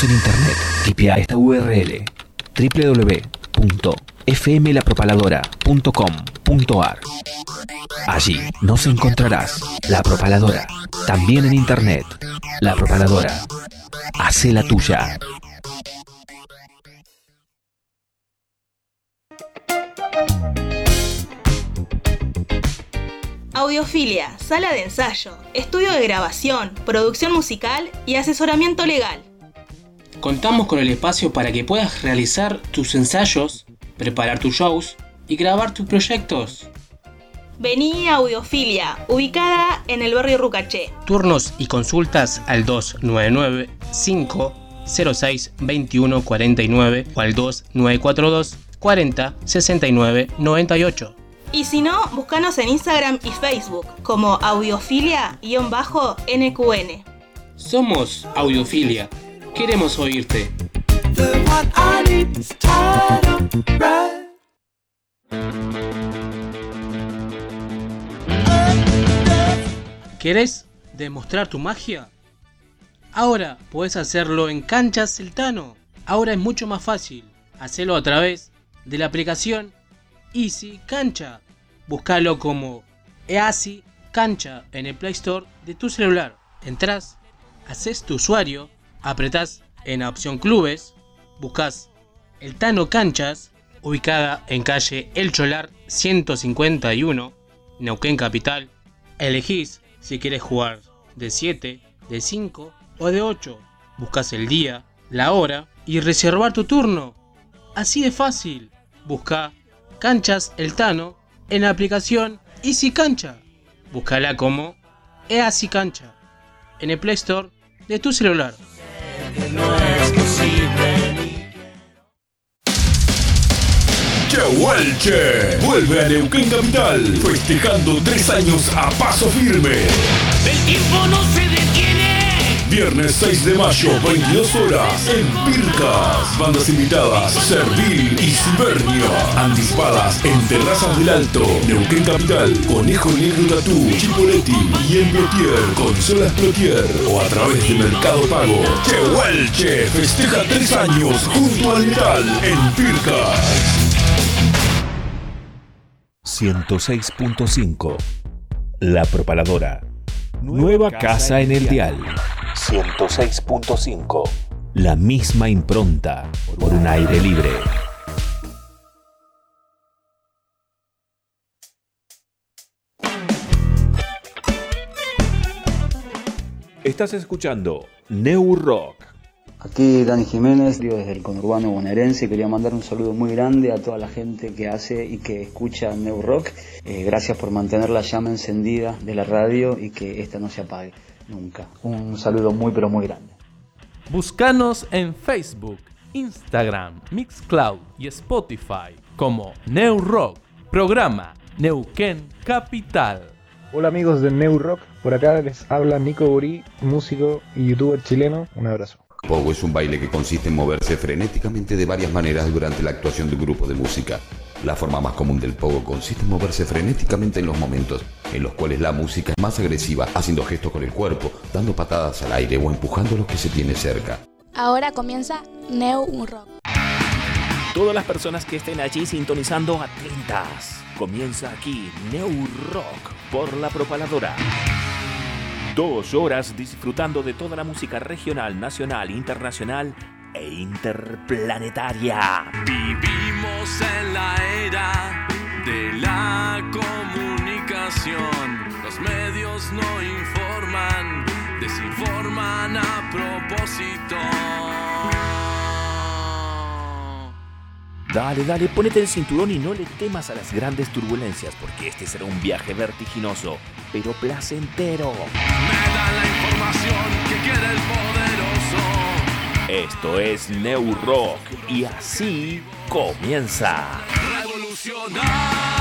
En internet. Tipea esta URL www.fmlapropaladora.com.ar. Allí nos encontrarás La Propaladora, también en internet. La Propaladora. Hace la tuya. Audiofilia, sala de ensayo, estudio de grabación, producción musical y asesoramiento legal. Contamos con el espacio para que puedas realizar tus ensayos, preparar tus shows y grabar tus proyectos. Vení a Audiofilia, ubicada en el barrio Rucaché. Turnos y consultas al 299 506 2149 o al 2942 40 69 98. Y si no, búscanos en Instagram y Facebook como audiofilia-nqn. Somos Audiofilia. Queremos oírte. ¿Querés demostrar tu magia? Ahora puedes hacerlo en Canchas Celtano. Ahora es mucho más fácil. Hacerlo a través de la aplicación Easy Cancha. Búscalo como Easy Cancha en el Play Store de tu celular. Entrás, haces tu usuario, apretás en la opción Clubes, buscas el Tano Canchas, ubicada en calle El Cholar 151, Neuquén Capital. Elegís si quieres jugar de 7, de 5 o de 8. Buscas el día, la hora y reservar tu turno. Así de fácil. Busca Canchas El Tano en la aplicación Easy Cancha. Búscala como Easy Cancha en el Play Store de tu celular. Chehuelche vuelve a Neuquén Capital, festejando tres años a paso firme. El tiempo no se detiene. Viernes 6 de mayo, 22 horas, en Pircas. Bandas invitadas, Servil y Cibernio. Anticipadas en Terrazas del Alto, Neuquén Capital, Conejo Negro Tatú, Chipoletti y El Plotier, Consolas Plotier o a través de Mercado Pago. Chehuelche festeja tres años junto al metal en Pircas. 106.5 La Propaladora. Nueva casa en el dial. 106.5 La misma impronta por un aire libre. Estás escuchando New Rock. Aquí Dani Jiménez, digo desde el conurbano bonaerense, quería mandar un saludo muy grande a toda la gente que hace y que escucha New Rock. Eh, gracias por mantener la llama encendida de la radio y que esta no se apague nunca. Un saludo muy pero muy grande. Búscanos en Facebook, Instagram, Mixcloud y Spotify como New Rock, programa Neuquén Capital. Hola amigos de New Rock, por acá les habla Nico Burí, músico y youtuber chileno. Un abrazo. Pogo es un baile que consiste en moverse frenéticamente de varias maneras durante la actuación de un grupo de música. La forma más común del pogo consiste en moverse frenéticamente en los momentos en los cuales la música es más agresiva, haciendo gestos con el cuerpo, dando patadas al aire o empujando a los que se tiene cerca. Ahora comienza New Rock. Todas las personas que estén allí sintonizando atentas. Comienza aquí New Rock por la propaladora. Dos horas disfrutando de toda la música regional, nacional, internacional e interplanetaria. Vivimos en la era de la comunicación. Los medios no informan, desinforman a propósito. Dale, dale, ponete el cinturón y no le temas a las grandes turbulencias, porque este será un viaje vertiginoso, pero placentero. Me da la información que quiere el poderoso. Esto es New Rock y así comienza. Revolucionar.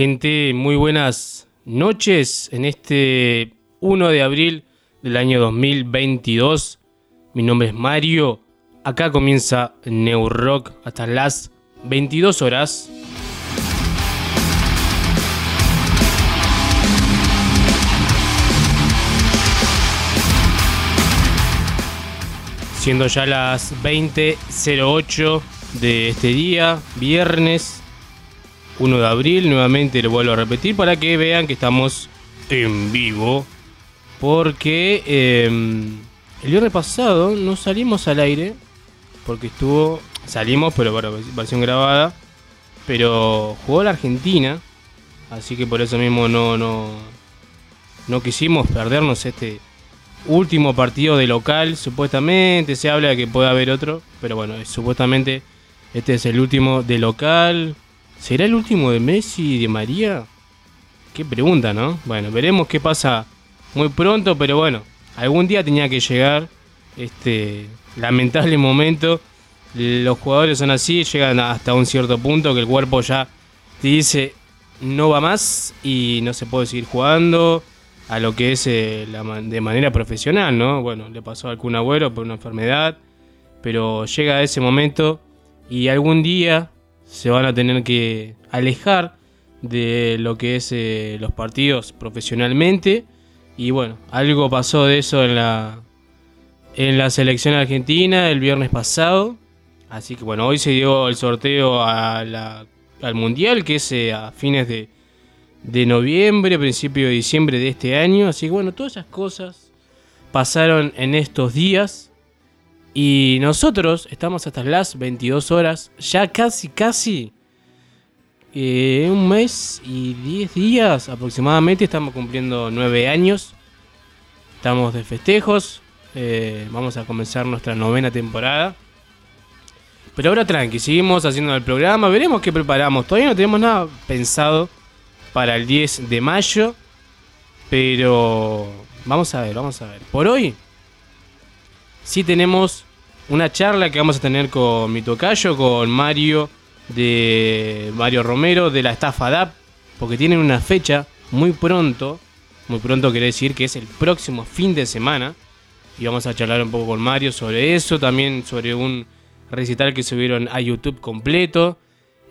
Gente, muy buenas noches en este 1 de abril del año 2022. Mi nombre es Mario. Acá comienza New Rock hasta las 22 horas. Siendo ya las 20.08 de este día, viernes 1 de abril, nuevamente lo vuelvo a repetir para que vean que estamos en vivo. Porque em, el viernes pasado no salimos al aire, porque estuvo, salimos, pero bueno, versión grabada, pero jugó la Argentina, así que por eso mismo no, no, no quisimos perdernos este último partido de local, supuestamente se habla de que puede haber otro, pero bueno, supuestamente este es el último de local. ¿Será el último de Messi y de María? Qué pregunta, ¿no? Bueno, veremos qué pasa muy pronto, pero bueno, algún día tenía que llegar este lamentable momento. Los jugadores son así, llegan hasta un cierto punto que el cuerpo ya te dice no va más y no se puede seguir jugando a lo que es eh, de manera profesional, ¿no? Bueno, le pasó a algún abuelo por una enfermedad, pero llega ese momento y algún día se van a tener que alejar de lo que es eh, los partidos profesionalmente y bueno, algo pasó de eso en la en la selección argentina el viernes pasado, así que bueno, hoy se dio el sorteo al mundial que es eh, a fines de de noviembre, principio de diciembre de este año. Así que bueno, todas esas cosas pasaron en estos días. Y nosotros estamos hasta las 22 horas, ya casi, casi eh, un mes y 10 días aproximadamente. Estamos cumpliendo 9 años. Estamos de festejos. Eh, vamos a comenzar nuestra novena temporada. Pero ahora tranqui, seguimos haciendo el programa. Veremos qué preparamos. Todavía no tenemos nada pensado para el 10 de mayo. Pero vamos a ver, vamos a ver. Por hoy sí tenemos una charla que vamos a tener con mi tocayo, con Mario de Mario Romero de la estafa DAP, porque tienen una fecha muy pronto. Muy pronto quiere decir que es el próximo fin de semana. Y vamos a charlar un poco con Mario sobre eso, también sobre un recital que subieron a YouTube completo.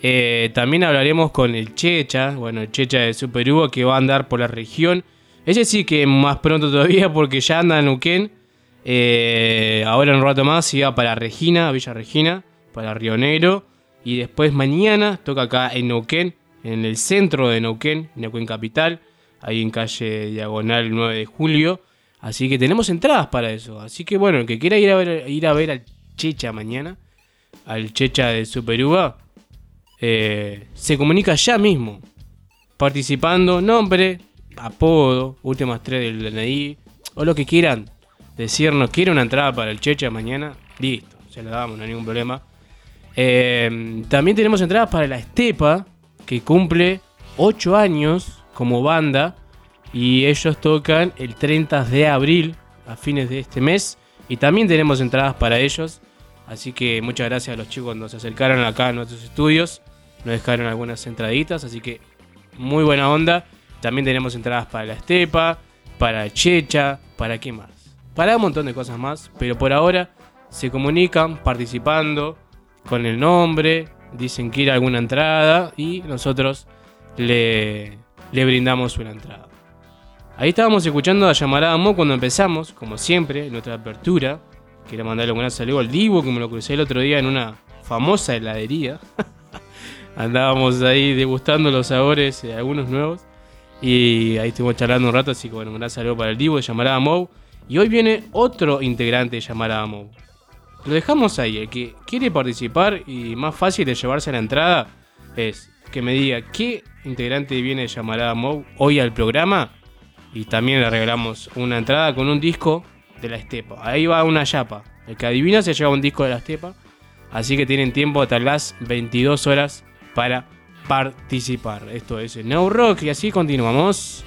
Eh, también hablaremos con el Checha, bueno, el Checha de Super Hugo que va a andar por la región. Ese sí que más pronto todavía porque ya anda en Neuquén. Eh, ahora en un rato más iba para Regina, Villa Regina, para Río Negro. Y después mañana toca acá en Neuquén, en el centro de Neuquén, Neuquén Capital, ahí en calle Diagonal 9 de Julio. Así que tenemos entradas para eso. Así que bueno, el que quiera ir a ver, ir a ver al Checha mañana, al Checha de Super eh, se comunica ya mismo, participando, nombre, apodo, últimas tres del DNI, o lo que quieran decirnos, quiere una entrada para el Checha mañana, listo, se la damos, no hay ningún problema. Eh, también tenemos entradas para la Estepa, que cumple 8 años como banda, y ellos tocan el 30 de abril, a fines de este mes, y también tenemos entradas para ellos. Así que muchas gracias a los chicos cuando se acercaron acá a nuestros estudios. Nos dejaron algunas entraditas, así que muy buena onda. También tenemos entradas para la Estepa, para Checha, para qué más. Para un montón de cosas más, pero por ahora se comunican participando con el nombre, dicen que ir a alguna entrada y nosotros le, le brindamos una entrada. Ahí estábamos escuchando a Llamarada Mo cuando empezamos, como siempre, en nuestra apertura. Quiero mandarle un gran saludo al Divo, que me lo crucé el otro día en una famosa heladería. andábamos ahí degustando los sabores, eh, algunos nuevos. Y ahí estuvimos charlando un rato, así que un gran saludo para el Divo de Llamarada Mou. Y hoy viene otro integrante de Llamarada Mou. Lo dejamos ahí, el que quiere participar y más fácil de llevarse a la entrada es que me diga qué integrante viene de Llamarada Mou hoy al programa. Y también le regalamos una entrada con un disco de la Estepa. Ahí va una chapa. El que adivina se lleva un disco de la Estepa. Así que tienen tiempo hasta las 22 horas para participar. Esto es el No Rock y así continuamos.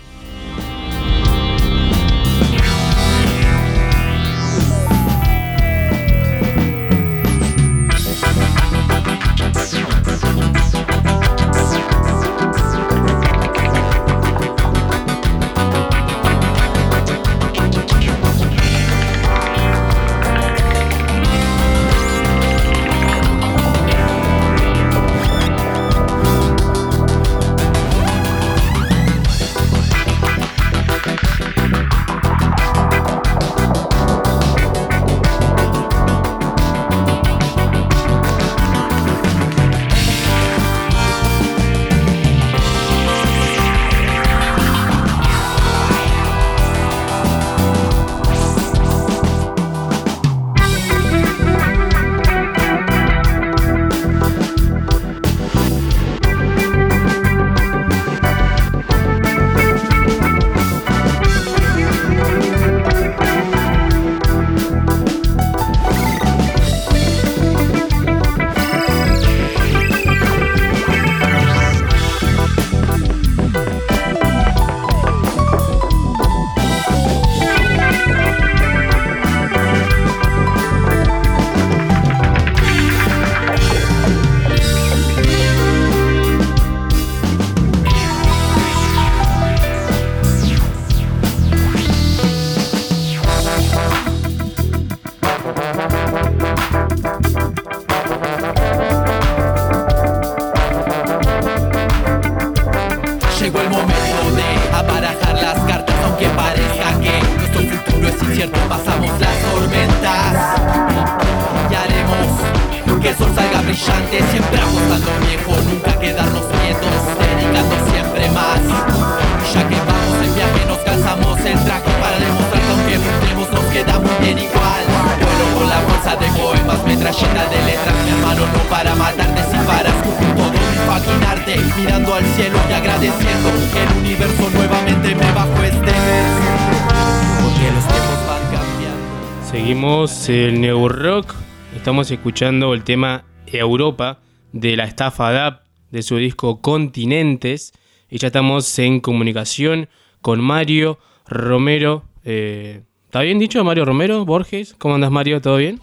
Escuchando el tema Europa de la estafa DAP de su disco Continentes. Y ya estamos en comunicación con Mario Romero. Eh, ¿Está bien dicho Mario Romero? Borges, ¿cómo andas Mario? ¿Todo bien?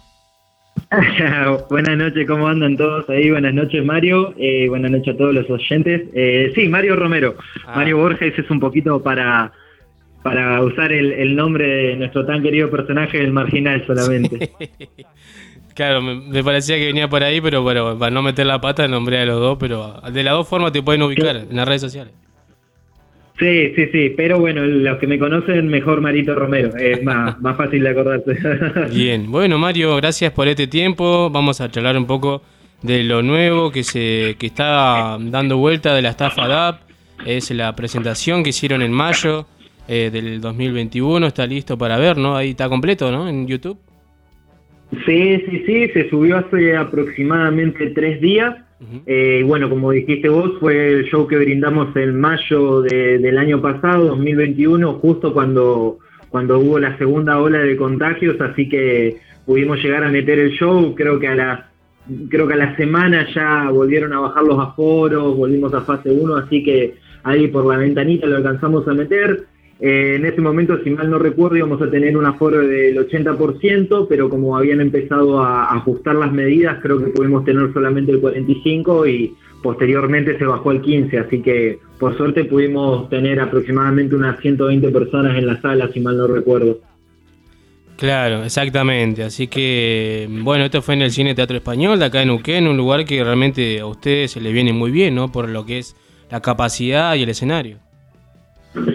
buenas noches, ¿cómo andan todos ahí? Buenas noches, Mario. Eh, buenas noches a todos los oyentes. Eh, sí, Mario Romero. Ah. Mario Borges es un poquito para, para usar el, el nombre de nuestro tan querido personaje, el marginal solamente. Claro, me, me parecía que venía por ahí, pero bueno, para no meter la pata nombré a los dos, pero de las dos formas te pueden ubicar en las redes sociales. Sí, sí, sí, pero bueno, los que me conocen, mejor Marito Romero, es más, más fácil de acordarse. Bien, bueno Mario, gracias por este tiempo. Vamos a charlar un poco de lo nuevo que se que está dando vuelta de la estafa DAP. Es la presentación que hicieron en mayo eh, del 2021. Está listo para ver, ¿no? Ahí está completo, ¿no? En YouTube. Sí, sí, sí, se subió hace aproximadamente tres días. Eh, bueno, como dijiste vos, fue el show que brindamos en mayo de- del año pasado, 2021, justo cuando, cuando hubo la segunda ola de contagios, así que pudimos llegar a meter el show, creo que a la, creo que a la semana ya volvieron a bajar los aforos, volvimos a fase 1, así que ahí por la ventanita lo alcanzamos a meter. Eh, en ese momento, si mal no recuerdo, íbamos a tener un aforo del 80%, pero como habían empezado a ajustar las medidas, creo que pudimos tener solamente el 45% y posteriormente se bajó al 15%, así que por suerte pudimos tener aproximadamente unas 120 personas en la sala, si mal no recuerdo. Claro, exactamente. Así que, bueno, esto fue en el Cine Teatro Español de acá en Uquén, un lugar que realmente a ustedes se les viene muy bien, ¿no? Por lo que es la capacidad y el escenario.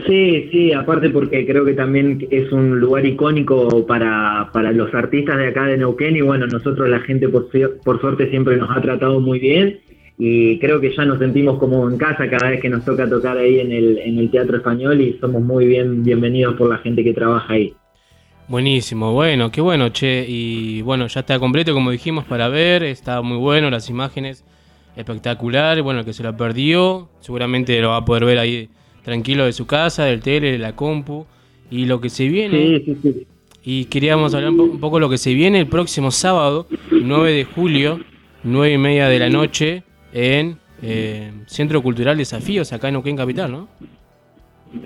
Sí, sí, aparte porque creo que también es un lugar icónico para, para los artistas de acá de Neuquén y bueno, nosotros la gente por, por suerte siempre nos ha tratado muy bien y creo que ya nos sentimos como en casa cada vez que nos toca tocar ahí en el, en el Teatro Español y somos muy bien bienvenidos por la gente que trabaja ahí. Buenísimo, bueno, qué bueno, che. Y bueno, ya está completo, como dijimos, para ver. Está muy bueno, las imágenes espectacular. Bueno, el que se lo perdió, seguramente lo va a poder ver ahí tranquilo de su casa, del tele, de la compu. Y lo que se viene. Sí, sí, sí. Y queríamos hablar un, po- un poco de lo que se viene el próximo sábado, 9 de julio, 9 y media de la noche, en eh, Centro Cultural Desafíos, acá en Uquén Capital, ¿no?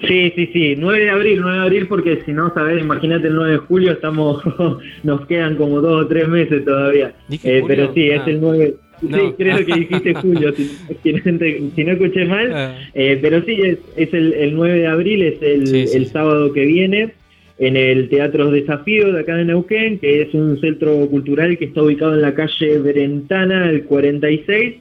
Sí, sí, sí, 9 de abril, 9 de abril porque si no, sabes, imagínate el 9 de julio, estamos nos quedan como dos o tres meses todavía. ¿Dije Eh, pero sí, es Ah. el 9. No. Sí, creo que dijiste julio, si, si no, te- si no escuché mal. Ah. Eh, pero sí, es, es el, el 9 de abril, es el, Sí, sí, el sí. sábado que viene, en el Teatro Desafío de acá de Neuquén, que es un centro cultural que está ubicado en la calle Brentana, el 46.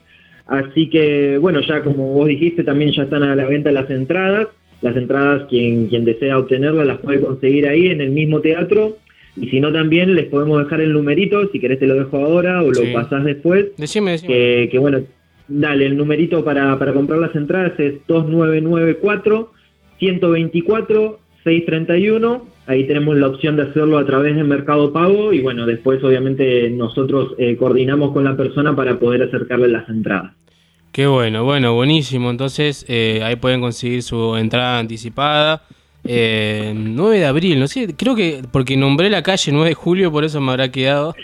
Así que, bueno, ya como vos dijiste, también ya están a la venta las entradas. Las entradas, quien, quien desea obtenerlas, las puede conseguir ahí en el mismo teatro. Y si no, también les podemos dejar el numerito, si querés te lo dejo ahora o lo Sí. pasás después. Decime, decime. Que, que bueno, dale, el numerito para, para comprar las entradas es 2994 124 631. Ahí tenemos la opción de hacerlo a través de Mercado Pago y bueno, después obviamente nosotros eh, coordinamos con la persona para poder acercarle las entradas. Qué bueno, bueno, buenísimo. Entonces eh, ahí pueden conseguir su entrada anticipada. Eh, 9 de abril, no sé, creo que porque nombré la calle 9 de julio, por eso me habrá quedado.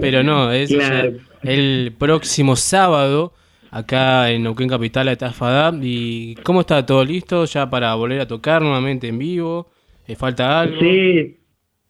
Pero no, es Claro. el próximo sábado, acá en Neuquén Capital, a Tafadab. ¿Y cómo está todo listo ya para volver a tocar nuevamente en vivo? ¿Eh, ¿Falta algo? Sí,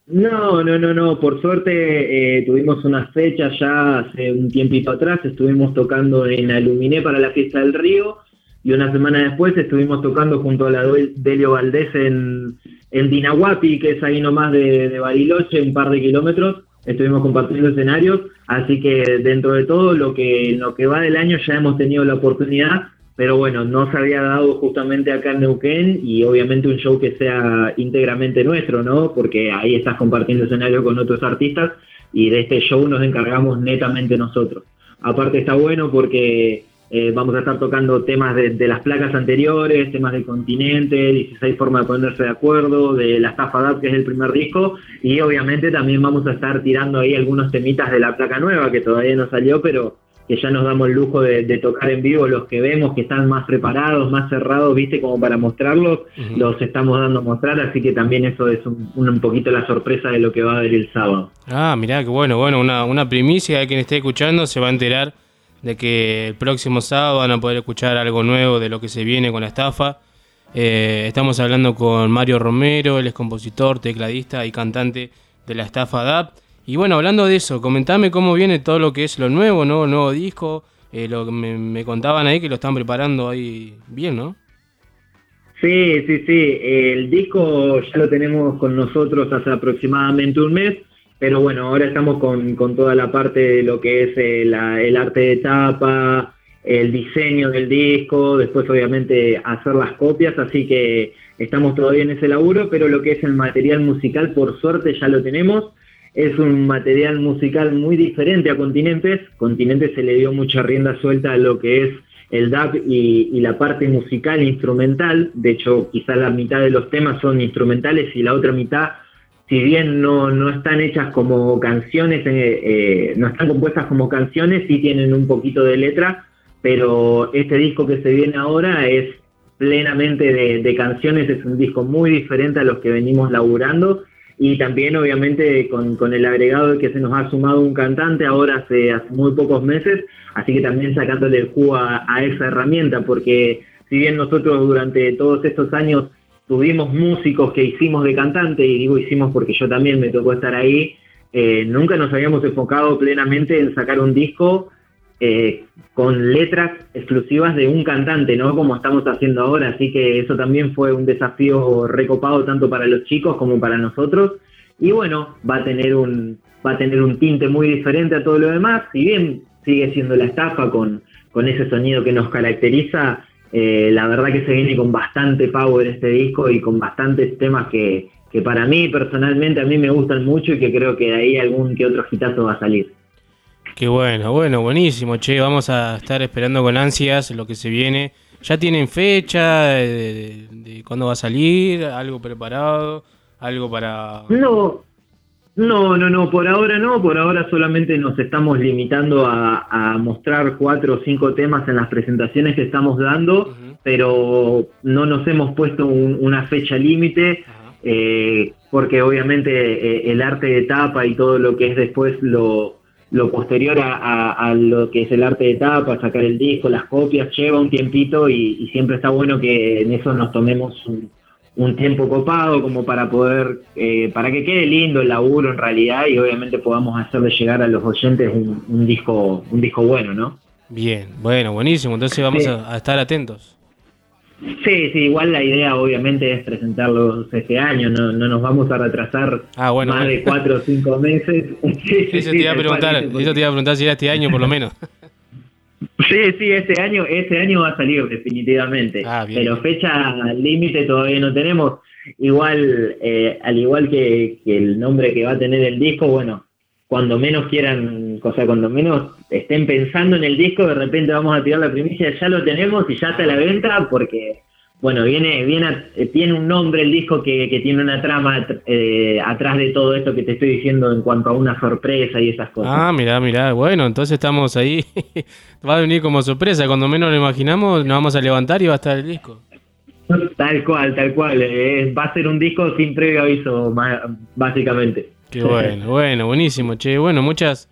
no, no, no, no. Por suerte eh, tuvimos unas fechas ya hace un tiempito atrás. Estuvimos tocando en Aluminé para la fiesta del río y una semana después estuvimos tocando junto a la Del- Delio Valdés en, en Dinahuapi, que es ahí nomás de, de Bariloche, un par de kilómetros. Estuvimos compartiendo escenarios, así que dentro de todo lo que lo que va del año ya hemos tenido la oportunidad, pero bueno, no se había dado justamente acá en Neuquén y obviamente un show que sea íntegramente nuestro, ¿no? Porque ahí estás compartiendo escenario con otros artistas y de este show nos encargamos netamente nosotros. Aparte está bueno porque eh, vamos a estar tocando temas de, de las placas anteriores, temas del continente, 16 formas de ponerse de acuerdo, de la estafa DAP, que es el primer disco, y obviamente también vamos a estar tirando ahí algunos temitas de la placa nueva, que todavía no salió, pero que ya nos damos el lujo de, de tocar en vivo, los que vemos que están más preparados, más cerrados, viste, como para mostrarlos, los estamos dando a mostrar, así que también eso es un, un poquito la sorpresa de lo que va a haber el sábado. Ah, mirá, que bueno, bueno, una, una primicia quien esté escuchando se va a enterar de que el próximo sábado van a poder escuchar algo nuevo de lo que se viene con la estafa. Eh, estamos hablando con Mario Romero, él es compositor, tecladista y cantante de la estafa DAP. Y bueno, hablando de eso, comentame cómo viene todo lo que es lo nuevo, ¿no? Nuevo disco, eh, lo que me, me contaban ahí que lo están preparando ahí bien, ¿no? Sí, sí, sí. El disco ya lo tenemos con nosotros hace aproximadamente un mes, pero bueno, ahora estamos con, con toda la parte de lo que es eh, el arte de tapa, el diseño del disco, después obviamente hacer las copias, así que estamos todavía en ese laburo, pero lo que es el material musical, por suerte ya lo tenemos. Es un material musical muy diferente a Continentes. Continentes se le dio mucha rienda suelta a lo que es el DAP y, y la parte musical instrumental. De hecho, quizás la mitad de los temas son instrumentales y la otra mitad, si bien no, no están hechas como canciones, eh, eh, no están compuestas como canciones, sí tienen un poquito de letra, pero este disco que se viene ahora es plenamente de, canciones, es un disco muy diferente a los que venimos laburando y también obviamente con, con el agregado de que se nos ha sumado un cantante ahora hace, hace muy pocos meses, así que también sacándole el jugo a esa herramienta, porque si bien nosotros durante todos estos años tuvimos músicos que hicimos de cantante, y digo hicimos porque yo también me tocó estar ahí, eh, nunca nos habíamos enfocado plenamente en sacar un disco eh, con letras exclusivas de un cantante, ¿no? Como estamos haciendo ahora, así que eso también fue un desafío recopado tanto para los chicos como para nosotros. Y bueno, va a tener un, va a tener un tinte muy diferente a todo lo demás, si bien sigue siendo la estafa con, con ese sonido que nos caracteriza, eh, la verdad que se viene con bastante power este disco y con bastantes temas que, que para mí personalmente a mí me gustan mucho y que creo que de ahí algún que otro hitazo va a salir. Qué bueno, bueno, buenísimo, che. Vamos a estar esperando con ansias lo que se viene. ¿Ya tienen fecha de, de- de cuándo va a salir? ¿Algo preparado? ¿Algo para...? No, no, no, no, por ahora no, por ahora solamente nos estamos limitando a, a mostrar cuatro o cinco temas en las presentaciones que estamos dando, pero no nos hemos puesto un- una fecha límite, eh, porque obviamente eh, el arte de tapa y todo lo que es después lo, lo posterior a, a- a lo que es el arte de tapa, sacar el disco, las copias, lleva un tiempito y, y siempre está bueno que en eso nos tomemos un, un tiempo copado como para poder, eh, para que quede lindo el laburo en realidad y obviamente podamos hacerle llegar a los oyentes un, un disco, un disco bueno, ¿no? Bien, bueno, buenísimo. Entonces vamos Sí. a, a estar atentos. Sí, sí, igual la idea obviamente es presentarlos este año, no, no nos vamos a retrasar Ah, bueno, más bueno. de cuatro o cinco meses. Sí, Eso sí, te iba a preguntar, eso te iba a preguntar si era este año por lo menos. Sí, sí, este año, este año va a salir definitivamente. Ah, bien. Pero fecha límite todavía no tenemos. Igual, eh, al igual que, que el nombre que va a tener el disco, bueno, cuando menos quieran, o sea, cuando menos estén pensando en el disco, de repente vamos a tirar la primicia, ya lo tenemos y ya está a la venta, porque, bueno, viene, viene eh, tiene un nombre el disco que, que tiene una trama eh, atrás de todo esto que te estoy diciendo en cuanto a una sorpresa y esas cosas. Ah, mirá, mirá. Bueno, entonces estamos ahí. va a venir como sorpresa. Cuando menos lo imaginamos, nos vamos a levantar y va a estar el disco. Tal cual, tal cual. eh, va a ser un disco sin previo aviso, básicamente. Qué bueno, bueno, buenísimo, che. Bueno, muchas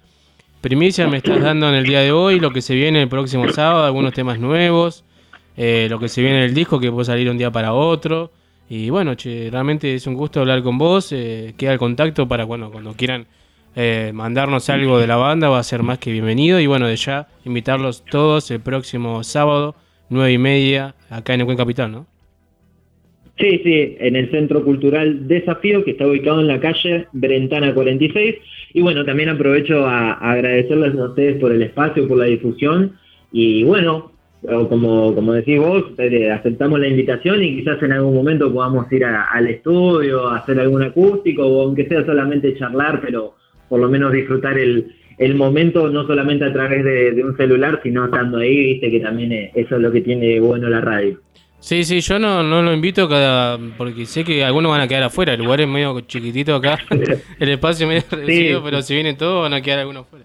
primicias me estás dando en el día de hoy, lo que se viene el próximo sábado, algunos temas nuevos, eh, lo que se viene en el disco que puede salir un día para otro. Y bueno, che, realmente es un gusto hablar con vos. eh, queda el contacto para cuando quieran eh, mandarnos algo de la banda, va a ser más que bienvenido. Y bueno, de ya invitarlos todos el próximo sábado, nueve y media, acá en el Buen Capital, ¿no? Sí, sí, en el Centro Cultural Desafío, que está ubicado en la calle Brentana 46. Y bueno, también aprovecho a, agradecerles a ustedes por el espacio, por la difusión. Y bueno, como, como decís vos, eh, aceptamos la invitación y quizás en algún momento podamos ir a- al estudio, a hacer algún acústico, o aunque sea solamente charlar, pero por lo menos disfrutar el, el momento, no solamente a través de, de un celular, sino estando ahí, viste que también eh, eso es lo que tiene bueno la radio. Sí, sí, yo no, no lo invito cada, porque sé que algunos van a quedar afuera. El lugar es medio chiquitito acá, el espacio es medio reducido, pero si vienen todos van a quedar algunos afuera.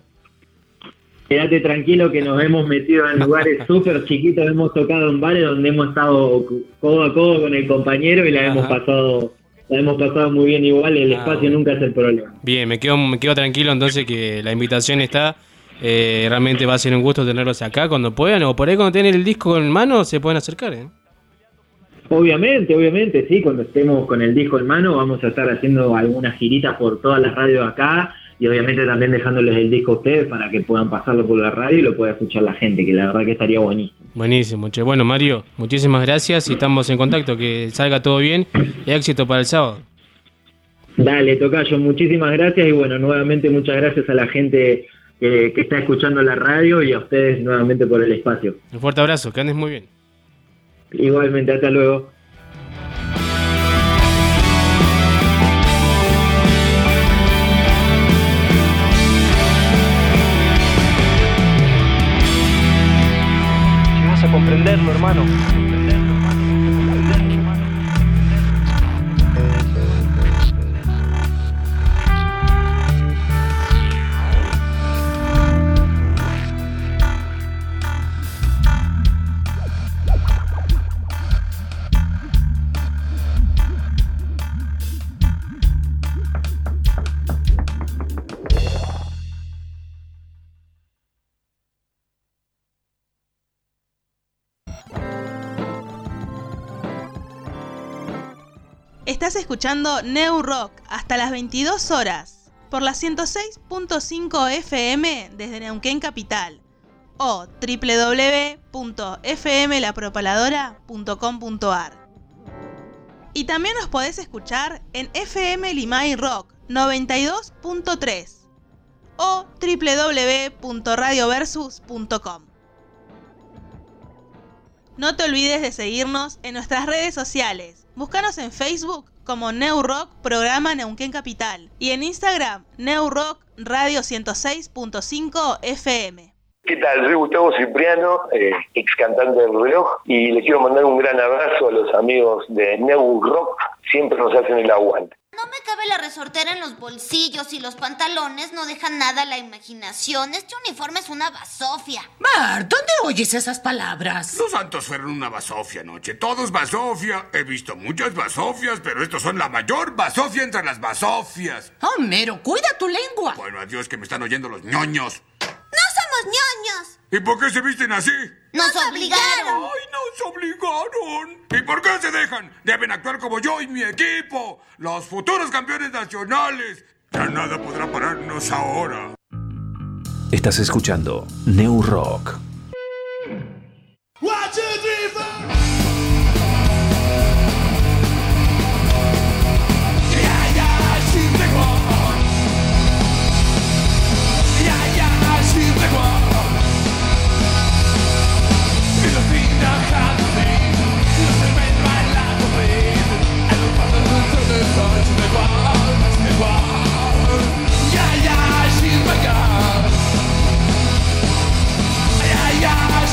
Quédate tranquilo que nos hemos metido en lugares súper chiquitos, hemos tocado en bares donde hemos estado codo a codo con el compañero y la hemos pasado la hemos pasado muy bien igual, el Ah, espacio nunca es el problema. Bien, me quedo, me quedo tranquilo entonces que la invitación está. Eh, realmente va a ser un gusto tenerlos acá cuando puedan o por ahí cuando tienen el disco en mano se pueden acercar. ¿eh? Obviamente, obviamente, sí, cuando estemos con el disco en mano vamos a estar haciendo algunas giritas por todas las radios acá y obviamente también dejándoles el disco a ustedes para que puedan pasarlo por la radio y lo pueda escuchar la gente, que la verdad que estaría buenísimo. Buenísimo, che. Bueno, Mario, muchísimas gracias y estamos en contacto. Que salga todo bien y éxito para el sábado. Dale, Tocayo, muchísimas gracias y bueno, nuevamente muchas gracias a la gente que, que está escuchando la radio y a ustedes nuevamente por el espacio. Un fuerte abrazo, que andes muy bien. Igualmente, hasta luego. Hermano. Escuchando New Rock hasta las 22 horas por la 106.5 FM desde Neuquén Capital o www.fmlapropaladora.com.ar. Y también nos podés escuchar en FM Limay Rock 92.3 o www.radioversus.com. No te olvides de seguirnos en nuestras redes sociales. Búscanos en Facebook como New Rock Programa Neuquén Capital y en Instagram New Radio 106.5 FM. ¿Qué tal? Soy Gustavo Cipriano, eh, ex cantante del reloj, y le quiero mandar un gran abrazo a los amigos de New siempre nos hacen el aguante. No me cabe la resortera en los bolsillos y los pantalones no dejan nada a la imaginación. Este uniforme es una basofia. Mar, ¿dónde oyes esas palabras? Los santos fueron una basofia anoche. Todos basofia. He visto muchas basofias, pero estos son la mayor basofia entre las basofias. Homero, cuida tu lengua. Bueno, adiós que me están oyendo los ñoños. ¡No somos ñoños! ¿Y por qué se visten así? ¡Nos obligaron! ¡Ay, nos obligaron! ¿Y por qué se dejan? Deben actuar como yo y mi equipo, los futuros campeones nacionales. Ya nada podrá pararnos ahora. Estás escuchando New Rock.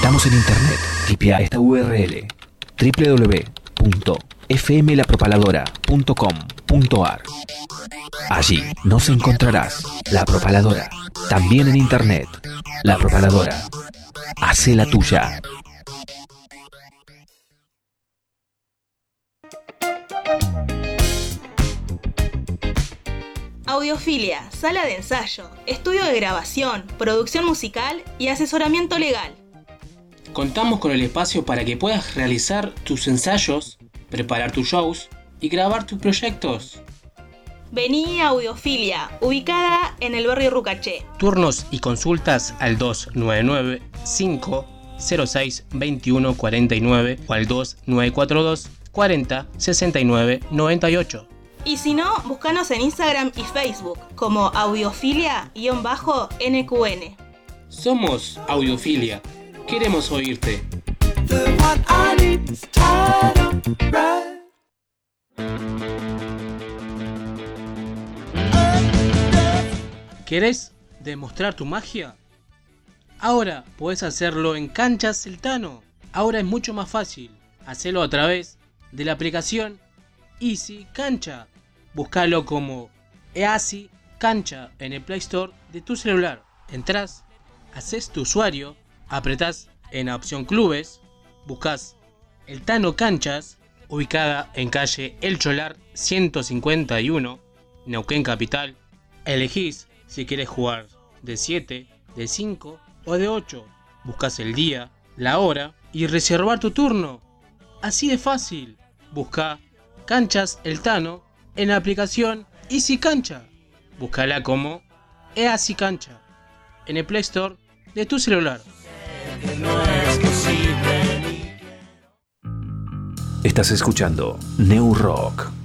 Estamos en internet. Tipia esta URL www.fmlapropaladora.com.ar. Allí nos encontrarás La Propaladora, también en internet. La Propaladora. Hace la tuya. Audiofilia, sala de ensayo, estudio de grabación, producción musical y asesoramiento legal. Contamos con el espacio para que puedas realizar tus ensayos, preparar tus shows y grabar tus proyectos. Vení a Audiofilia, ubicada en el barrio Rucaché. Turnos y consultas al 299 506 2149 o al 2942 40 69 98. Y si no, búscanos en Instagram y Facebook como audiofilia-nqn. Somos Audiofilia. Queremos oírte. ¿Querés demostrar tu magia? Ahora puedes hacerlo en Canchas Celtano. Ahora es mucho más fácil. Hacelo a través de la aplicación Easy Cancha. Búscalo como Easy Cancha en el Play Store de tu celular. Entrás, haces tu usuario, apretás en la opción Clubes, buscas el Tano Canchas, ubicada en calle El Cholar 151, Neuquén Capital. Elegís si quieres jugar de 7, de 5 o de 8. Buscas el día, la hora y reservar tu turno. Así de fácil. Busca Canchas El Tano en la aplicación Easy Cancha. Búscala como Easy Cancha en el Play Store de tu celular. Estás escuchando New Rock.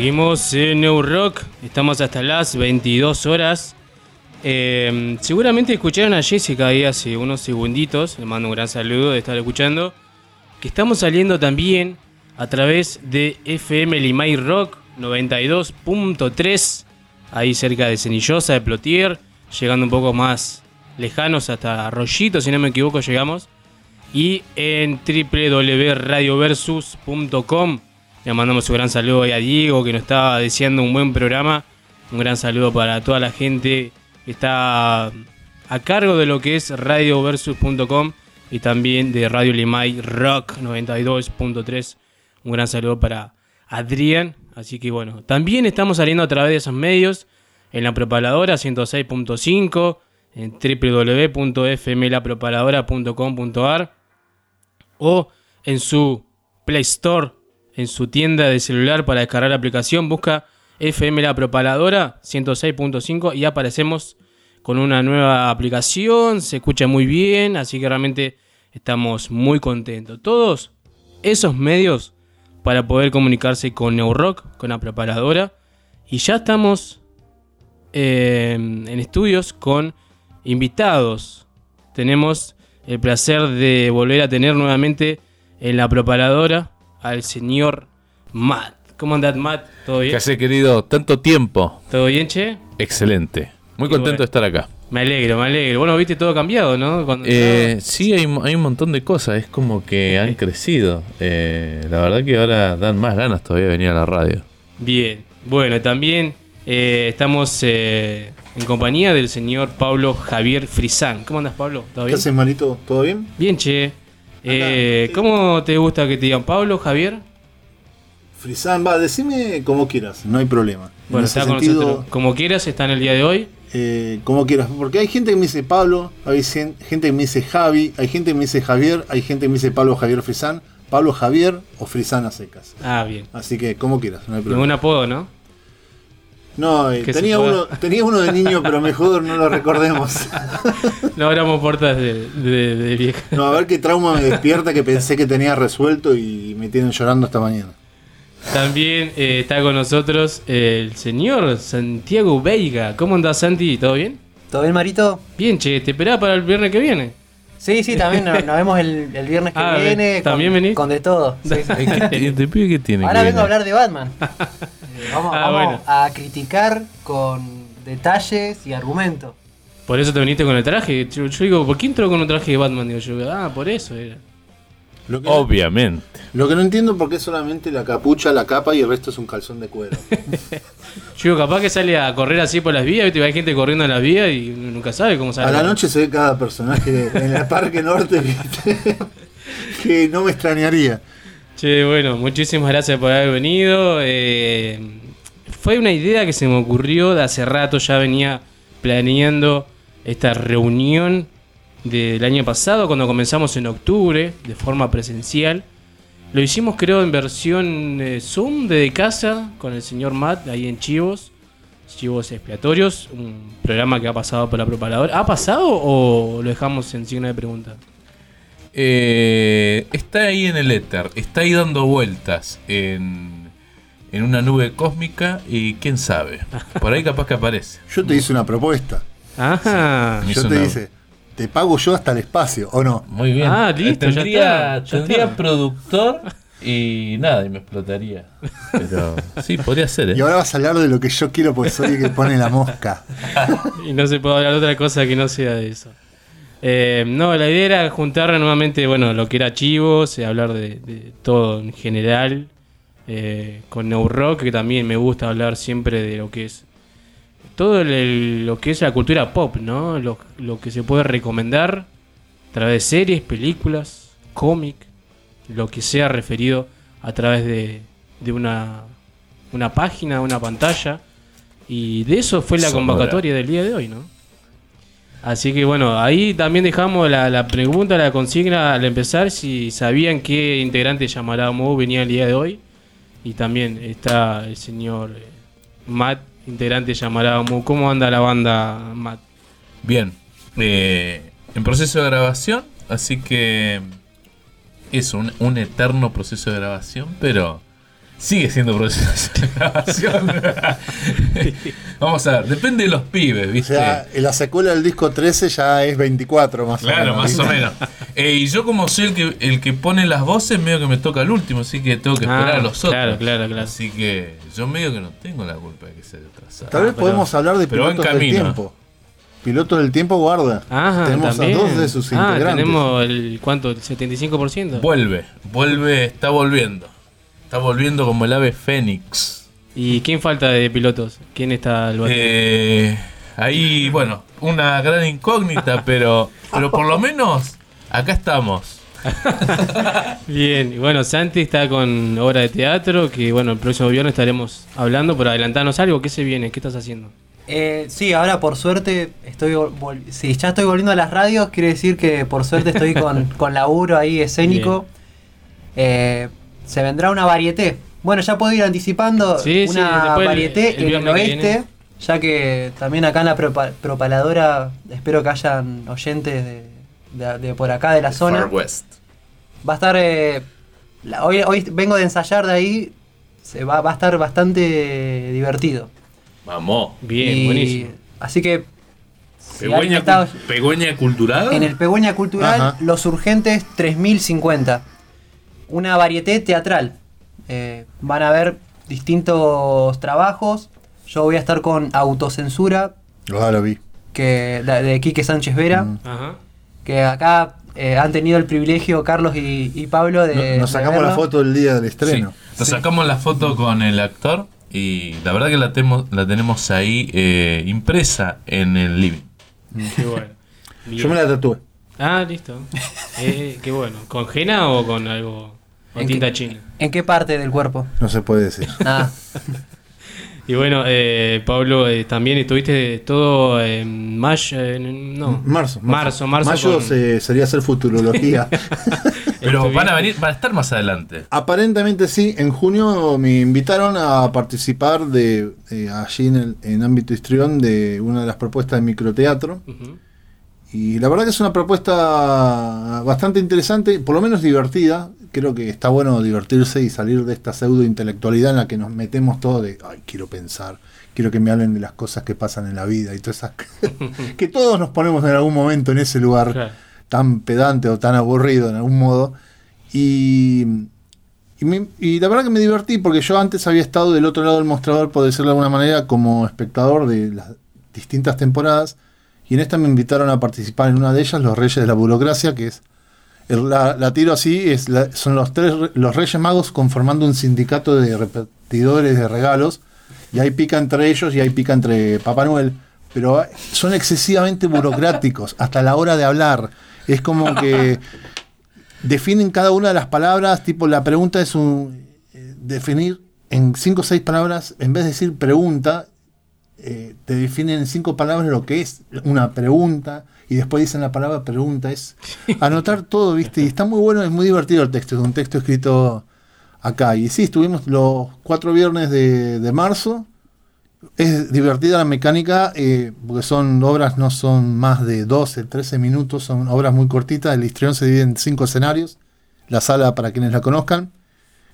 Seguimos en New Rock, estamos hasta las 22 horas. Eh, seguramente escucharon a Jessica ahí hace unos segunditos, le mando un gran saludo de estar escuchando. Que estamos saliendo también a través de FM Limay Rock 92.3, ahí cerca de Cenillosa, de Plotier, llegando un poco más lejanos hasta Arroyito, si no me equivoco, llegamos. Y en www.radioversus.com le mandamos un gran saludo ahí a Diego que nos estaba deseando un buen programa. Un gran saludo para toda la gente que está a cargo de lo que es radioversus.com y también de Radio Limay Rock 92.3. Un gran saludo para Adrián. Así que bueno, también estamos saliendo a través de esos medios en la propaladora 106.5, en www.fmlapropaladora.com.ar o en su Play Store en su tienda de celular para descargar la aplicación, busca FM La Propaladora 106.5 y aparecemos con una nueva aplicación, se escucha muy bien, así que realmente estamos muy contentos. Todos esos medios para poder comunicarse con Neurock, con la Propaladora, y ya estamos eh, en estudios con invitados. Tenemos el placer de volver a tener nuevamente en la Propaladora al señor Matt. ¿Cómo andás, Matt? ¿Todo bien? ¿Qué hace, querido? Tanto tiempo. ¿Todo bien, che? Excelente. Muy Qué contento bueno. de estar acá. Me alegro, me alegro. Bueno, viste todo cambiado, ¿no? Cuando Eh, sí, hay, hay un montón de cosas. Es como que han crecido. Eh, la verdad que ahora dan más ganas todavía de venir a la radio. Bien. Bueno, también eh, estamos eh, en compañía del señor Pablo Javier Frisán. ¿Cómo andas, Pablo? ¿Todo ¿Qué bien? haces, manito? ¿Todo bien? Bien, che. Eh, ¿Cómo te gusta que te digan Pablo, Javier? Frisán, va, decime como quieras, no hay problema. En Bueno, está con sentido, nosotros. Como quieras, está en el día de hoy. eh, como quieras, porque hay gente que me dice Pablo, hay gente que me dice Javi, hay gente que me dice Javier, hay gente que me dice Pablo Javier Frisán, Pablo Javier o Frisán a secas. Ah, bien. Así que como quieras, no hay problema. Ningún apodo, ¿no? No, eh, tenía uno, tenía uno de niño, pero mejor no lo recordemos. No abramos puertas de, de, de vieja. No, a ver qué trauma me despierta que pensé que tenía resuelto y me tienen llorando esta mañana. También eh, está con nosotros el señor Santiago Veiga. ¿Cómo andás, Santi? ¿Todo bien? ¿Todo bien, Marito? Bien, che, ¿te esperás para el viernes que viene? Sí, sí, también nos, nos vemos el, el viernes que Ah, viene. ¿también con, venís? Con de todo. sí, sí. ¿Qué te pide que tiene? Ahora que vengo a hablar de Batman. Eh, vamos Ah, vamos bueno. a criticar con detalles y argumentos. Por eso te viniste con el traje. Yo, yo digo, ¿por qué entró con un traje de Batman? Digo yo, ah, por eso era. Lo que, Obviamente. lo que no entiendo por qué solamente la capucha, la capa y el resto es un calzón de cuero. Yo digo, capaz que sale a correr así por las vías, ¿viste? hay gente corriendo en las vías y nunca sabe cómo sale. A la noche se ve cada personaje en el Parque Norte ¿viste? que no me extrañaría. Che, bueno, muchísimas gracias por haber venido. Eh, fue una idea que se me ocurrió de hace rato, ya venía planeando esta reunión del año pasado, cuando comenzamos en octubre, de forma presencial. Lo hicimos creo en versión eh, Zoom desde casa, con el señor Matt, ahí en Chivos. Chivos Expiatorios, un programa que ha pasado por la propagadora. ¿Ha pasado o lo dejamos en signo de pregunta? Eh, está ahí en el éter, está ahí dando vueltas en, en una nube cósmica y quién sabe, por ahí capaz que aparece. Yo te hice una propuesta. Ajá. Me Yo te una- dice, te pago yo hasta el espacio, ¿o no? Muy bien. Ah, listo, ya tendría, está, ya tendría está. productor y nada, y me explotaría. Pero sí, podría ser. ¿eh? Y ahora vas a hablar de lo que yo quiero porque soy el que pone la mosca. y no se puede hablar de otra cosa que no sea de eso. Eh, no, la idea era juntar nuevamente, bueno, lo que era Chivos, eh, hablar de, de todo en general, eh, con New Rock, que también me gusta hablar siempre de lo que es todo el- el- lo que es la cultura pop, ¿no? Lo, lo que se puede recomendar a través de series, películas, cómic, lo que sea referido a través de, de una, una página, una pantalla. Y de eso fue la convocatoria del día de hoy, ¿no? Así que bueno, ahí también dejamos la, la pregunta, la consigna al empezar, si sabían qué integrante llamará Mo venía el día de hoy. Y también está el señor eh, Matt, integrante llamará Mo. ¿Cómo anda la banda, Matt? Bien, eh, en proceso de grabación, así que es un eterno proceso de grabación, pero sigue siendo proceso de grabación. Vamos a ver, depende de los pibes, O ¿viste? sea, en la secuela del disco 13 ya es 24 más o Claro, menos. más o menos. Eh, y yo como soy el que, el que pone las voces, medio que me toca el último, así que tengo que esperar Ah, a los otros. claro, claro, claro. Así que yo medio que no tengo la culpa de que se retrasado. Tal vez podemos hablar de pilotos del tiempo. Pilotos del tiempo, guarda. Ajá, Tenemos también. a dos de sus ah, integrantes. tenemos el, ¿cuánto? ¿El 75%? Vuelve, vuelve, está volviendo. Está volviendo como el ave fénix. ¿Y quién falta de pilotos? ¿Quién está al bate? Eh, ahí, bueno, una gran incógnita, pero, pero por lo menos acá estamos. Bien, y bueno, Santi está con obra de teatro, que bueno, el próximo viernes estaremos hablando, pero adelantarnos algo, ¿qué se viene? ¿Qué estás haciendo? Eh, sí, ahora por suerte estoy si ya estoy volviendo a las radios, quiere decir que por suerte estoy con, con laburo ahí escénico. Eh, se vendrá una varieté. Bueno, ya puedo ir anticipando Sí, sí, una el- varieté el en el que oeste, ya que también acá en la propa- propaladora espero que hayan oyentes de, de- de por acá de la zona. Far West. Va a estar. eh, la- hoy, hoy vengo de ensayar de ahí. Se va, va a estar bastante divertido. Vamos. Bien, Y- buenísimo. Así que. Pegüeña, Pegüeña cultural. en el Pegüeña Cultural, Ajá. Los Urgentes 3050. Una varieté teatral. Eh, van a ver distintos trabajos. Yo voy a estar con Autocensura, Ah, lo vi. que, de, de Quique Sánchez Vera. Ajá. Que acá eh, han tenido el privilegio Carlos y, y Pablo de. Nos de sacamos la foto el día del estreno. Nos sacamos la foto con el actor Y la verdad que la, temo- la tenemos ahí eh, impresa en el living. Qué bueno. Yo me la tatué. Ah, listo. Eh, qué bueno. ¿Con henna o con algo? ¿O ¿En tinta qué- china? ¿En qué parte del cuerpo? No se puede decir. Ah, Y bueno, eh, Pablo, eh, también estuviste todo en mayo, no, Marzo. marzo, marzo. Mayo con- se- sería hacer futurología. Pero van a venir, van a estar más adelante. Aparentemente sí. En junio me invitaron a participar de eh, allí en, el, en ámbito histrión de una de las propuestas de microteatro. Ujú. Y la verdad que es una propuesta bastante interesante, por lo menos divertida. Creo que está bueno divertirse y salir de esta pseudo intelectualidad en la que nos metemos todo de, ay, quiero pensar, quiero que me hablen de las cosas que pasan en la vida y todas esas que todos nos ponemos en algún momento en ese lugar Claro. tan pedante o tan aburrido en algún modo. Y, y, me- y la verdad que me divertí porque yo antes había estado del otro lado del mostrador, por decirlo de alguna manera, como espectador de las distintas temporadas. Y en esta me invitaron a participar en una de ellas, Los Reyes de la Burocracia, que es. La, tiro así, es la- son los tres re- los Reyes Magos conformando un sindicato de repetidores de regalos. Y hay pica entre ellos y hay pica entre Papá Noel. Pero son excesivamente burocráticos, hasta la hora de hablar. Es como que definen cada una de las palabras, tipo la pregunta es un definir en cinco o seis palabras, en vez de decir pregunta, eh, te definen en cinco palabras lo que es una pregunta y después dicen la palabra pregunta. Es anotar todo, ¿viste? Y está muy bueno, es muy divertido el texto, es un texto escrito acá. Y sí, estuvimos los cuatro viernes de, de marzo. Es divertida la mecánica eh, porque son obras, no son más de 12, 13 minutos, son obras muy cortitas. El histrión se divide en cinco escenarios. La sala, para quienes la conozcan,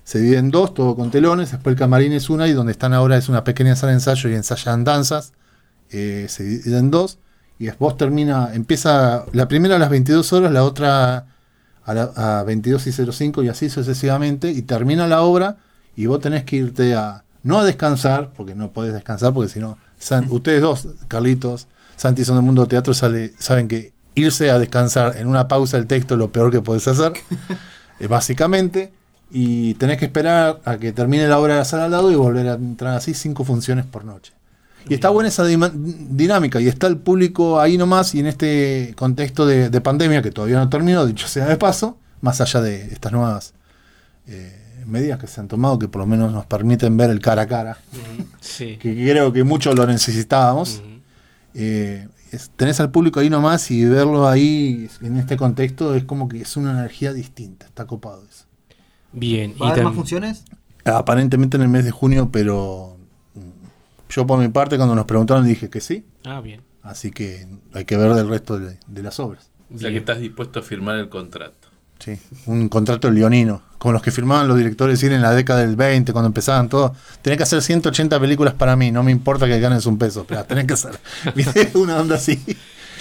se divide en dos, todo con telones. Después el camarín es una y donde están ahora es una pequeña sala de ensayo y ensayan danzas. Eh, se divide en dos. Y después termina, empieza la primera a las 22 horas, la otra a, la- a 22 y 05 y así sucesivamente. Y termina la obra y vos tenés que irte a, no a descansar, porque no podés descansar, porque si no, ustedes dos, Carlitos, Santi son del mundo teatro, sale, saben que irse a descansar en una pausa del texto es lo peor que podés hacer, eh, básicamente, y tenés que esperar a que termine la obra de la sala al lado y volver a entrar así cinco funciones por noche. Y está buena esa dinámica, y está el público ahí nomás, y en este contexto de, de pandemia, que todavía no terminó, dicho sea de paso, más allá de estas nuevas eh, medidas que se han tomado, que por lo menos nos permiten ver el cara a cara, Sí. que creo que muchos lo necesitábamos. Eh, es- tenés al público ahí nomás y verlo ahí en este contexto es como que es una energía distinta, está copado eso. Bien. ¿Va a haber más funciones? Aparentemente en el mes de junio, pero yo por mi parte cuando nos preguntaron dije que sí, Ah, bien. así que hay que ver del resto de, de las obras. O sea que estás dispuesto a firmar el contrato. Sí, un contrato leonino, como los que firmaban los directores de en la década del 20, cuando empezaban todo. Tenés que hacer 180 películas para mí, no me importa que ganes un peso, pero tenés que hacer. ¿Viste? Una onda así.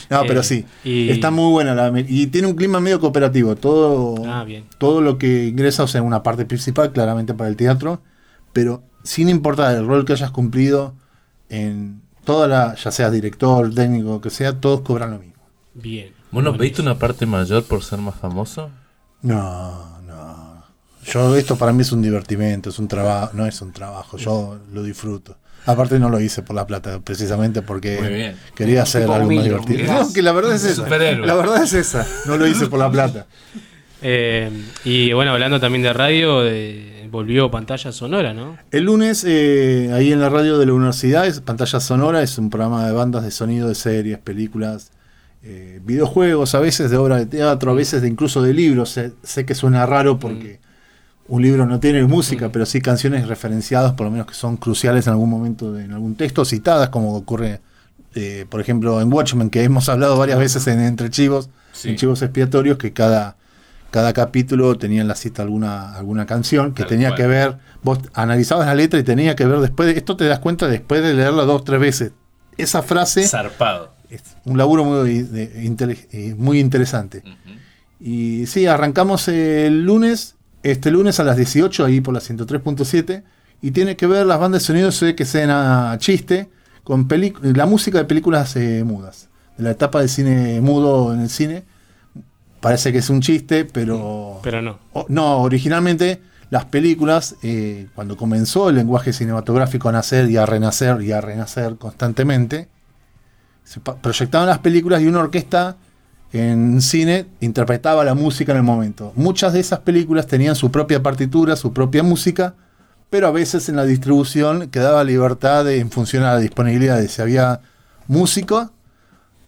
No, pero Eh, sí, y- está muy buena la, y tiene un clima medio cooperativo. Todo, Ah, bien. todo lo que ingresa, o sea, una parte principal, claramente para el teatro, pero sin importar el rol que hayas cumplido en toda la, ya sea director, técnico, que sea, todos cobran lo mismo. Bien. ¿Vos no pediste una parte mayor por ser más famoso? No, no. Yo, esto para mí es un divertimento, es un trabajo, no es un trabajo, yo lo disfruto. Aparte no lo hice por la plata, precisamente porque quería hacer algo más divertido. No, que la verdad es esa. La verdad es esa. No lo hice por la plata. Eh, y bueno, hablando también de radio, de- volvió pantalla sonora, ¿no? El lunes, eh, ahí en la radio de la universidad, es Pantalla Sonora, es un programa de bandas de sonido de series, películas, eh, videojuegos, a veces de obra de teatro, a veces de incluso de libros. Sé, sé que suena raro porque un libro no tiene música, pero sí canciones referenciadas, por lo menos que son cruciales en algún momento, de- en algún texto, citadas, como ocurre, eh, por ejemplo, en Watchmen, que hemos hablado varias veces en Entre Chivos, Sí. en Chivos Expiatorios, que cada, cada capítulo tenía en la cita alguna, alguna canción que tenía que ver, vos analizabas la letra y tenía que ver después, de, esto te das cuenta después de leerla dos, tres veces. Esa frase Zarpado. es un laburo muy, de- eh, muy interesante. Y sí, arrancamos el lunes, este lunes a las 18, ahí por la 103.7, y tiene que ver las bandas de sonido, se ve que sean a chiste, con la música de películas eh, mudas, de la etapa de cine mudo en el cine. Parece que es un chiste, pero... Pero no. o- no, originalmente las películas, eh, cuando comenzó el lenguaje cinematográfico a nacer y a renacer y a renacer constantemente, se proyectaban las películas y una orquesta en cine interpretaba la música en el momento. Muchas de esas películas tenían su propia partitura, su propia música, pero a veces en la distribución quedaba libertad de- en función a la disponibilidad de si había músico,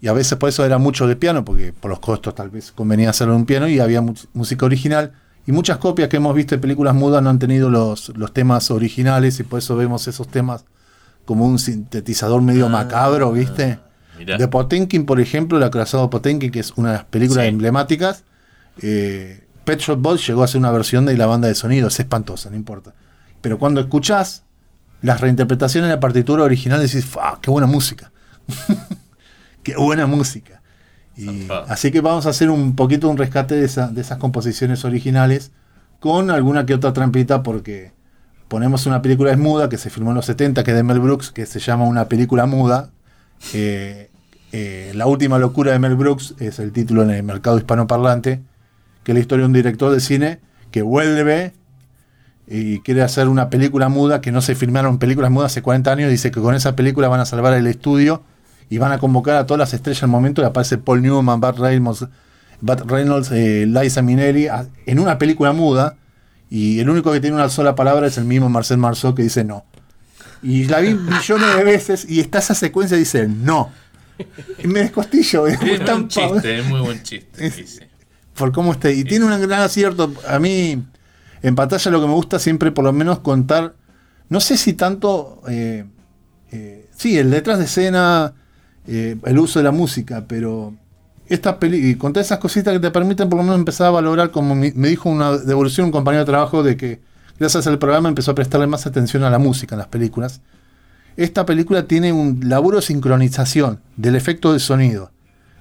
y a veces por eso era mucho de piano, porque por los costos tal vez convenía hacerlo en un piano, y había música original. Y muchas copias que hemos visto de películas mudas no han tenido los, los temas originales, y por eso vemos esos temas como un sintetizador medio macabro, ¿viste? mirá. De Potenkin, por ejemplo, el acorazado Potenkin, que es una de las películas emblemáticas, eh, Pet Shop Boys llegó a ser una versión de la banda de sonido, es espantosa, no importa. Pero cuando escuchás las reinterpretaciones de la partitura original, decís, ¡fa! ¡Qué buena música! ¡Qué buena música! Y así que vamos a hacer un poquito un rescate de, esa- de esas composiciones originales con alguna que otra trampita porque ponemos una película es muda que se filmó en los 70 que es de Mel Brooks que se llama una película muda Eh, eh, la última locura de Mel Brooks es el título en el mercado hispanoparlante que es la historia de un director de cine que vuelve y quiere hacer una película muda que no se filmaron películas mudas hace 40 años dice que con esa película van a salvar el estudio y van a convocar a todas las estrellas al momento y aparece Paul Newman, Burt Reynolds, Burt Reynolds eh, Liza Minnelli a- en una película muda y el único que tiene una sola palabra es el mismo Marcel Marceau que dice no. Y la vi millones de veces y está esa secuencia y dice no. Y me descostillo. es Es tan chiste, es muy buen chiste. Es- por cómo esté. Y tiene un gran acierto. A mí, en pantalla lo que me gusta siempre, por lo menos, contar. No sé si tanto. eh, eh, sí, el detrás de escena, eh, el uso de la música, pero. Esta peli y contar esas cositas que te permiten por lo menos empezar a valorar, como mi- me dijo una devolución un compañero de trabajo, de que gracias al programa empezó a prestarle más atención a la música en las películas. Esta película tiene un laburo de sincronización del efecto de sonido,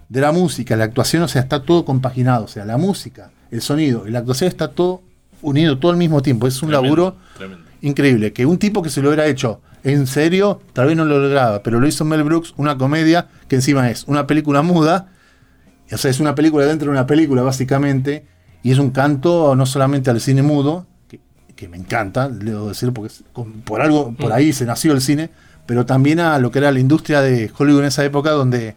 de la música, la actuación, o sea, está todo compaginado. O sea, la música, el sonido y la actuación está todo unido todo al mismo tiempo. Es un laburo Tremendo. increíble. Que un tipo que se lo hubiera hecho en serio, tal vez no lo lograba, pero lo hizo Mel Brooks, una comedia que encima es una película muda, o sea, es una película dentro de una película básicamente, y es un canto no solamente al cine mudo, que, que me encanta, debo decir, porque por algo, por ahí se nació el cine, pero también a lo que era la industria de Hollywood en esa época donde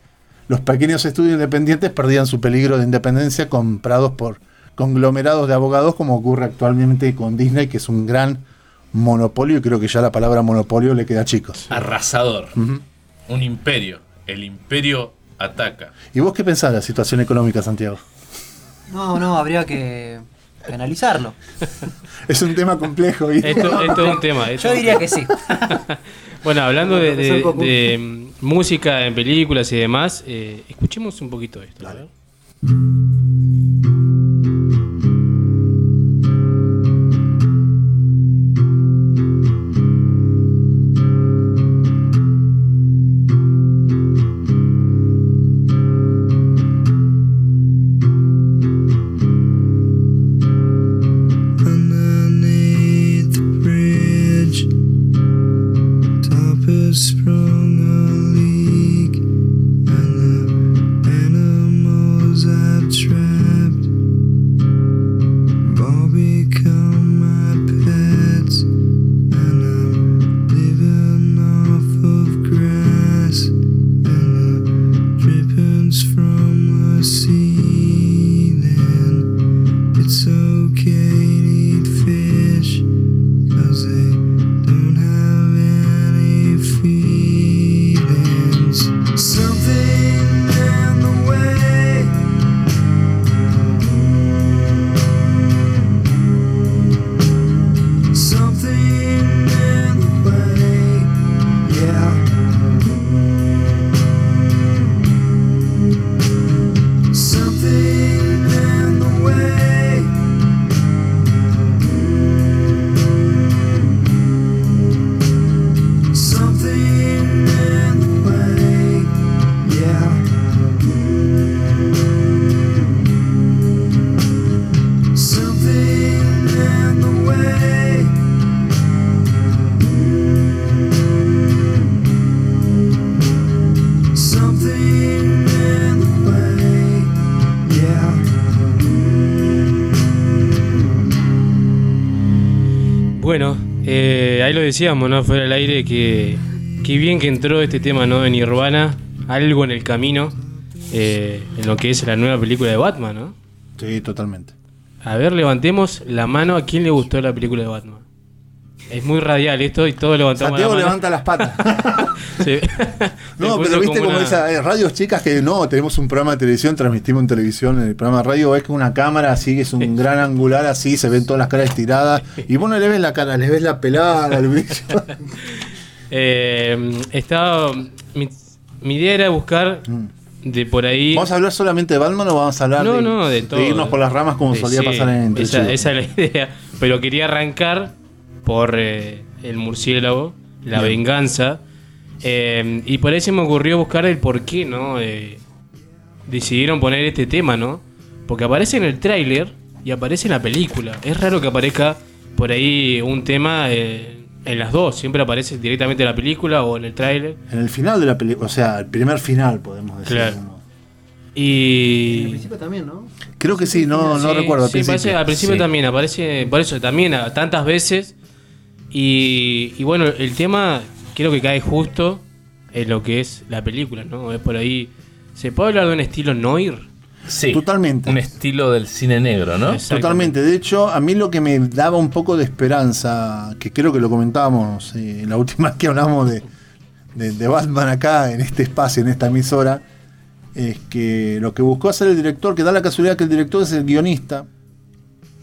los pequeños estudios independientes perdían su peligro de independencia comprados por conglomerados de abogados como ocurre actualmente con Disney, que es un gran monopolio y creo que ya la palabra monopolio le queda a chicos. Arrasador. Un imperio. El imperio ataca. ¿Y vos qué pensás de la situación económica, Santiago? No, no, habría que analizarlo. Es un tema complejo. ¿viste? Esto, esto es un tema. esto- Yo diría que sí. Bueno, hablando de, mm, música en películas y demás, eh, escuchemos un poquito de esto. a ver. Eh, ahí lo decíamos, ¿no? Fuera del aire, que, que bien que entró este tema, ¿no? De Nirvana, algo en el camino, eh, en lo que es la nueva película de Batman, ¿no? Sí, totalmente. A ver, levantemos la mano a quién le gustó la película de Batman. Es muy radial esto y todos levantamos Santiago la mano. levanta las patas. Sí. No, pero viste como una- esas eh, radios chicas que no, tenemos un programa de televisión, transmitimos en televisión, en el programa de radio es que una cámara así, que es un gran angular así, se ven todas las caras estiradas, y vos no le ves la cara, le ves la pelada, el brillo. Eh, estaba. Mi, mi idea era buscar de por ahí. Mm. ¿Vamos a hablar solamente de Batman o vamos a hablar No, de, no, de todo. irnos por las ramas como solía sí, pasar en Entre esa, esa es la idea. Pero quería arrancar por eh, el murciélago, la Bien. venganza. Eh, y por ahí se me ocurrió buscar el por qué, ¿no? Eh, decidieron poner este tema, ¿no? Porque aparece en el tráiler y aparece en la película. Es raro que aparezca por ahí un tema eh, en las dos. Siempre aparece directamente en la película o en el tráiler. En el final de la película, o sea, el primer final, podemos decir. Claro. Y. Al principio también, ¿no? Creo que sí, no, no Sí, recuerdo. al sí, parece- principio. al principio Sí. también aparece, por eso también a tantas veces. Y, y bueno, el tema creo que cae justo en lo que es la película, ¿no? Es por ahí. ¿Se puede hablar de un estilo noir? Sí. Totalmente. Un estilo del cine negro, ¿no? Totalmente. De hecho, a mí lo que me daba un poco de esperanza, que creo que lo comentábamos eh, la última vez que hablamos de, de- de Batman acá, en este espacio, en esta emisora, es que lo que buscó hacer el director, que da la casualidad que el director es el guionista,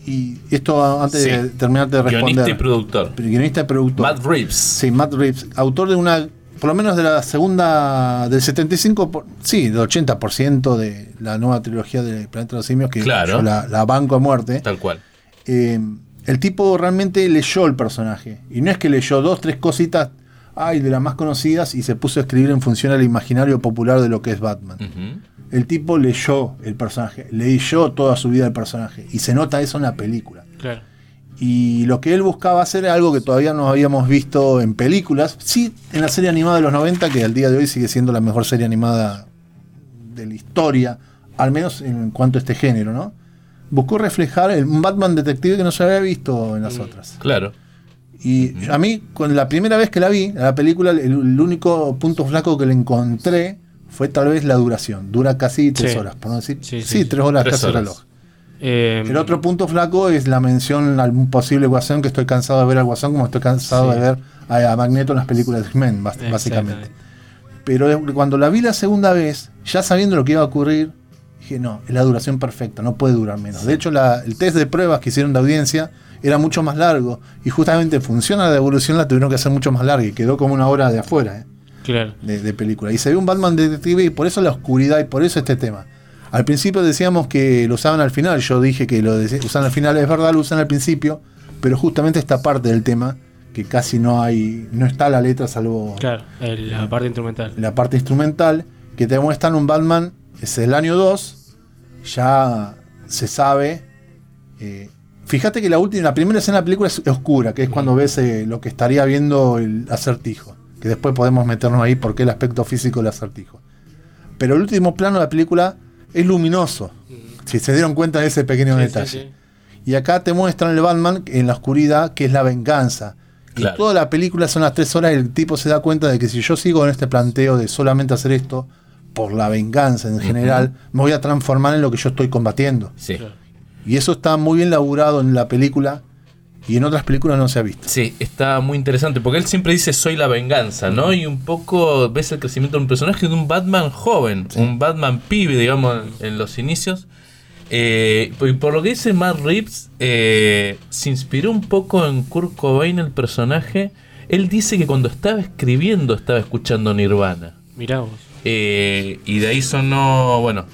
y esto antes Sí. de terminar de responder. Guionista y productor. Guionista y productor. Matt Reeves. Sí, Matt Reeves, autor de una, por lo menos de la segunda, del 75, por- sí, del 80% de la nueva trilogía de Planeta de los Simios, que Claro. la, la banco a muerte. Tal cual. Eh, el tipo realmente leyó el personaje. Y no es que leyó dos, tres cositas, ay, de las más conocidas, y se puso a escribir en función al imaginario popular de lo que es Batman. El tipo leyó el personaje, leyó toda su vida el personaje. Y se nota eso en la película. Claro. Y lo que él buscaba hacer era algo que todavía no habíamos visto en películas. Sí, en la serie animada de los 90, que al día de hoy sigue siendo la mejor serie animada de la historia, al menos en cuanto a este género, ¿no? Buscó reflejar el, un Batman detective que no se había visto en las otras. Claro. Y a mí, con la primera vez que la vi, la película, el, el único punto flaco que le encontré fue tal vez la duración. Dura casi tres Sí. horas, por no decir. Sí, sí, sí. tres horas Tres casi el reloj. Eh, El otro punto flaco es la mención al posible Guasón, que estoy cansado de ver al Guasón como estoy cansado de ver a, a Magneto en las películas de X-Men, básicamente. Pero eh, cuando la vi la segunda vez, ya sabiendo lo que iba a ocurrir, dije, no, es la duración perfecta, no puede durar menos. De hecho, la- el test de pruebas que hicieron de audiencia era mucho más largo y justamente en función a la devolución la tuvieron que hacer mucho más larga y quedó como una hora de afuera. ¿eh? Claro. de, de película. Y se ve un Batman detective y por eso la oscuridad y por eso este tema. Al principio decíamos que lo usaban al final, yo dije que lo usan al final, es verdad, lo usan al principio, pero justamente esta parte del tema, que casi no hay, no está la letra salvo Claro, el- la parte instrumental. la parte instrumental, que te muestran un Batman, es el año 2, ya se sabe. eh, fíjate que la última, la primera escena de la película es oscura, que es cuando ves eh, lo que estaría viendo el acertijo. Que después podemos meternos ahí porque el aspecto físico del acertijo. Pero el último plano de la película es luminoso. Si se dieron cuenta de ese pequeño Sí, detalle. sí. Y acá te muestran el Batman en la oscuridad, que es la venganza. Y Claro. toda la película son las tres horas y el tipo se da cuenta de que si yo sigo en este planteo de solamente hacer esto por la venganza en general, me voy a transformar en lo que yo estoy combatiendo. Sí. Y eso está muy bien laburado en la película y en otras películas no se ha visto. Sí, está muy interesante porque él siempre dice soy la venganza, ¿no? Y un poco ves el crecimiento de un personaje de un Batman joven, un Batman pibe, digamos, en, en los inicios. Eh, y por lo que dice Matt Reeves, eh, se inspiró un poco en Kurt Cobain el personaje. Él dice que cuando estaba escribiendo estaba escuchando Nirvana. Mirá vos. Eh, y de ahí sonó, bueno,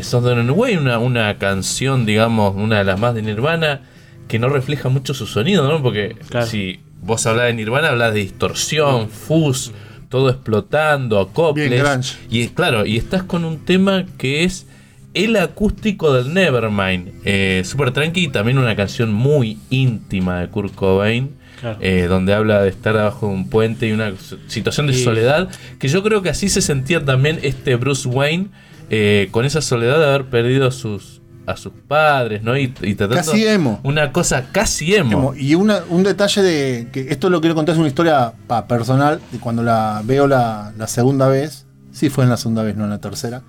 Southern Away, una, una canción, digamos, una de las más de Nirvana, que no refleja mucho su sonido, ¿no? Porque si vos hablas de Nirvana, hablas de distorsión, fuzz, todo explotando, acoples. Y claro, y estás con un tema que es el acústico del Nevermind. Eh, Super tranqui y también una canción muy íntima de Kurt Cobain. Claro. eh, donde habla de estar abajo de un puente y una situación de soledad, que yo creo que así se sentía también este Bruce Wayne, eh, con esa soledad de haber perdido a sus a sus padres, ¿no? Y, y tratando Casi emo. Una cosa casi emo. Y una- un detalle de que esto lo quiero contar es una historia pa, personal de cuando la veo la, la segunda vez. Sí, fue en la segunda vez, no en la tercera.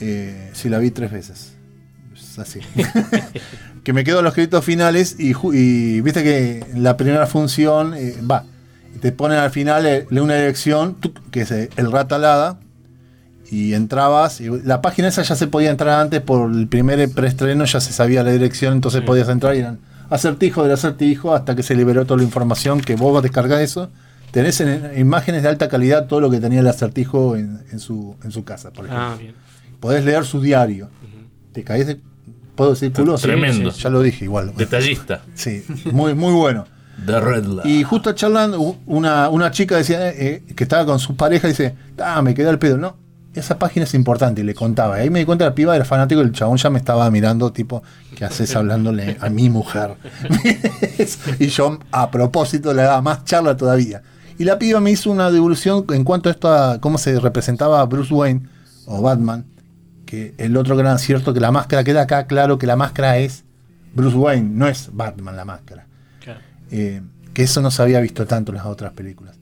Eh, sí, la vi tres veces. Es así. que me quedo en los créditos finales y, viste que la primera función eh, va. te ponen al final eh, una dirección que es eh, el ratalada y entrabas y la página esa ya se podía entrar antes por el primer preestreno ya se sabía la dirección entonces podías entrar y eran acertijo del acertijo hasta que se liberó toda la información que vos descargás eso tenés en, en imágenes de alta calidad todo lo que tenía el acertijo en, en su, en su casa por ejemplo Ah, bien. podés leer su diario te caes de puedo decir culo Tremendo. sí, ya lo dije igual Detallista. sí muy muy bueno The Red y justo charlando, una, una chica decía eh, eh, que estaba con su pareja, dice, ah, me quedé al pedo. No, esa página es importante, y le contaba. Y ahí me di cuenta que la piba era fanático y el chabón ya me estaba mirando, tipo, ¿qué haces hablándole a mi mujer? y yo, a propósito, le daba más charla todavía. Y la piba me hizo una devolución en cuanto a esto, a cómo se representaba a Bruce Wayne o Batman, que el otro gran acierto, que la máscara queda acá claro que la máscara es Bruce Wayne, no es Batman la máscara. Eh, que eso no se había visto tanto en las otras películas.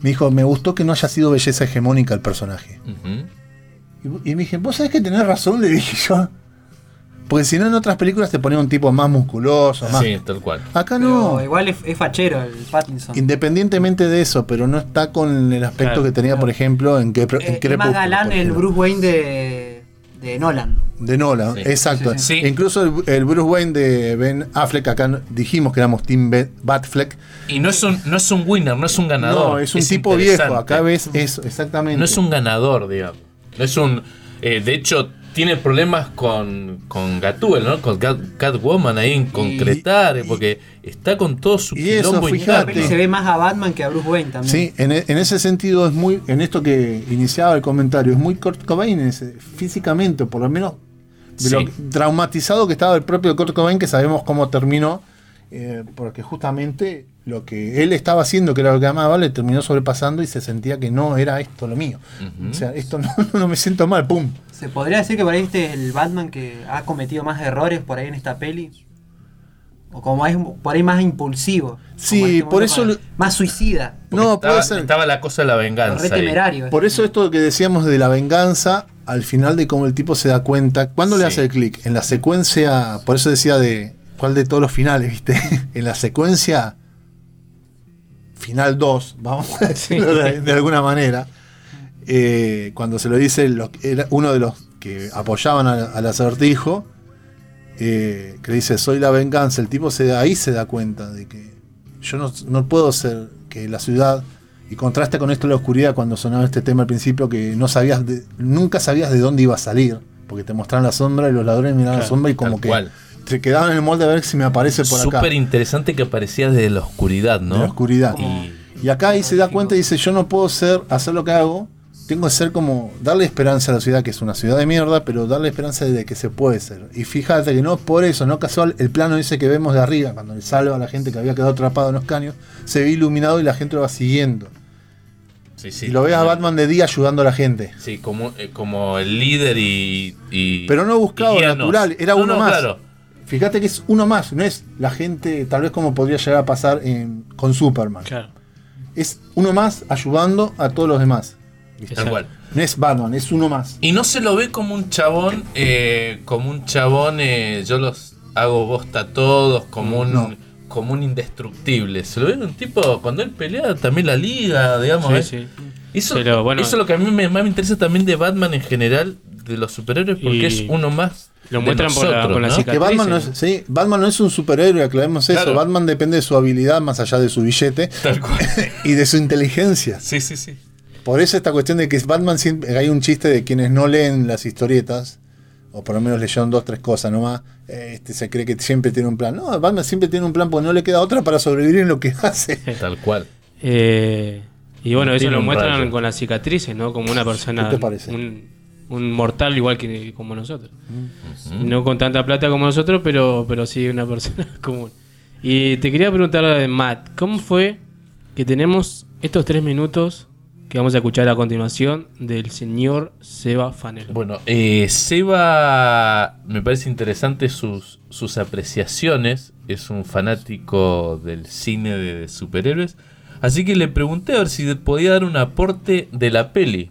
Me dijo, me gustó que no haya sido belleza hegemónica el personaje. Y, y me dije, vos sabés que tenés razón, le dije yo. Porque si no en otras películas te ponían un tipo más musculoso, más... Sí, tal cual. Acá Pero no. igual es, es fachero el Pattinson. Independientemente de eso, pero no está con el aspecto Claro, que tenía, por ejemplo, en, que, en Eh, es más galán el. Bruce Wayne de, de Nolan. De Nolan, Sí. exacto. Sí, Incluso el, el Bruce Wayne de Ben Affleck, acá dijimos que éramos Team Ben- Batfleck. Y no es un, no es un winner, no es un ganador. No, es un tipo viejo. Acá ves eso, exactamente. No es un ganador, digamos. No es un. eh, de hecho, tiene problemas con, con Gatúbel, ¿no? Con Cat- Catwoman ahí en concretar, eh, porque está con todo su y eso, fíjate. se ve más a Batman que a Bruce Wayne también. Sí, en, e- en ese sentido es muy, en esto que iniciaba el comentario, es muy Kurt Cobain ese, físicamente, por lo menos de lo Sí. que- traumatizado que estaba el propio Kurt Cobain, que sabemos cómo terminó, eh, porque justamente lo que él estaba haciendo, que era lo que amaba, le terminó sobrepasando y se sentía que no era esto lo mío. O sea, esto no, no me siento mal, pum. ¿Se podría decir que por ahí este es el Batman que ha cometido más errores por ahí en esta peli? O como es por ahí más impulsivo. Sí, este por eso más, suicida. No, estaba, puede ser. estaba la cosa de la venganza. Re ahí. temerario. Por eso esto que decíamos de la venganza, al final de cómo el tipo se da cuenta, ¿cuándo le hace el clic? En la secuencia, por eso decía de cuál de todos los finales, ¿viste? en la secuencia final 2, vamos a decirlo de, de alguna manera, eh, cuando se lo dice lo- era uno de los que apoyaban al, al acertijo, eh, que dice, soy la venganza, el tipo se ahí se da cuenta de que yo no, no puedo ser que la ciudad, y contrasta con esto la oscuridad cuando sonaba este tema al principio, que no sabías, de- nunca sabías de dónde iba a salir, porque te mostraron la sombra y los ladrones miraban la sombra y como que cual. Se quedaban en el molde a ver si me aparece por acá. Súper interesante que aparecía desde la oscuridad, ¿no? De la oscuridad. Y acá ahí se da cuenta y dice, yo no puedo ser, hacer lo que hago, tengo que ser como, darle esperanza a la ciudad, que es una ciudad de mierda, pero darle esperanza de que se puede ser. Y fíjate que no por eso, no casual, el plano ese que vemos de arriba, cuando le salva a la gente que había quedado atrapada en los caños, se ve iluminado y la gente lo va siguiendo. Sí, sí. y lo ves a Batman de día ayudando a la gente. Sí, como, eh, como el líder y. y- Pero no buscado, natural, era No, uno no, más. Claro. Fíjate que es uno más, no es la gente, tal vez como podría llegar a pasar en- con Superman. Es uno más ayudando a todos los demás. Tal cual. No es Batman, es uno más. Y no se lo ve como un chabón, eh, como un chabón, eh, yo los hago bosta a todos, como un, No. como un indestructible. Se lo ve un tipo, cuando él pelea, también la liga, digamos. Sí, ¿eh? sí. Eso, Pero bueno- eso es lo que a mí me, más me interesa también de Batman en general, de los superhéroes, porque Y es uno más. Lo muestran por la- nosotros, con la ¿no? cicatriz. Que Batman no, es, sí, Batman no es un superhéroe, aclaremos eso. Batman depende de su habilidad más allá de su billete Tal cual. y de su inteligencia. Sí, sí, sí. Por eso esta cuestión de que Batman siempre, hay un chiste de quienes no leen las historietas, o por lo menos leyeron dos, tres cosas nomás, eh, este, se cree que siempre tiene un plan. No, Batman siempre tiene un plan porque no le queda otra para sobrevivir en lo que hace. Tal cual. Eh, y bueno, eso Tiene lo muestran rayo. con las cicatrices, ¿no? Como una persona. ¿Qué te parece? Un, un mortal igual que como nosotros. No con tanta plata como nosotros, pero, pero sí una persona común. Y te quería preguntar, Matt, ¿cómo fue que tenemos estos tres minutos que vamos a escuchar a continuación del señor Seba Fanelo. Bueno, eh, Seba me parece interesante sus, sus apreciaciones. Es un fanático del cine de superhéroes. Así que le pregunté a ver si podía dar un aporte de la peli.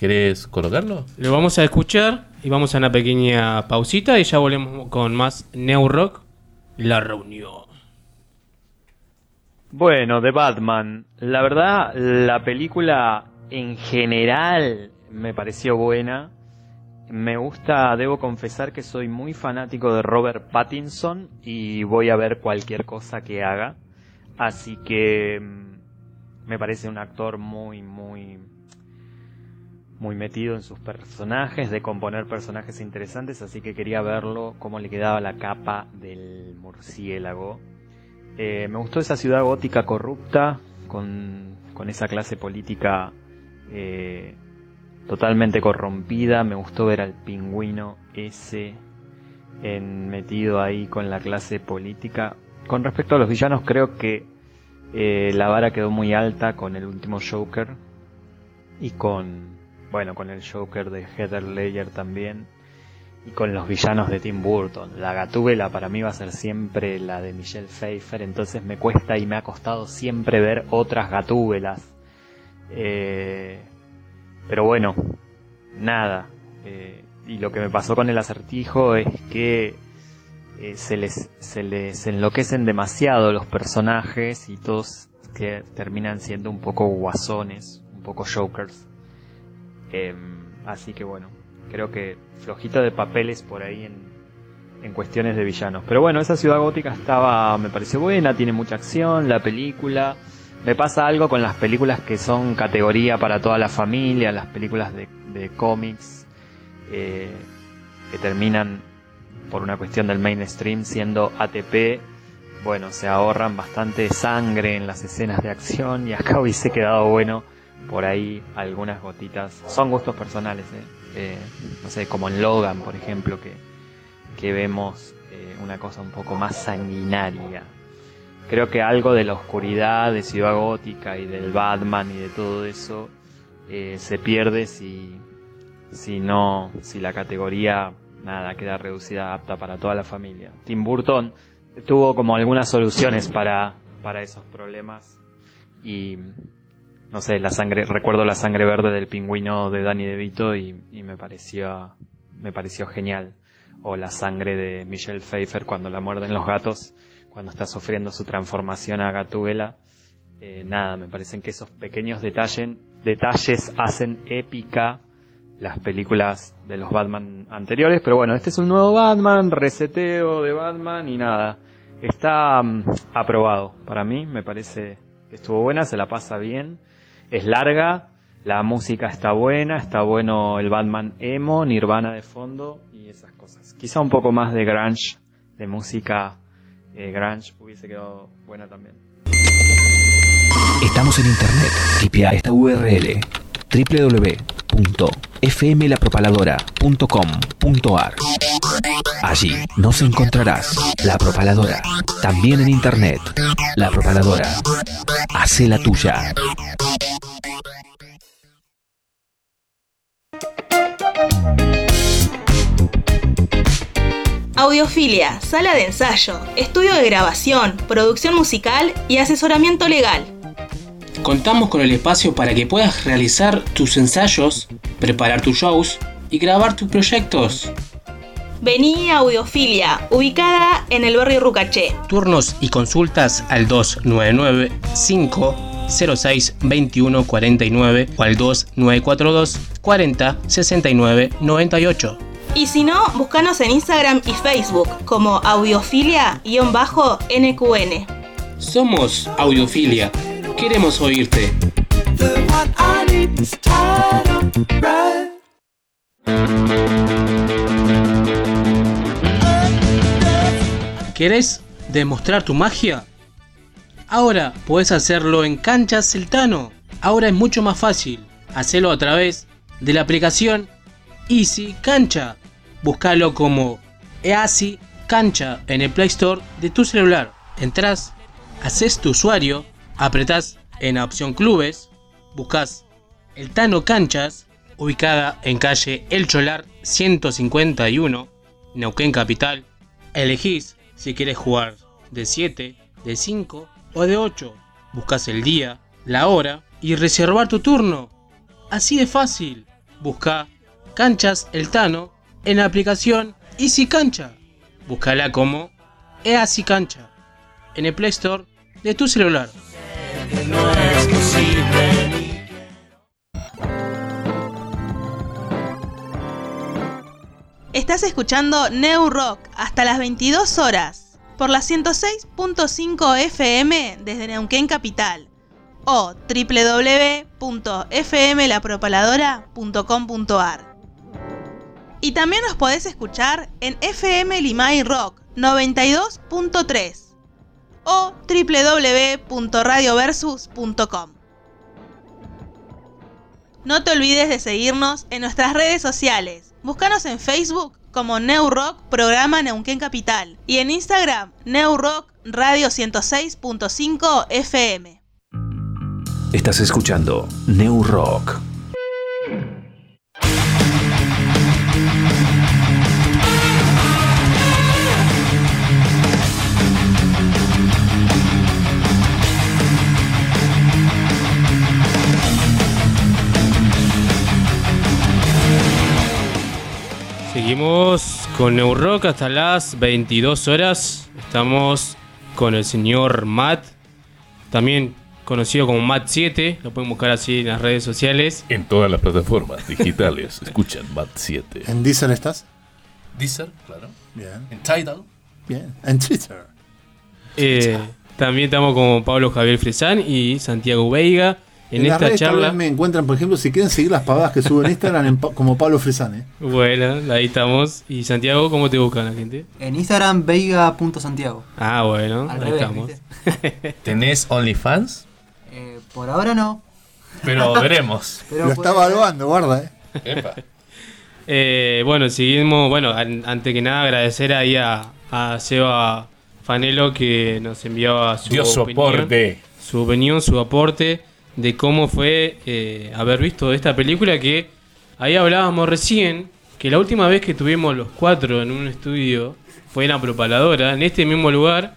¿Querés colocarlo? Lo vamos a escuchar y vamos a una pequeña pausita y ya volvemos con más New Rock, la reunión. Bueno, de Batman. La verdad, la película en general me pareció buena. Me gusta, debo confesar que soy muy fanático de Robert Pattinson y voy a ver cualquier cosa que haga. Así que mm, me parece un actor muy, muy, muy metido en sus personajes, de componer personajes interesantes, así que quería verlo cómo le quedaba la capa del murciélago. Eh, me gustó esa ciudad gótica corrupta, con, con esa clase política eh, totalmente corrompida. Me gustó ver al pingüino ese en, metido ahí con la clase política. Con respecto a los villanos, creo que eh, la vara quedó muy alta con el último Joker y con, bueno, con el Joker de Heather Ledger también y con los villanos de Tim Burton. La Gatúbela para mí va a ser siempre la de Michelle Pfeiffer, entonces me cuesta y me ha costado siempre ver otras Gatúbelas. Eh, pero bueno, nada. Eh, y lo que me pasó con el acertijo es que eh, se, les, se les enloquecen demasiado los personajes y todos que terminan siendo un poco guasones, un poco jokers. Em, así que bueno, creo que flojita de papeles por ahí en, en cuestiones de villanos. Pero bueno, esa ciudad gótica estaba, me pareció buena, tiene mucha acción, la película. Me pasa algo con las películas que son categoría para toda la familia, las películas de, de cómics, eh, que terminan por una cuestión del mainstream siendo ATP. Bueno, se ahorran bastante sangre en las escenas de acción y acá hubiese quedado bueno por ahí algunas gotitas. Son gustos personales, ¿eh? Eh, no sé, como en Logan, por ejemplo, que, que vemos eh, una cosa un poco más sanguinaria. Creo que algo de la oscuridad de Ciudad Gótica y del Batman y de todo eso eh, se pierde si, si no, si la categoría nada queda reducida apta para toda la familia. Tim Burton tuvo como algunas soluciones para, para esos problemas y no sé, la sangre, recuerdo la sangre verde del pingüino de Danny DeVito y, y me pareció, me pareció genial. O la sangre de Michelle Pfeiffer cuando la muerden los gatos, cuando está sufriendo su transformación a Gatúbela. Eh, nada, me parecen que esos pequeños detalles, detalles hacen épica las películas de los Batman anteriores, pero bueno, este es un nuevo Batman, reseteo de Batman y nada, está mm, aprobado. Para mí me parece que estuvo buena, se la pasa bien, es larga, la música está buena, está bueno el Batman emo, Nirvana de fondo y esas cosas. Quizá un poco más de grunge, de música eh, grunge hubiese quedado buena también. Estamos en internet. Tipea esta URL www.fmlapropaladora.com.ar Allí nos encontrarás La Propaladora. También en internet. La Propaladora. Hace la tuya. Audiofilia, sala de ensayo, estudio de grabación, producción musical y asesoramiento legal. Contamos con el espacio para que puedas realizar tus ensayos, preparar tus shows y grabar tus proyectos. Vení a Audiofilia, ubicada en el barrio Rucaché. Turnos y consultas al 299 506 2149 o al 2942 40 69 98. Y si no, búscanos en Instagram y Facebook como audiofilia-nqn. Somos Audiofilia. Queremos oírte. ¿Querés demostrar tu magia? Ahora puedes hacerlo en Cancha Celtano. Ahora es mucho más fácil. Hacelo a través de la aplicación Easy Cancha. Búscalo como Easy Cancha en el Play Store de tu celular. Entrás, haces tu usuario, apretás en la opción clubes, buscas El Tano Canchas, ubicada en calle El Cholar 151, Neuquén Capital. Elegís si quieres jugar de 7, de 5 o de 8. Buscas el día, la hora y reservar tu turno. Así de fácil. Busca Canchas El Tano en la aplicación Easy Cancha. Búscala como Easy Cancha en el Play Store de tu celular. Estás escuchando New Rock hasta las 22 horas por la 106.5 FM desde Neuquén Capital o www.fmlapropaladora.com.ar. Y también nos podés escuchar en FM Limay Rock 92.3 o www.radioversus.com. No te olvides de seguirnos en nuestras redes sociales. Búscanos en Facebook como New Rock Programa Neuquén Capital y en Instagram New Rock Radio 106.5 FM. Estás escuchando New con New Rock hasta las 22 horas. Estamos con el señor Matt, también conocido como Matt 7. Lo pueden buscar así en las redes sociales. En todas las plataformas digitales. Escuchan Matt 7. ¿En Deezer estás? Deezer, claro. Bien. En Tidal. Bien. En Twitter. Eh, también estamos con Pablo Javier Fresán y Santiago Veiga. En, las esta redes tal charla. vez me encuentran, por ejemplo, si quieren seguir las pavadas que subo en Instagram en como Pablo Fresán. ¿eh? Bueno, ahí estamos. Y Santiago, ¿cómo te buscan la gente? En Instagram, veiga.santiago. Ah, bueno, Al ahí revés, estamos. ¿Tenés OnlyFans? Eh, por ahora no. Pero veremos. Pero Lo está evaluando, guarda. ¿eh? Epa. Eh, bueno, seguimos. Bueno, an- antes que nada, agradecer ahí a, a Seba Fanelo que nos envió su, Dio su opinión, aporte. Su opinión, su aporte de cómo fue eh, haber visto esta película que ahí hablábamos recién. Que la última vez que tuvimos los cuatro en un estudio fue en la propaladora, en este mismo lugar,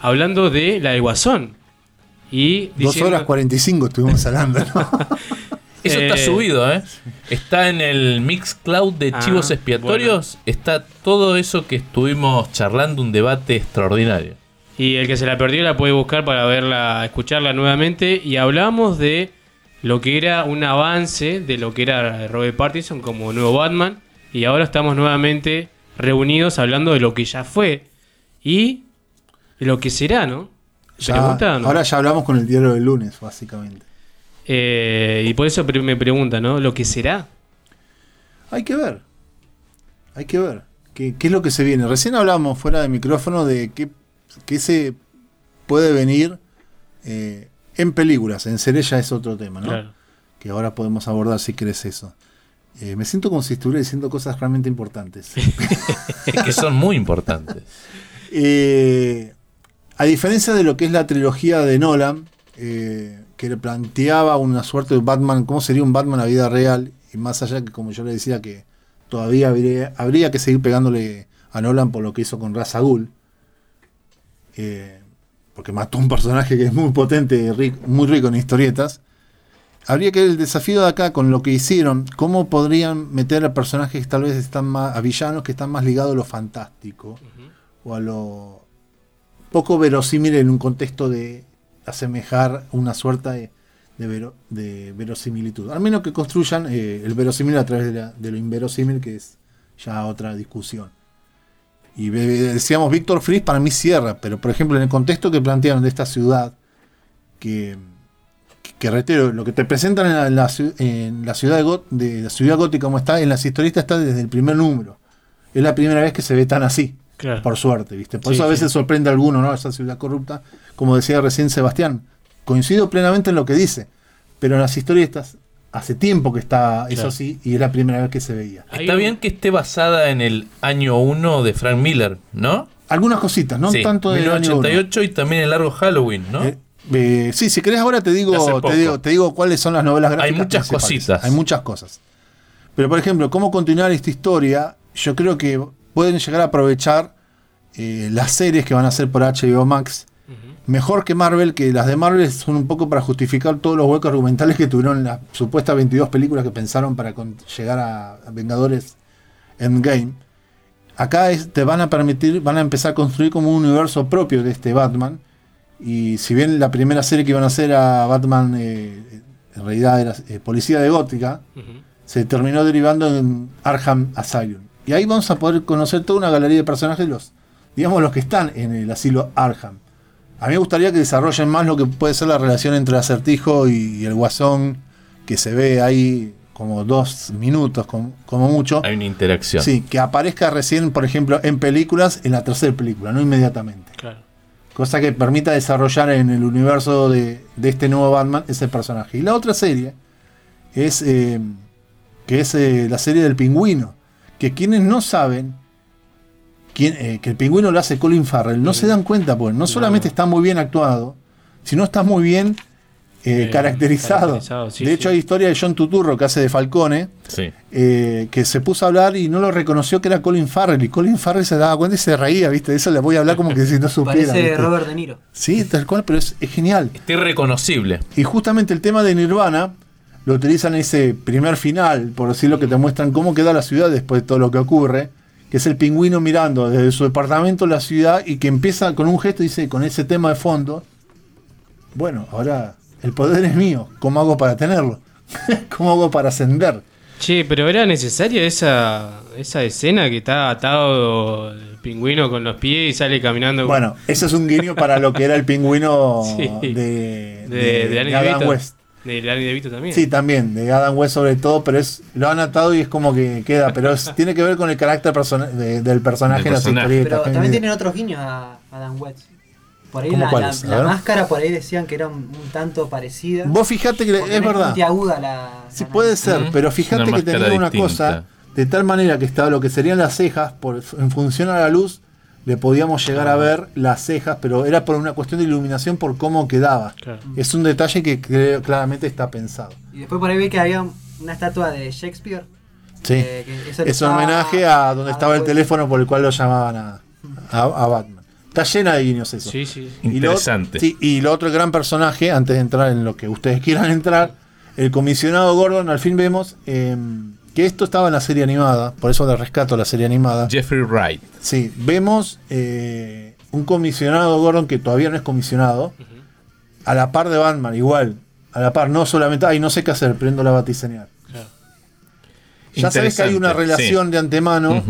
hablando de la del Guasón. Y Dos diciendo- horas 45 estuvimos hablando, ¿no? Eso está Eh, subido, ¿eh? Está en el Mixcloud de Ah, Chivos Expiatorios. Está todo eso que estuvimos charlando, un debate extraordinario. Y el que se la perdió la puede buscar para verla, escucharla nuevamente. Y hablamos de lo que era un avance de lo que era Robert Pattinson como nuevo Batman. Y ahora estamos nuevamente reunidos hablando de lo que ya fue y de lo que será, ¿no? Ya-. Ahora ya hablamos con el diario del lunes, básicamente. Eh, y por eso me pregunta, ¿no? Lo que será. Hay que ver. Hay que ver. ¿Qué, qué es lo que se viene? Recién hablamos fuera de micrófono de qué, qué se puede venir eh, en películas. En serie ya es otro tema, ¿no? Claro. Que ahora podemos abordar si querés eso. Eh, me siento como si estuviera diciendo cosas realmente importantes. Es que son muy importantes. Eh, a diferencia de lo que es la trilogía de Nolan, eh, que le planteaba una suerte de Batman, cómo sería un Batman a vida real, y más allá que, como yo le decía, que todavía habría, habría que seguir pegándole a Nolan por lo que hizo con Ra's al Ghul, eh, porque mató un personaje que es muy potente, ric- muy rico en historietas. Habría que el desafío de acá con lo que hicieron, cómo podrían meter a personajes que tal vez están más, a villanos que están más ligados a lo fantástico o a lo poco verosímil en un contexto de asemejar una suerte de, de vero- de verosimilitud. Al menos que construyan eh, el verosímil a través de, la- de lo inverosímil, que es ya otra discusión. Y decíamos, Víctor Fries para mí cierra, pero por ejemplo en el contexto que plantearon de esta ciudad, que, que reitero, lo que te presentan en la, en la en la ciudad, de, Got- de la ciudad gótica como está, en las historietas está desde el primer número. Es la primera vez que se ve tan así. Claro. Por suerte, ¿viste? Por Sí, eso a veces sí. sorprende a alguno, ¿no? Esa ciudad corrupta. Como decía recién Sebastián. Coincido plenamente en lo que dice. Pero en las historietas, hace tiempo que está eso Claro. sí, y es la primera vez que se veía. Está bien que esté basada en el año 1 de Frank Miller, ¿no? Algunas cositas, no Sí, tanto año 1988 y también el largo Halloween, ¿no? Eh, Eh, sí, si querés ahora te De digo, te digo, te digo cuáles son las novelas gráficas. muchas principales. cositas. Hay muchas cosas. Pero por ejemplo, cómo continuar esta historia, yo creo que pueden llegar a aprovechar eh, las series que van a hacer por HBO Max. Mejor que Marvel, que las de Marvel son un poco para justificar todos los huecos argumentales que tuvieron las supuestas 22 películas que pensaron para con- llegar a, Vengadores Endgame. Acá es- te van a permitir, van a empezar a construir como un universo propio de este Batman. Y si bien la primera serie que iban a hacer a Batman, eh, en realidad era eh, Policía de Gótica, se terminó derivando en Arkham Asylum. Y ahí vamos a poder conocer toda una galería de personajes, los, digamos, los que están en el asilo Arkham. A mí me gustaría que desarrollen más lo que puede ser la relación entre Acertijo y, el Guasón, que se ve ahí como dos minutos, como, como mucho. Hay una interacción. Sí, que aparezca recién, por ejemplo, en películas, en la tercera película, no inmediatamente. Claro. Cosa que permita desarrollar en el universo de, de este nuevo Batman ese personaje. Y la otra serie es eh, que es eh, la serie del pingüino. Que quienes no saben eh, que el pingüino lo hace Colin Farrell, no se dan cuenta, pues no solamente está muy bien actuado, sino está muy bien eh, Eh, caracterizado. caracterizado, sí, de hecho, sí. hay historia de John Tuturro que hace de Falcone, Sí. eh, que se puso a hablar y no lo reconoció que era Colin Farrell. Y Colin Farrell se daba cuenta y se reía, ¿viste? De eso le voy a hablar como que si no supiera. Parece ¿viste? Robert De Niro. Sí, tal cual, pero es, es genial. Está irreconocible. Y justamente el tema de Nirvana lo utilizan en ese primer final, por decirlo que te muestran cómo queda la ciudad después de todo lo que ocurre, que es el pingüino mirando desde su departamento la ciudad y que empieza con un gesto y dice, con ese tema de fondo, bueno, ahora el poder es mío, ¿cómo hago para tenerlo? ¿Cómo hago para ascender? Che, pero era necesaria esa, esa escena que está atado el pingüino con los pies y sale caminando. Bueno, eso es un guiño para lo que era el pingüino Sí. de, de, Adam. West. De Danny DeVito también. Sí, también, de Adam West sobre todo, pero es lo han atado y es como que queda, pero es- tiene que ver con el carácter persona- de- del personaje en las historietas. Pero también tienen otros guiños a Adam West. Por ahí ¿Cómo la, la- máscara por ahí decían que era un, un tanto parecida. Vos fijate que Porque es verdad. puntiaguda la. Sí puede ser, pero una que tenía una distinta. cosa de tal manera que estaba lo que serían las cejas, por, en función a la luz, le podíamos llegar a ver las cejas, pero era por una cuestión de iluminación por cómo quedaba. Claro. Es un detalle que creo- claramente está pensado. Y después por ahí vi que había una estatua de Shakespeare. Sí. eh, que eso Es un homenaje a donde a estaba el teléfono por el cual lo llamaban a, a- a Batman. Está llena de guiños eso. Sí, sí. Y lo- Interesante. sí, y lo otro gran personaje, antes de entrar en lo que ustedes quieran entrar, el comisionado Gordon, al fin vemos eh, que esto estaba en la serie animada, por eso le rescato la serie animada. Jeffrey Wright. Sí, vemos eh, un comisionado Gordon que todavía no es comisionado, a la par de Batman, igual, a la par, no solamente, ay, no sé qué hacer, prendo la batiseñal. Ya sabes que hay una relación sí. de antemano,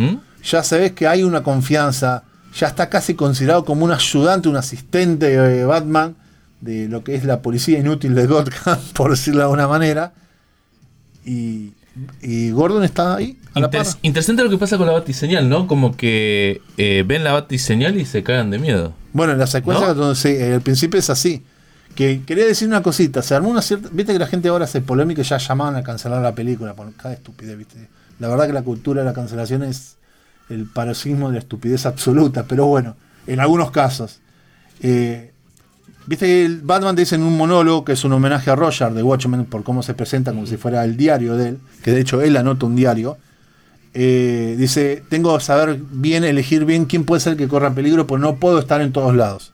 ya sabes que hay una confianza, ya está casi considerado como un ayudante, un asistente de Batman de lo que es la policía inútil de Gotham, por decirlo de alguna manera. Y, y Gordon está ahí, a la par. Interes- interesante lo que pasa con la batiseñal, ¿no? Como que eh, ven la batiseñal y se cagan de miedo. Bueno, en la secuencia ¿No? donde se- el principio es así. Que quería decir una cosita, se armó una cierta. Viste que la gente ahora hace polémica y ya llamaban a cancelar la película por cada estupidez, viste. La verdad que la cultura de la cancelación es el paroxismo de la estupidez absoluta, pero bueno, en algunos casos. Eh, Viste que Batman dice en un monólogo que es un homenaje a Roger de Watchmen por cómo se presenta como si fuera el diario de él, que de hecho él anota un diario. Eh, dice, tengo que saber bien, elegir bien quién puede ser que corra peligro, pues no puedo estar en todos lados.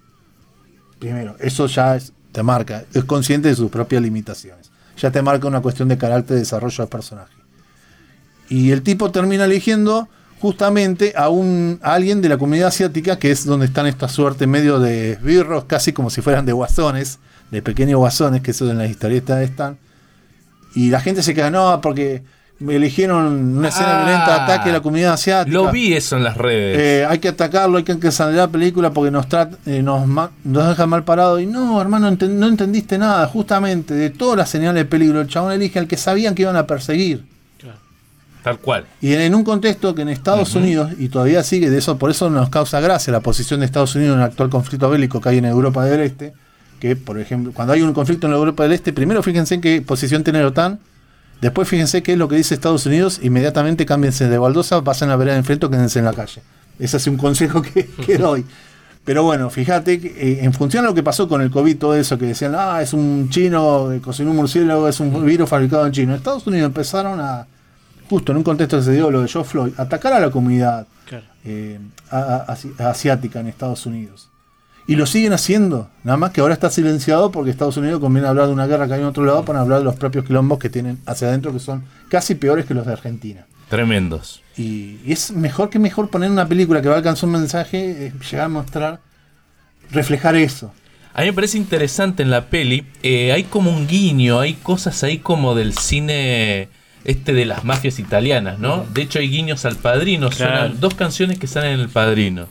Primero, eso ya te marca, es consciente de sus propias limitaciones. Ya te marca una cuestión de carácter de desarrollo de personaje. Y el tipo termina eligiendo justamente a, un, a alguien de la comunidad asiática, que es donde están esta suerte medio de esbirros, casi como si fueran de guasones, de pequeños guasones, que eso en las historietas están. Y la gente se queda, no, porque me eligieron una escena Ah, violenta de ataque a la comunidad asiática. Lo vi eso en las redes. Eh, hay que atacarlo, hay que cancelar la película porque nos, trata, eh, nos, nos deja mal parado. Y no, hermano, no entendiste nada. Justamente de todas las señales de peligro, el chabón elige al que sabían que iban a perseguir. Tal cual. Y en, en un contexto que en Estados Unidos, y todavía sigue, de eso por eso nos causa gracia la posición de Estados Unidos en el actual conflicto bélico que hay en Europa del Este, que por ejemplo, cuando hay un conflicto en la Europa del Este, primero fíjense en qué posición tiene la OTAN, después fíjense qué es lo que dice Estados Unidos, inmediatamente cámbiense de baldosa, pasen a vereda de enfrente o quédense en la calle. Ese es un consejo que, que doy. Pero bueno, fíjate, que, eh, en función a lo que pasó con el COVID, todo eso que decían, ah, es un chino que cocinó un murciélago, es un virus fabricado en China. Estados Unidos empezaron a, justo en un contexto que se dio lo de George Floyd, atacar a la comunidad eh, a- a- asi- asiática en Estados Unidos. Y lo siguen haciendo, nada más que ahora está silenciado porque Estados Unidos conviene hablar de una guerra que hay en otro lado para hablar de los propios quilombos que tienen hacia adentro, que son casi peores que los de Argentina. Tremendos. Y, y es mejor que mejor poner una película que va a alcanzar un mensaje, eh, llegar a mostrar, reflejar eso. A mí me parece interesante en la peli, eh, hay como un guiño, hay cosas ahí como del cine este de las mafias italianas, ¿no? De hecho hay guiños al Padrino, Claro. suenan dos canciones que salen en el Padrino.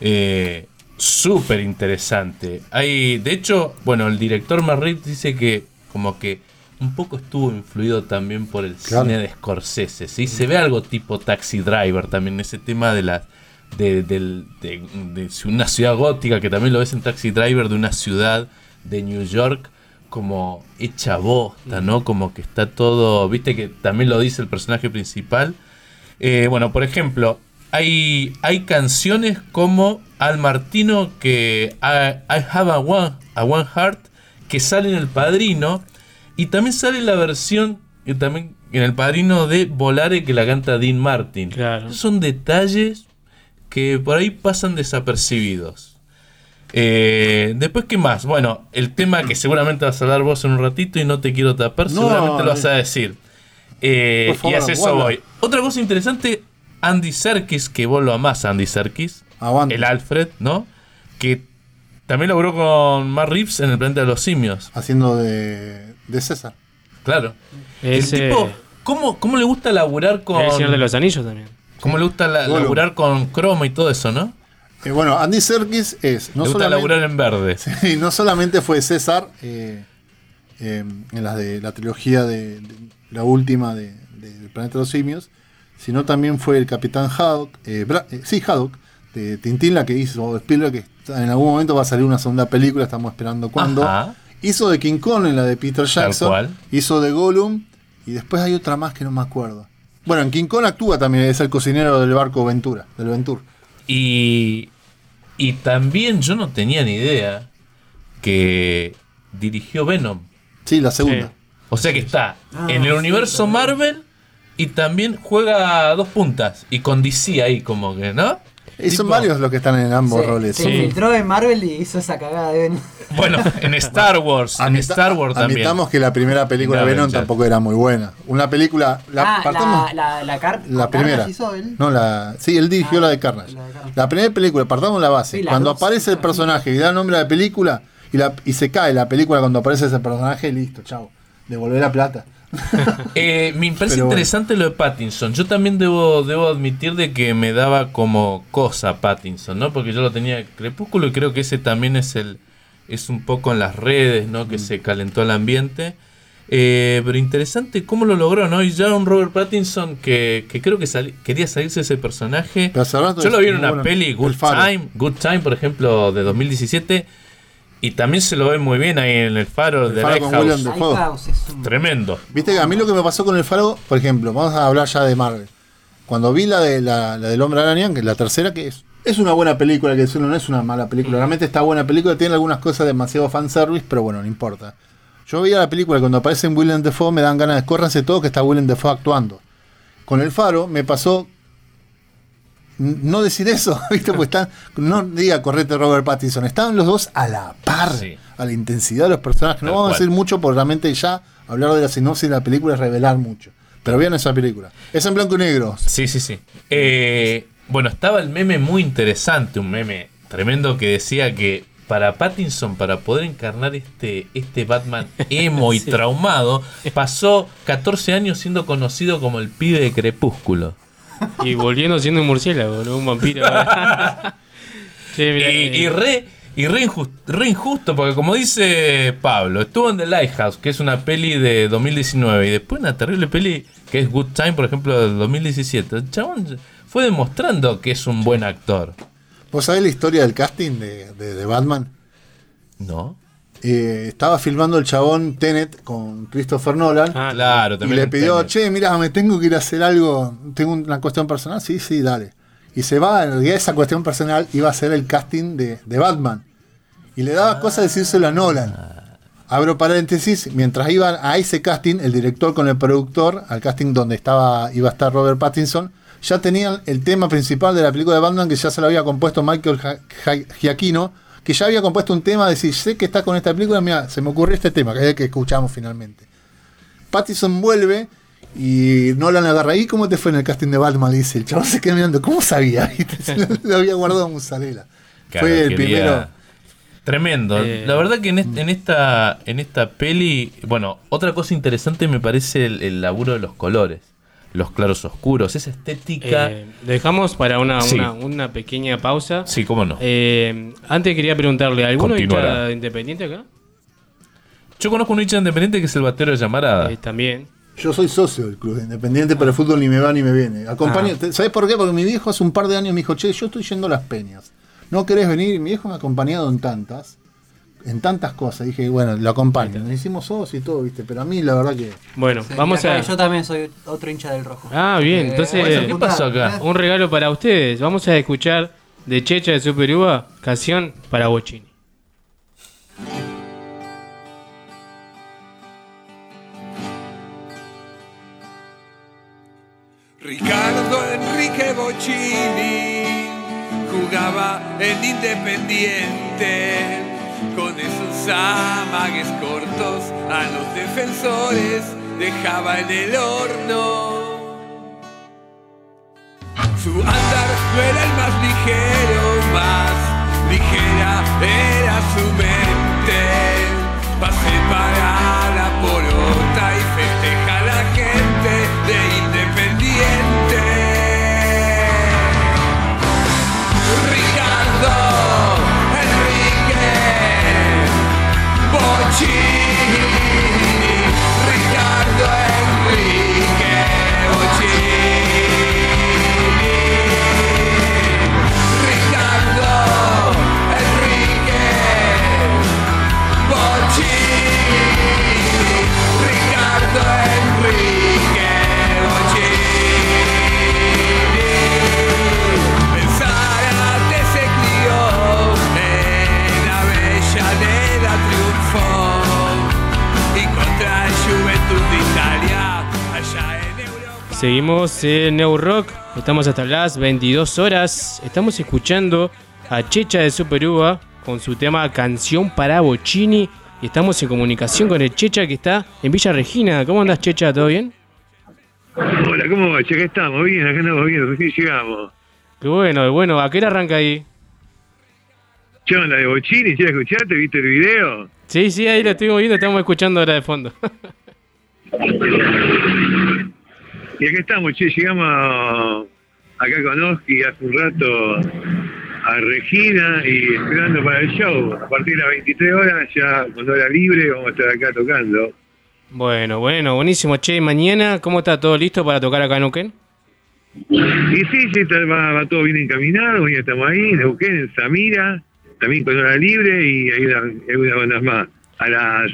Eh, Súper interesante. Hay, de hecho, bueno, el director Marrit dice que como que un poco estuvo influido también por el Claro. cine de Scorsese, ¿sí? Se ve algo tipo Taxi Driver también, ese tema de la de- de una ciudad gótica, que también lo ves en Taxi Driver, de una ciudad de New York como hecha bosta, ¿no? Como que está todo, viste que también lo dice el personaje principal. Eh, bueno, por ejemplo, hay, hay canciones como Al Martino que I, I Have a One, a One Heart que sale en El Padrino y también sale la versión que también en El Padrino de Volare que la canta Dean Martin. Son detalles que por ahí pasan desapercibidos. Eh, después, ¿qué más? Bueno, el tema que seguramente vas a hablar vos en un ratito y no te quiero tapar, No, seguramente lo vas a eh. decir. Eh, Por favor, y hacia eso voy. Otra cosa interesante, Andy Serkis, que vos lo amás, Andy Serkis. El Alfred, ¿no? Que también logró con Matt Reeves en el planeta de los simios. Haciendo de, de César. Claro. Ese- El tipo, ¿cómo, ¿cómo le gusta laburar con. El Señor de los Anillos también. ¿Cómo le gusta la- laburar con croma y todo eso, no? Eh, bueno, Andy Serkis es. No le gusta solamente- laburar en verde. Sí, no solamente fue César eh, eh, en las de la trilogía de, de- la última de, de- Planeta de los Simios, sino también fue el Capitán Haddock, Bra- sí, Haddock, de Tintín, la que hizo Spielberg, que en algún momento va a salir una segunda película, estamos esperando cuándo. Ajá. Hizo de King Kong en la de Peter Jackson, hizo de Gollum, y después hay otra más que no me acuerdo. Bueno, en King Kong actúa también, es el cocinero del barco Ventura, del Ventur. Y, y también yo no tenía ni idea que dirigió Venom. Sí, la segunda. O sea que está Ah, en el sí, universo Marvel y también juega a dos puntas. Y con DC ahí como que, ¿no? Y son varios los que están en ambos Se- roles. Se infiltró en Marvel y hizo esa cagada de Venom. Bueno, en Star Wars, en Admita- Star Wars también. Admitamos que la primera película de Venom tampoco era muy buena. Una película. La, ah, partamos- la, la, la, car- primera. hizo él. No, la, sí, él dirigió la de Carnage. La primera película, partamos la base. Sí, la cuando dos. aparece el personaje y da nombre a la película y, la, y se cae la película cuando aparece ese personaje, listo, chao. Devolver la plata. Eh, me parece Pero bueno. interesante lo de Pattinson. Yo también debo, debo admitir de que me daba como cosa Pattinson, ¿no? Porque yo lo tenía Crepúsculo y creo que ese también es el es un poco en las redes, ¿no? Mm. Que se calentó el ambiente. Eh, pero interesante cómo lo logró, ¿no? Y ya un Robert Pattinson que, que creo que sali- quería salirse de ese personaje. Yo lo vi en una bueno. peli, El Good. Time, Good Time, por ejemplo, de 2017. Y también se lo ve muy bien ahí en el faro El de Faro con William Lighthouse. Dafoe. Un- Tremendo. Viste que a mí lo que me pasó con el faro, por ejemplo, vamos a hablar ya de Marvel. Cuando vi la de la, la del Hombre Araña, que es la tercera, que es, es una buena película, que decirlo, no es una mala película. Realmente está buena película, tiene algunas cosas demasiado fanservice, pero bueno, no importa. Yo veía la película y cuando aparece en William Defoe me dan ganas de córranse todo que está William Defoe actuando. Con el faro me pasó no decir eso, ¿viste? Pues están, no diga correte Robert Pattinson, estaban los dos a la par, a la intensidad de los personajes. No Tal vamos a decir mucho porque realmente ya hablar de la sinopsis de la película es revelar mucho. Pero vean esa película. Es en blanco y negro. Sí, sí, sí. Eh, bueno, estaba el meme muy interesante, un meme tremendo que decía que para Pattinson, para poder encarnar este, este Batman emo y traumado, pasó 14 años siendo conocido como el pibe de Crepúsculo. Y volviendo siendo un murciélago, ¿no? Un vampiro. Sí, mira, y, eh, y re, y re, injus- re injusto, porque como dice Pablo, estuvo en The Lighthouse, que es una peli de 2019, y después una terrible peli que es Good Time, por ejemplo, del 2017. El chabón fue demostrando que es un buen actor. ¿Vos sabés la historia del casting de, de- de Batman? No. Eh, estaba filmando el chabón Tenet con Christopher Nolan. Ah, claro, y también le en pidió, Tenet. che, mira, me tengo que ir a hacer algo, tengo una cuestión personal. Sí, sí, dale. Y se va, en realidad esa cuestión personal iba a ser el casting de, de Batman. Y le daba cosa decírselo a Nolan. Abro paréntesis, mientras iban a ese casting, el director con el productor, al casting donde estaba, iba a estar Robert Pattinson, ya tenían el tema principal de la película de Batman que ya se lo había compuesto Michael Giacchino, que ya había compuesto un tema, decir, sé que está con esta película, mira, se me ocurrió este tema, que es el que escuchamos finalmente. Pattinson vuelve y Nolan agarra, ¿y cómo te fue en el casting de Batman? Le dice, el chaval se queda mirando, ¿cómo sabía? Lo, había guardado en musarela. Claro, fue el quería- primero. Tremendo. Eh. La verdad que en, est- en esta en esta peli, bueno, otra cosa interesante me parece el, el laburo de los colores, los claros oscuros, esa estética. Eh, dejamos para una, Sí. una, una pequeña pausa. Sí, cómo no. Eh, antes quería preguntarle, ¿alguno está independiente acá? Yo conozco un hincha independiente que es el batero de Llamarada. Eh, también. Yo soy socio del club de independiente, pero el fútbol ni me va ni me viene. Acompaño, Ah. ¿Sabes por qué? Porque mi viejo hace un par de años me dijo, che, yo estoy yendo a las peñas. ¿No querés venir? Mi viejo me ha acompañado en tantas, en tantas cosas. Dije, bueno, lo acompaño. Nos hicimos socios y todo, ¿viste? Pero a mí la verdad que... Bueno, Sí, vamos acá a... Yo también soy otro hincha del rojo. Ah, bien, Eh, entonces... ¿qué pasó acá? Un regalo para ustedes. Vamos a escuchar de Checha de Super Uva, canción para Bochini. Ricardo Enrique Bocini jugaba en Independiente con esos amagues cortos a los defensores dejaba en el horno. Su andar no era el más ligero, más ligera era su mente. Pase para la porota y festeja a la gente de Seguimos en New Rock, estamos hasta las 22 horas. Estamos escuchando a Checha de Super Uva con su tema Canción para Bochini. Y estamos en comunicación con el Checha que está en Villa Regina. ¿Cómo andas, Checha? ¿Todo bien? Hola, ¿cómo va? Acá estamos, bien, acá andamos bien, recién llegamos. Qué bueno, bueno, ¿a qué hora arranca ahí? ¿Qué onda de Bochini? ¿Ya escuchaste? ¿Viste el video? Sí, sí, ahí lo estuvimos viendo, estamos escuchando ahora de fondo. Y acá estamos, che, llegamos acá con Oski hace un rato a Regina y esperando para el show. A partir de las 23 horas, ya con hora libre, vamos a estar acá tocando. Bueno, bueno, buenísimo. Che, mañana, ¿cómo está todo listo para tocar acá en Uquén? Y sí, sí, está- va, va todo bien encaminado, ya estamos ahí, en Neuquén, en Samira, también con hora libre y hay, una, hay unas bandas más. A las...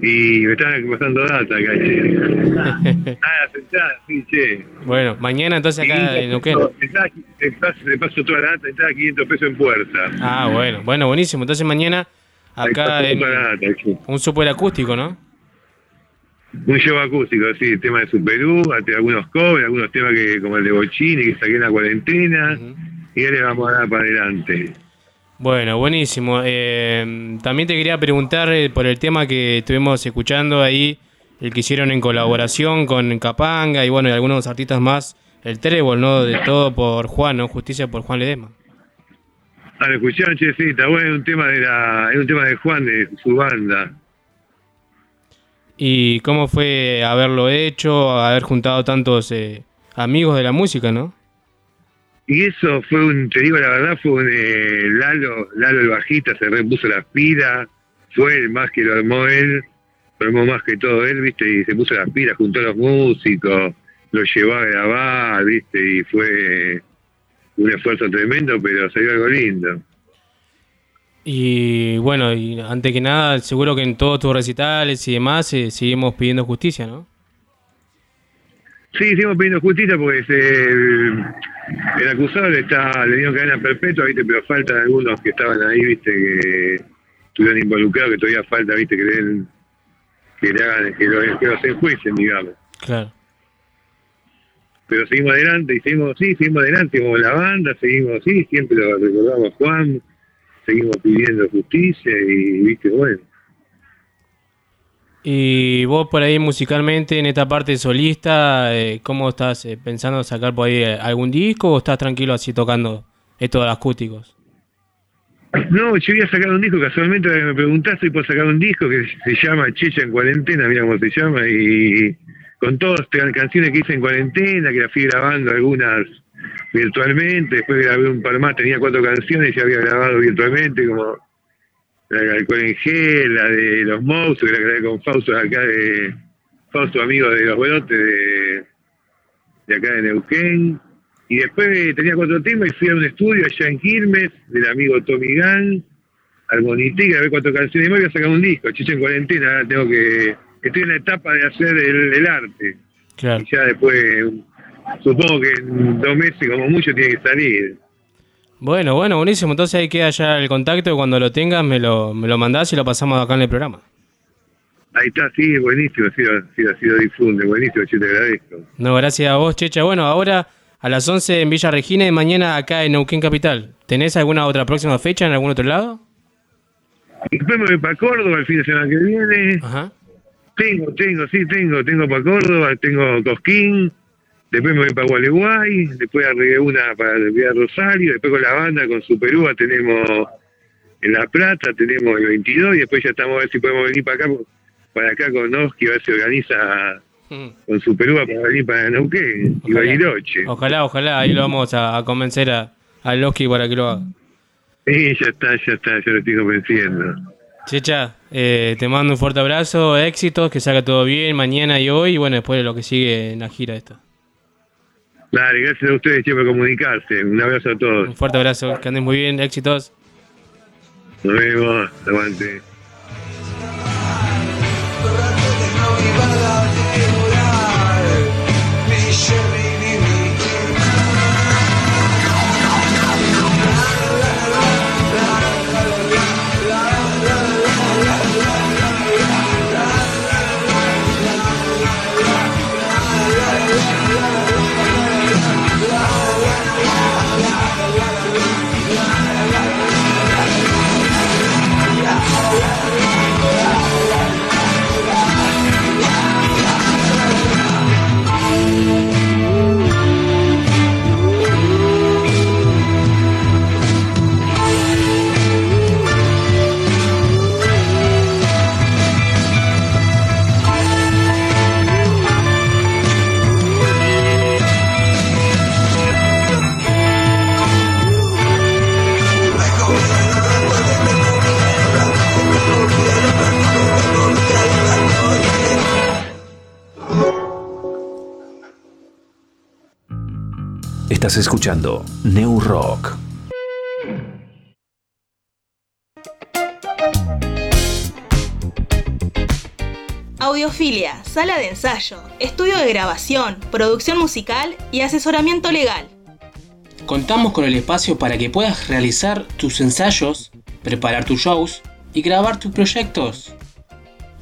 Y me están pasando data acá, che. ah, sentada, sí, che. Bueno, mañana entonces acá en Uquén. Entrada- Te paso, te paso toda la data, entrada 500 pesos en puerta. Ah, bueno, bueno, buenísimo. Entonces mañana acá en data, un super acústico, ¿no? Un show acústico, sí, tema de Superú, algunos covers, algunos temas que como el de Bochini, que saqué en la cuarentena, y ya le vamos a dar para adelante. Bueno, buenísimo. Eh, también te quería preguntar eh, por el tema que estuvimos escuchando ahí, el que hicieron en colaboración con Capanga y bueno, y algunos artistas más, el Trébol, ¿no? De todo por Juan, ¿no? Justicia por Juan Ledesma. Ah, lo escucharon, che, sí, está bueno, es un tema de la, es un tema de Juan, de su banda. ¿Y cómo fue haberlo hecho, haber juntado tantos eh, amigos de la música, no? Y eso fue un, te digo la verdad, fue un eh, Lalo, Lalo el bajista, se repuso las pilas, fue el más que lo armó él, lo armó más que todo él, viste, y se puso las pilas, juntó a los músicos, lo llevó a grabar, viste, y fue un esfuerzo tremendo, pero salió algo lindo. Y bueno, y antes que nada, seguro que en todos tus recitales y demás eh, seguimos pidiendo justicia, ¿no? Sí, seguimos pidiendo justicia porque es el, acusado le, está, le dieron cadena perpetua, ¿viste? pero faltan algunos que estaban ahí, ¿viste? que estuvieron involucrados, que todavía falta, ¿viste? que le, den- que le hagan, que, lo- que los enjuicen, digamos. Claro. Pero seguimos adelante y seguimos, sí, seguimos adelante como la banda, seguimos, sí, siempre lo recordamos Juan, seguimos pidiendo justicia y, viste, bueno. Y vos por ahí musicalmente, en esta parte solista, eh, ¿cómo estás eh, pensando sacar por ahí eh, algún disco o estás tranquilo así tocando esto de los acústicos? No, yo voy a sacar un disco, casualmente me preguntaste, y puedo sacar un disco que se llama Checha en cuarentena, mira cómo se llama, y con todas canciones que hice en cuarentena, que las fui grabando algunas virtualmente, después grabé un par más, tenía cuatro canciones y había grabado virtualmente, como la de Alcohol en Gel, la de Los Monstruos, que la grabé con Fausto acá de Fausto, amigo de Los Brotes de, de acá de Neuquén. Y después tenía cuatro temas y fui a un estudio allá en Quilmes, del amigo Tommy Gunn, Armonité, grabé cuatro canciones y me voy a sacar un disco, Chicha en cuarentena, ahora tengo que, estoy en la etapa de hacer el, el arte. Claro. Y ya después, supongo que en dos meses como mucho tiene que salir. Bueno, bueno, buenísimo. Entonces ahí queda ya el contacto. Cuando lo tengas, me lo, me lo mandás y lo pasamos acá en el programa. Ahí está, sí, buenísimo, sí, sí, así lo difunde, buenísimo, che, te agradezco. No, gracias a vos, Checha. Bueno, ahora a las 11 en Villa Regina y mañana acá en Neuquén Capital. ¿Tenés alguna otra próxima fecha en algún otro lado? Después me voy para Córdoba el fin de semana que viene. Tengo, tengo, sí, tengo. Tengo para Córdoba, tengo Cosquín. Después me voy para Gualeguay. Después arreglé una para el Vía Rosario. Después con la banda, con Superúa, tenemos en La Plata, tenemos el 22. Y después ya estamos a ver si podemos venir para acá, para acá con Oski, a ver si organiza con Superúa para venir para Neuquén y Bariloche. Ojalá, ojalá. Ahí lo vamos a, a convencer a, a Loki para que lo haga. Sí, ya está, ya está, ya lo estoy convenciendo. Checha, eh, te mando un fuerte abrazo, éxitos, que salga todo bien mañana y hoy, y bueno, después de lo que sigue en la gira esta. Dale, gracias a ustedes por comunicarse. Un abrazo a todos. Un fuerte abrazo, que andes muy bien, éxitos. Nos vemos. Aguante. Estás escuchando New Rock. Audiofilia, sala de ensayo, estudio de grabación, producción musical y asesoramiento legal. Contamos con el espacio para que puedas realizar tus ensayos, preparar tus shows y grabar tus proyectos.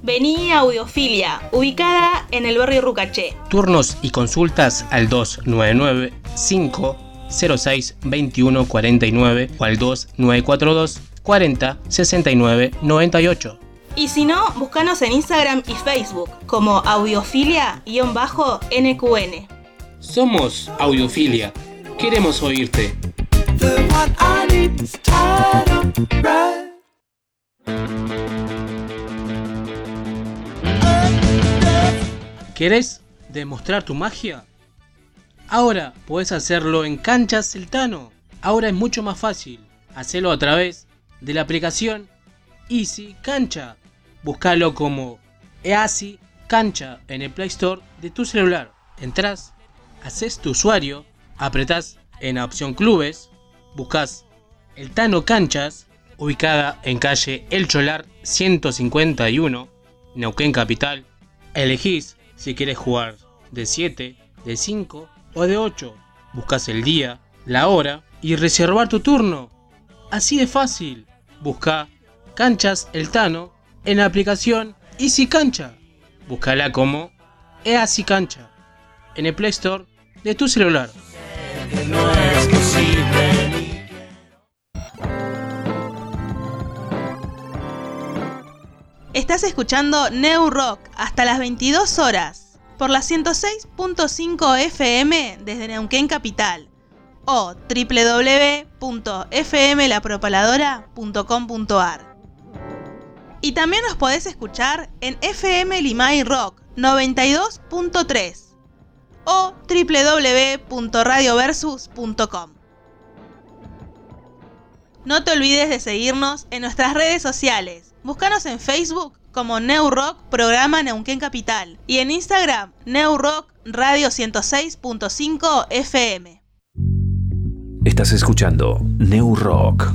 Vení a Audiofilia, ubicada en el barrio Rucaché. Turnos y consultas al 299 506 2149 o al 2942 40 69 98. Y si no, búscanos en Instagram y Facebook como audiofilia-nqn. Somos Audiofilia. Queremos oírte. ¿Querés demostrar tu magia? Ahora puedes hacerlo en Cancha Celtano. Ahora es mucho más fácil. Hacelo a través de la aplicación Easy Cancha. Búscalo como Easy Cancha en el Play Store de tu celular. Entrás, haces tu usuario, apretás en la opción Clubes, buscas el Tano Canchas, ubicada en calle El Cholar 151, Neuquén Capital. Elegís si quieres jugar de 7 de 5 o de 8. Buscas el día, la hora y reservar tu turno. Así de fácil. Busca Canchas El Tano en la aplicación Easy Cancha. Búscala como Easy Cancha en el Play Store de tu celular. Estás escuchando New Rock hasta las 22 horas por la 106.5 FM desde Neuquén Capital o www.fmlapropaladora.com.ar. Y también nos podés escuchar en FM Limay Rock 92.3 o www.radioversus.com. No te olvides de seguirnos en nuestras redes sociales. Búscanos en Facebook como New Rock Programa Neuquén Capital y en Instagram New Rock Radio 106.5 FM. Estás escuchando New Rock.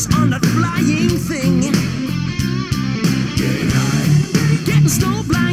Stars on that flying thing. Getting snow blind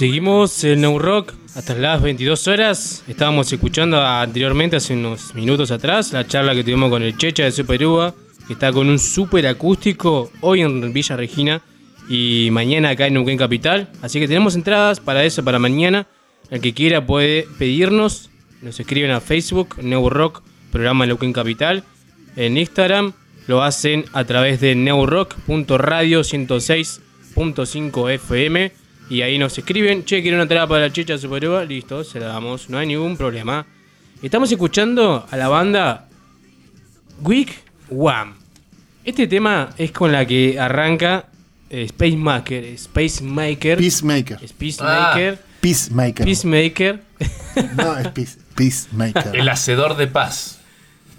Seguimos en New Rock hasta las 22 horas. Estábamos escuchando anteriormente, hace unos minutos atrás, la charla que tuvimos con el Checha de Super Uva, que está con un super acústico hoy en Villa Regina y mañana acá en Neuquén Capital. Así que tenemos entradas para eso, para mañana. El que quiera puede pedirnos. Nos escriben a Facebook, New Rock, programa Neuquén Capital. En Instagram lo hacen a través de neurock.radio 106.5 FM. Y ahí nos escriben, che, quiero una entrada para la chicha Superuva, listo, se la damos, no hay ningún problema. Estamos escuchando a la banda Week One. Este tema es con la que arranca eh, Space Maker, Space Maker. Peacemaker. Es Peacemaker. Peacemaker. Peacemaker. No, es peace- Peacemaker. El hacedor de paz.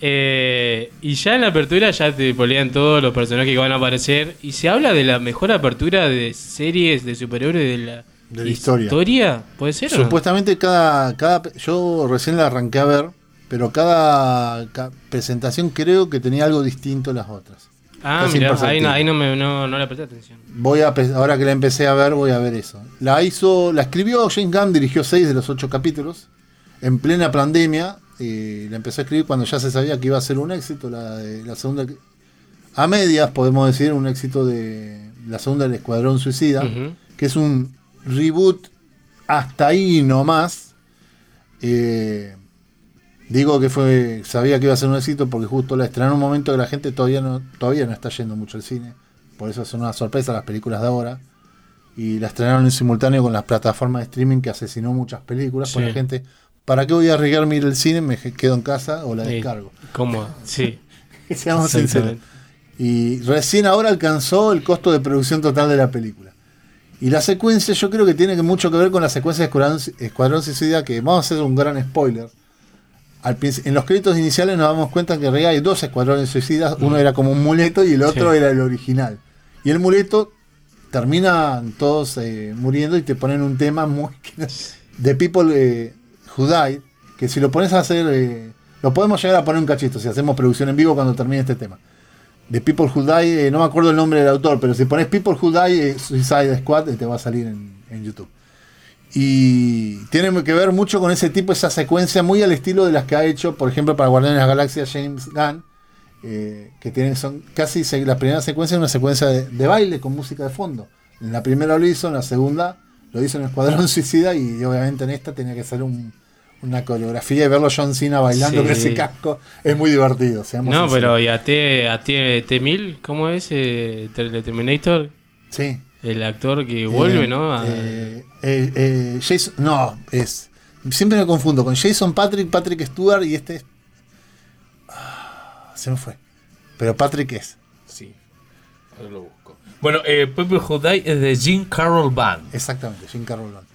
Eh, y ya en la apertura ya te polean todos los personajes que van a aparecer. Y se habla de la mejor apertura de series de superhéroes de la, De la historia. ¿Puede ser? no? Supuestamente cada, cada. Yo recién la arranqué a ver, pero cada, ca- presentación creo que tenía algo distinto a las otras. Ah, mira, ahí, no, ahí no, me, no, no le presté atención. Voy a, ahora que la empecé a ver, voy a ver eso. La hizo, la escribió James Gunn, dirigió seis de los ocho capítulos. En plena pandemia, eh, la empezó a escribir cuando ya se sabía que iba a ser un éxito. La, de- la segunda, a medias, podemos decir, un éxito de la segunda del Escuadrón Suicida, que es un reboot hasta ahí nomás. Eh, digo que fue, sabía que iba a ser un éxito porque justo la estrenaron en un momento que la gente todavía no, todavía no está yendo mucho al cine. Por eso son una sorpresa las películas de ahora. Y la estrenaron en simultáneo con las plataformas de streaming que asesinó muchas películas. Por Sí. la gente, ¿para qué voy a arriesgarme ir al cine? Me quedo en casa o la descargo. ¿Cómo? Sí. Seamos sinceros. Y recién ahora alcanzó el costo de producción total de la película. Y la secuencia yo creo que tiene mucho que ver con la secuencia de Escuadrón, Escuadrón Suicida, que vamos a hacer un gran spoiler. Al en los créditos iniciales nos damos cuenta que en realidad hay dos escuadrones suicidas, uno era como un muleto y el otro Sí. era el original. Y el muleto terminan todos eh, muriendo y te ponen un tema muy de People eh, Died, que si lo pones a hacer, eh, lo podemos llegar a poner un cachito si hacemos producción en vivo cuando termine este tema. De People Who Die, eh, no me acuerdo el nombre del autor, pero si pones People Who Die eh, Suicide Squad, te va a salir en, YouTube. Y tiene que ver mucho con ese tipo, esa secuencia muy al estilo de las que ha hecho, por ejemplo, para Guardianes de la Galaxia James Gunn, que tienen, son casi se- la primera secuencia es una secuencia de, de baile con música de fondo. En la primera lo hizo, en la segunda lo hizo en Escuadrón Suicida y obviamente en esta tenía que ser un- una coreografía y verlo John Cena bailando Sí. con ese casco es muy divertido. seamos No, sinceros. pero ¿y a T, a T, T-1000? ¿Cómo es? Eh, Terminator. Sí. El actor que vuelve, Eh, ¿no? A- eh, eh, eh, Jason, no, es. Siempre me confundo con Jason Patrick, Patrick Stewart y este es. Ah, se me fue. Pero Patrick es. Sí. Ahora lo busco. Bueno, eh, Who Die es de Jim Carroll Band. Exactamente, Jim Carroll Band.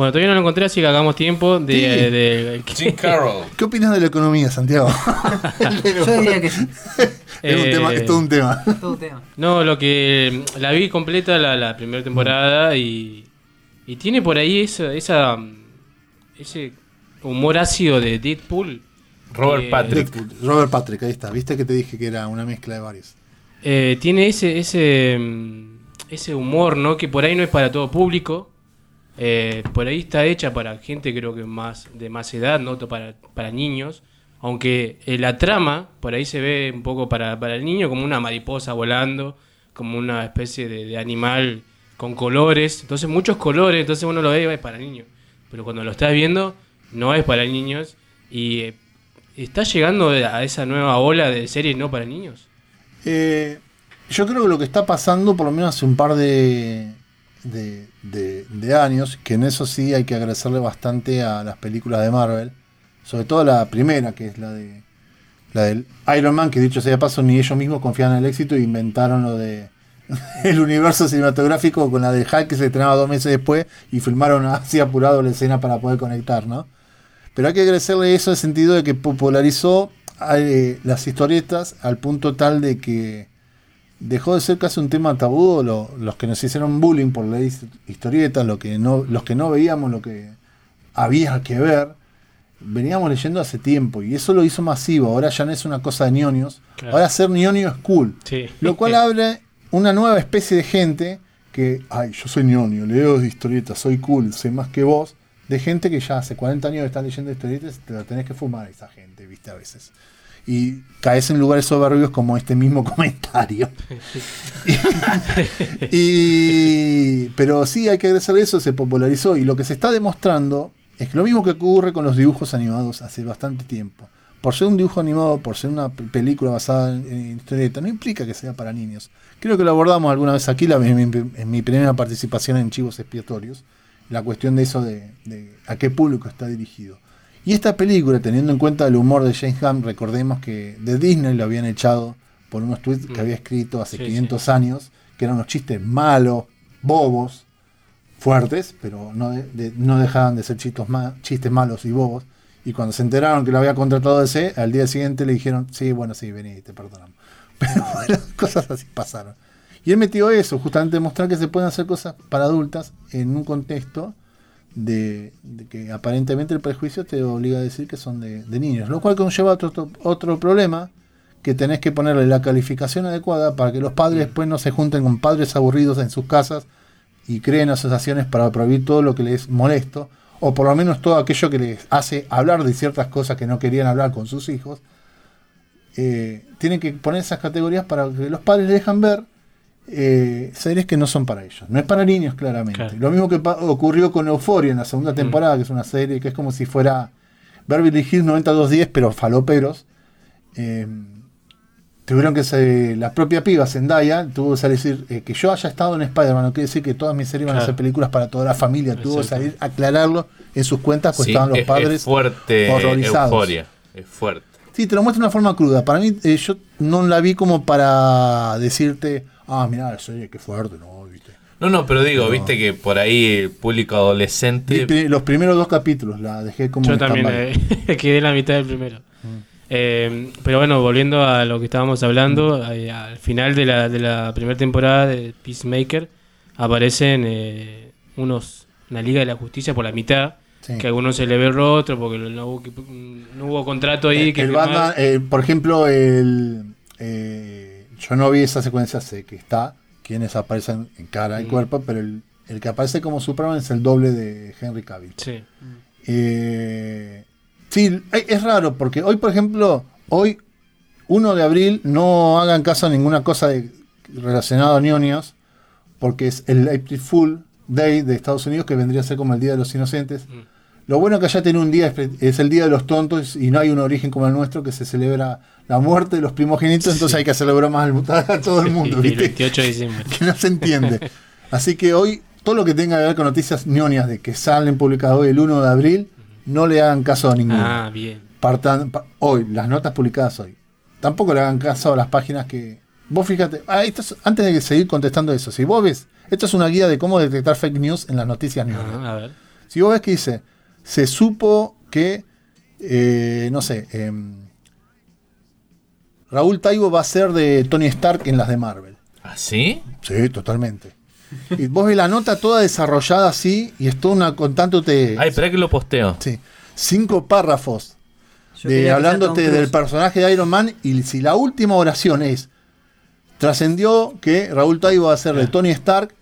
Bueno, todavía no lo encontré, así que hagamos tiempo de... Sí. de- Jim Carroll. ¿Qué opinas de la economía, Santiago? Yo diría que sí. es, un Eh, tema, es todo un tema. Todo un tema. No, lo que la vi completa la, la primera temporada y, y tiene por ahí esa, esa ese humor ácido de Deadpool. Robert que- Patrick. Robert Patrick, ahí está. Viste que te dije que era una mezcla de varios. Eh, tiene ese, ese, mm, ese humor, ¿no? Que por ahí no es para todo público. Eh, por ahí está hecha para gente creo que más de más edad, no para, para niños. Aunque eh, la trama por ahí se ve un poco para, para el niño como una mariposa volando, como una especie de, animal con colores. Entonces muchos colores, entonces uno lo ve es para niños. Pero cuando lo estás viendo no es para niños. Y eh, está llegando a esa nueva ola de series no para niños. Yo creo que lo que está pasando, por lo menos hace un par de, de, años, que en eso sí hay que agradecerle bastante a las películas de Marvel, sobre todo la primera, que es la de la del Iron Man, que dicho sea de paso, ni ellos mismos confiaban en el éxito e inventaron lo de el universo cinematográfico con la de Hulk que se estrenaba dos meses después y filmaron así apurado la escena para poder conectar, ¿no? Pero hay que agradecerle eso en el sentido de que popularizó eh, las historietas al punto tal de que dejó de ser casi un tema tabú lo- los que nos hicieron bullying por leer his- historietas, lo que no, los que no veíamos lo que había que ver, veníamos leyendo hace tiempo y eso lo hizo masivo, ahora ya no es una cosa de ñoños, Claro. ahora ser ñoño es cool, Sí. lo cual abre una nueva especie de gente que, ay, yo soy ñoño, leo historietas, soy cool, sé más que vos, de gente que ya hace 40 años está leyendo historietas, te la tenés que fumar a esa gente, viste, a veces. Y caes en lugares soberbios como este mismo comentario. y, pero sí, hay que agradecerle eso, se popularizó. Y lo que se está demostrando es que lo mismo que ocurre con los dibujos animados hace bastante tiempo. Por ser un dibujo animado, por ser una película basada en, historieta, no implica que sea para niños. Creo que lo abordamos alguna vez aquí, la, en, mi, en mi primera participación en Chivos Expiatorios, la cuestión de eso de, de a qué público está dirigido. Y esta película, teniendo en cuenta el humor de James Gunn, recordemos que de Disney lo habían echado por unos tweets que Mm. había escrito hace Sí, 500 años, que eran unos chistes malos, bobos, fuertes, pero no, de- de- no dejaban de ser chistes, ma- chistes malos y bobos. Y cuando se enteraron que lo había contratado DC, al día siguiente le dijeron, sí, bueno, sí, vení, te perdonamos. Pero bueno, cosas así pasaron. Y él metió eso, justamente demostrar que se pueden hacer cosas para adultas en un contexto de, de que aparentemente el prejuicio te obliga a decir que son de, de niños. Lo cual conlleva otro, otro, otro problema, que tenés que ponerle la calificación adecuada para que los padres después no se junten con padres aburridos en sus casas y creen asociaciones para prohibir todo lo que les molesto, o por lo menos todo aquello que les hace hablar de ciertas cosas que no querían hablar con sus hijos. Eh, tienen que poner esas categorías para que los padres les dejan ver eh, series que no son para ellos. No es para niños, claramente. Claro. Lo mismo que ocurrió con Euphoria en la segunda temporada, que es una serie que es como si fuera Beverly Hills 9210, pero faloperos. Eh, tuvieron que ser la propia piba Zendaya tuvo que salir a decir eh, que yo haya estado en Spider-Man no quiere decir que todas mis series van a Claro. ser películas para toda la familia tuvo que salir a aclararlo en sus cuentas pues Sí, estaban los es- padres es fuerte horrorizados euforia. Es fuerte. Sí, te lo muestra de una forma cruda. Para mí, eh, yo no la vi como para decirte, ah, mira, soy qué fuerte, ¿no? ¿Viste? No, no, pero digo, viste que por ahí el público adolescente. Los primeros dos capítulos la dejé como Yo también eh, quedé en la mitad del primero. Eh, pero bueno, volviendo a lo que estábamos hablando, eh, al final de la, de la primera temporada de Peacemaker aparecen eh, unos una Liga de la Justicia por la mitad, Sí. que a algunos se le ve el rostro porque no hubo, que- no hubo contrato ahí. que el. Batman, eh, por ejemplo, el, eh, yo no vi esa secuencia, sé que está, quienes aparecen en cara y Mm. cuerpo, pero el, el que aparece como Superman es el doble de Henry Cavill. Sí. Eh, sí, es raro porque hoy, por ejemplo, hoy, 1 de abril, no hagan caso a ninguna cosa de, relacionada a ñoños, porque es el April Fool Day de Estados Unidos, que vendría a ser como el Día de los Inocentes. Lo bueno que allá tiene un día, es el Día de los Tontos, y no hay un origen como el nuestro, que se celebra la muerte de los primogénitos, entonces hay que hacerlo broma al- a todo el mundo, El ¿viste? 28 de diciembre. que no se entiende. Así que hoy, todo lo que tenga que ver con noticias ñoñas de que salen publicadas hoy el 1 de abril, no le hagan caso a ninguno. Ah, bien. Partan, pa- hoy, las notas publicadas hoy. Tampoco le hagan caso a las páginas que. Vos fíjate, ah, esto es- antes de seguir contestando eso, si vos ves, esto es una guía de cómo detectar fake news en las noticias ñoñas. Ah, a ver. Si vos ves que dice, se supo que, eh, no sé, em, Raúl Taibo va a ser de Tony Stark en las de Marvel. ¿Ah, sí? Sí, totalmente. Y vos ves la nota toda desarrollada así y es toda una contándote. Ay, espera que lo posteo. Sí. Cinco párrafos de, hablándote Tom del personaje de Iron Man. Y si la última oración es trascendió que Raúl Taibo va a ser de Tony Stark,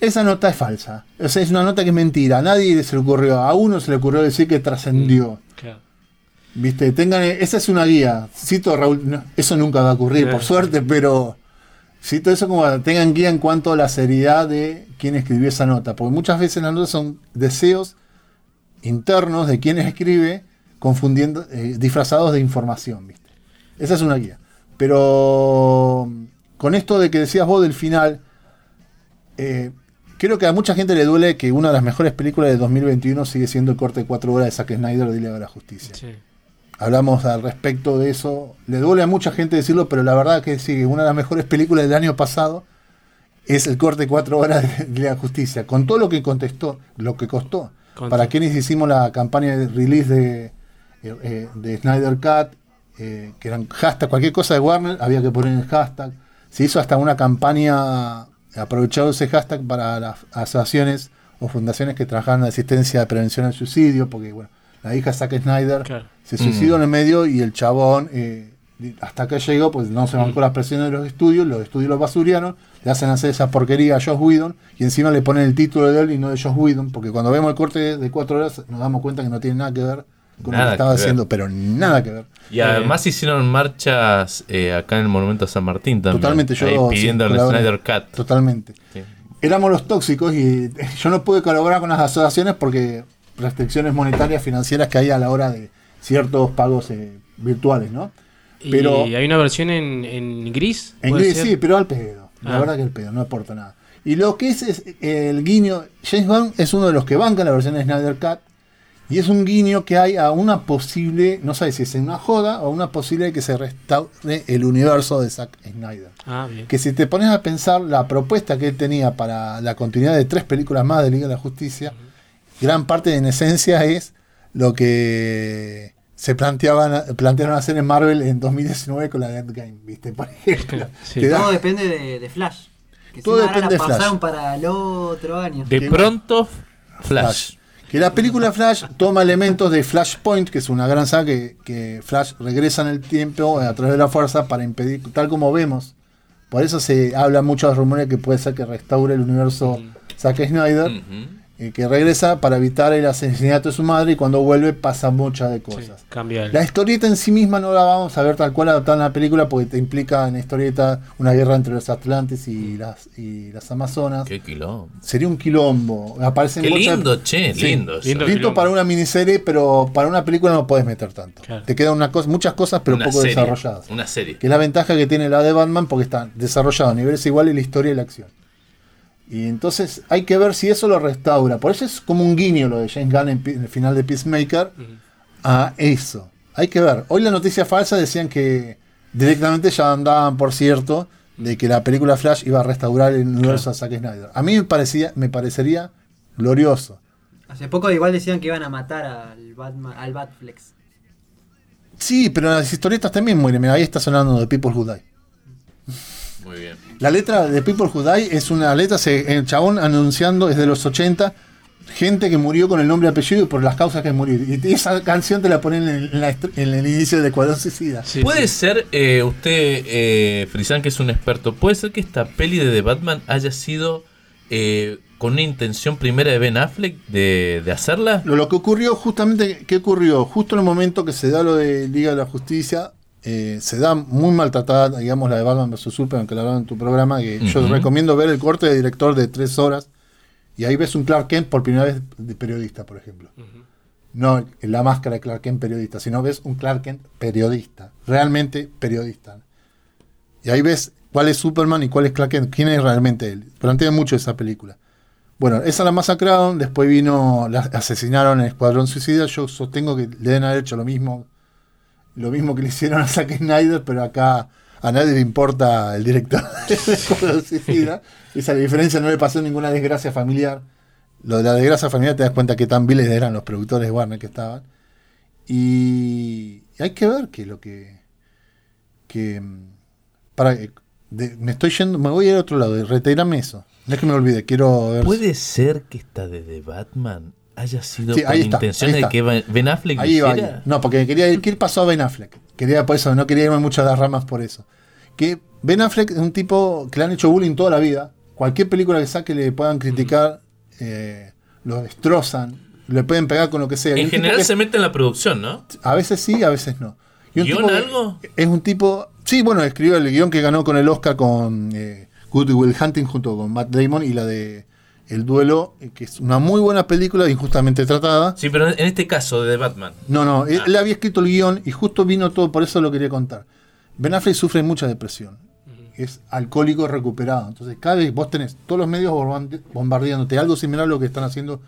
esa nota es falsa. O sea, es una nota que es mentira. A nadie se le ocurrió. A uno se le ocurrió decir que trascendió. Claro. Viste, tengan, esa es una guía. Cito Raúl, no, eso nunca va a ocurrir, por suerte, pero cito eso como tengan guía en cuanto a la seriedad de quien escribió esa nota, porque muchas veces las notas son deseos internos de quien escribe, confundiendo, eh, disfrazados de información, ¿viste? Esa es una guía. Pero con esto de que decías vos del final, eh, creo que a mucha gente le duele que una de las mejores películas de 2021 sigue siendo el corte de cuatro horas de Zack Snyder de Liga de la Justicia. Sí. Hablamos al respecto de eso. Le duele a mucha gente decirlo, pero la verdad que sí, una de las mejores películas del año pasado es el corte de cuatro horas de Liga de la Justicia. Con todo lo que contestó, lo que costó. Para quienes hicimos la campaña de release de, eh, eh, de Snyder Cut, eh, que eran hashtag, cualquier cosa de Warner, había que poner el hashtag. Se hizo hasta una campaña aprovechado ese hashtag para las asociaciones o fundaciones que trabajaban en asistencia de prevención al suicidio, porque bueno, la hija Zack Snyder Claro. se suicidó en el medio y el chabón eh, hasta acá llegó, pues no se bancó las presiones de los estudios, los estudios lo basuriaron, le hacen hacer esa porquería a Josh Whedon y encima le ponen el título de él y no de Josh Whedon, porque cuando vemos el corte de cuatro horas nos damos cuenta que no tiene nada que ver con lo Nada que estaba ver. haciendo, pero nada que ver. Y además hicieron marchas eh, acá en el Monumento a San Martín también. Totalmente, yo ahí sí, pidiendo el colaboré. Snyder Cut. Totalmente. Sí. Éramos los tóxicos y yo no pude colaborar con las asociaciones porque restricciones monetarias financieras que hay a la hora de ciertos pagos eh, virtuales, ¿no? Pero ¿Y hay una versión en, en gris? en ¿Puede inglés ser? sí, pero al pedo. La Ah. verdad que el pedo, no aporta nada. Y lo que es, es el guiño, James Gunn es uno de los que banca la versión de Snyder Cut y es un guiño que hay a una posible, no sé si es en una joda o una posible que se restaure el universo de Zack Snyder. Ah, bien. Que si te pones a pensar la propuesta que él tenía para la continuidad de tres películas más de Liga de la Justicia, gran parte en esencia es lo que se planteaban, plantearon hacer en Marvel en 2019 con la de Endgame, ¿viste? Por ejemplo. Da- Todo depende de, de Flash. Que Todo depende de la Flash. pasaron para el otro año. De pronto, Flash. Que la película Flash toma elementos de Flashpoint, que es una gran saga que, que Flash regresa en el tiempo a través de la fuerza para impedir, tal como vemos. Por eso se habla mucho de rumores que puede ser que restaure el universo Zack Snyder, eh, que regresa para evitar el asesinato de su madre y cuando vuelve pasa muchas de cosas. Cambia el- La historieta en sí misma no la vamos a ver tal cual adaptada en la película porque te implica en la historieta una guerra entre los Atlantes y las, y las Amazonas. Qué quilombo. Sería un quilombo. Aparecen Qué muchas- lindo, che, Sí, lindo. Lindo, para una miniserie, pero para una película no puedes meter tanto. Te quedan una cosa, muchas cosas, pero Una poco serie, desarrolladas. Una serie. Que es la ventaja que tiene la de Batman porque está desarrollado a niveles iguales la historia y la acción. Y entonces hay que ver si eso lo restaura. Por eso es como un guiño lo de James Gunn en, el final de Peacemaker a eso. Hay que ver. Hoy la noticia falsa decían que directamente ya andaban, por cierto, de que la película Flash iba a restaurar el universo de Zack Snyder. A mí me, parecía, me parecería glorioso. Hace poco igual decían que iban a matar al Batman, al Batflex. Sí, pero las historietas también mueren. Mira, ahí está sonando de People Who Die. La letra de People Who Die es una letra, se, el chabón anunciando desde los 80, gente que murió con el nombre y apellido y por las causas que murió. Y esa canción te la ponen en, la en el inicio de Ecuador Suicida. puede ser, eh, usted, eh, Frisan, que es un experto, puede ser que esta peli de The Batman haya sido eh, con una intención primera de Ben Affleck de, de hacerla. Lo, lo que ocurrió justamente, ¿qué ocurrió? Justo en el momento que se da lo de Liga de la Justicia, eh, se da muy maltratada, digamos, la de Batman vs. Superman, que la hablaron en tu programa, que yo recomiendo ver el corte de director de tres horas Y ahí ves un Clark Kent por primera vez de periodista, por ejemplo. No en la máscara de Clark Kent periodista, sino ves un Clark Kent periodista, realmente periodista. Y ahí ves cuál es Superman y cuál es Clark Kent, quién es realmente él. Plantea mucho esa película. Bueno, esa la masacraron, después vino, la asesinaron en Escuadrón Suicida. Yo sostengo que le deben haber hecho lo mismo, lo mismo que le hicieron a Zack Snyder, pero acá a nadie le importa el director de. Esa diferencia no le pasó ninguna desgracia familiar. Lo de la desgracia familiar te das cuenta que tan viles eran los productores de Warner que estaban. Y, hay que ver que lo que. que mm, para, eh, de- me estoy yendo, me voy a ir a otro lado, retirame eso. No es que me olvide, quiero ver. ¿Puede ser que esta de The Batman haya sido Sí, está, intención de que Ben- Affleck Ahí ahí. No, porque quería ir, ¿qué pasó a Ben Affleck? Quería por eso, no quería irme mucho a las ramas por eso. Que Ben Affleck es un tipo que le han hecho bullying toda la vida. Cualquier película que saque le puedan criticar, eh, lo destrozan, le pueden pegar con lo que sea. En general que- se mete en la producción, ¿no? A veces sí, a veces no. Y un ¿Guión tipo algo? Es un tipo. Sí, bueno, escribió el guion que ganó con el Oscar con eh, Good Will Hunting junto con Matt Damon y la de El Duelo, eh, que es una muy buena película injustamente tratada. Sí, pero en este caso de The Batman. No, no, él, él había escrito el guion y justo vino todo, por eso lo quería contar. Ben Affleck sufre mucha depresión. Es alcohólico recuperado. Entonces, cada vez vos tenés todos los medios bombardeándote algo similar a lo que están haciendo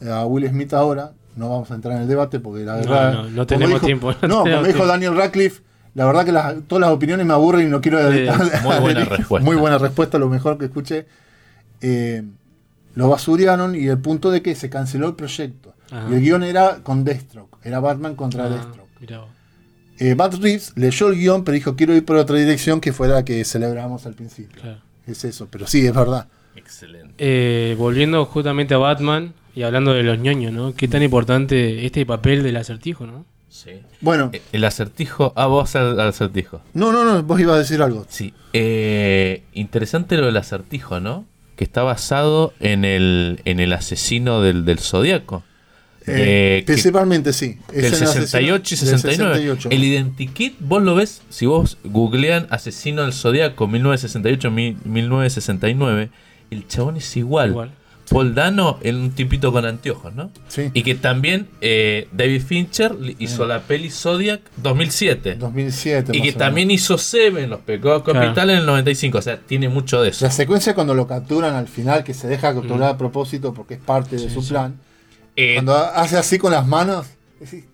eh, a Will Smith ahora. No vamos a entrar en el debate porque la verdad. no, tenemos dijo- tiempo, no No, como dijo. Daniel Radcliffe, la verdad que las- todas las opiniones me aburren y no quiero. Muy buena respuesta. Muy buena respuesta, lo mejor que escuché. Eh, lo basuriaron y el punto de que se canceló el proyecto. Ajá. Y el guion era con Deathstroke, era Batman contra Ah, Deathstroke. mirá vos. Eh, Matt Reeves leyó el guion, pero dijo quiero ir por otra dirección que fue la que celebramos al principio. Claro. Es eso, pero sí, es verdad. Excelente. Eh, volviendo justamente a Batman y hablando de los ñoños, ¿no? Qué tan importante este papel del acertijo, ¿no? Sí. Bueno. Eh, El acertijo. Ah, vos al, al acertijo. No, no, no, vos ibas a decir algo. Sí. Eh, interesante lo del acertijo, ¿no? Que está basado en el, en el asesino del, del zodiaco. Eh, Eh, que- principalmente sí. Es del el asesino 68 y del 69. 68. El identikit, vos lo ves, si vos googlean asesino del zodiaco 1968-1969, el chabón es igual. Igual. Paul Dano es un tipito con anteojos, ¿no? Sí. Y que también eh, David Fincher hizo Sí. la peli Zodiac 2007. 2007. Y más que o también hizo Seven, Los Pecados Claro. Capitales en el 95. O sea, tiene mucho de eso. La secuencia cuando lo capturan al final, que se deja capturar Mm. a propósito porque es parte de su sí. plan. Eh, cuando hace así con las manos. decís,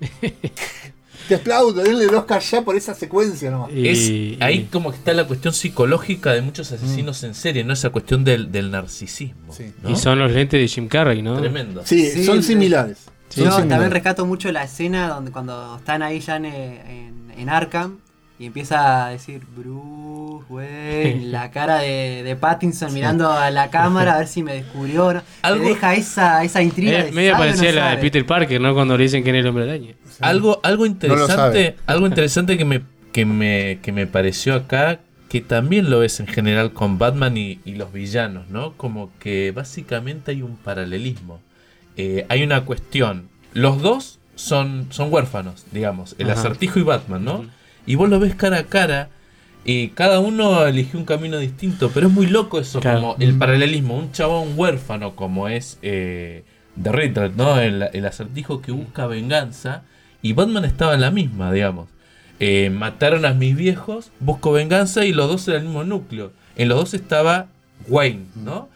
Te aplaudo, denle el Oscar ya por esa secuencia nomás. Es, ahí como que está la cuestión psicológica de muchos asesinos en serie, no esa cuestión del, del narcisismo. ¿no? Y son los lentes de Jim Carrey, ¿no? Tremendo. Sí, son similares. Sí, Son no, similares. también rescato mucho la escena donde cuando están ahí ya en, en, en Arkham y empieza a decir Bruce Wayne, la cara de, de Pattinson mirando a la cámara a ver si me descubrió. ¿no? Algo- Te deja esa, esa intriga. Eh, de medio parecía no la de. Peter Parker, ¿no? Cuando le dicen que es el hombre araña. Algo, algo lo interesante, algo interesante que me, que me, que me pareció acá, que también lo ves en general con Batman y, y los villanos, ¿no? Como que básicamente hay un paralelismo. Eh, hay una cuestión. Los dos son, son huérfanos, digamos, el Ajá. acertijo y Batman, ¿no? Y vos lo ves cara a cara. Y cada uno eligió un camino distinto, pero es muy loco eso, Claro. como el paralelismo. Un chabón huérfano como es eh, The Riddler, ¿no? El, el acertijo que busca venganza. Y Batman estaba en la misma, digamos. Eh, mataron a mis viejos, busco venganza y los dos eran el mismo núcleo. En los dos estaba Wayne, ¿no?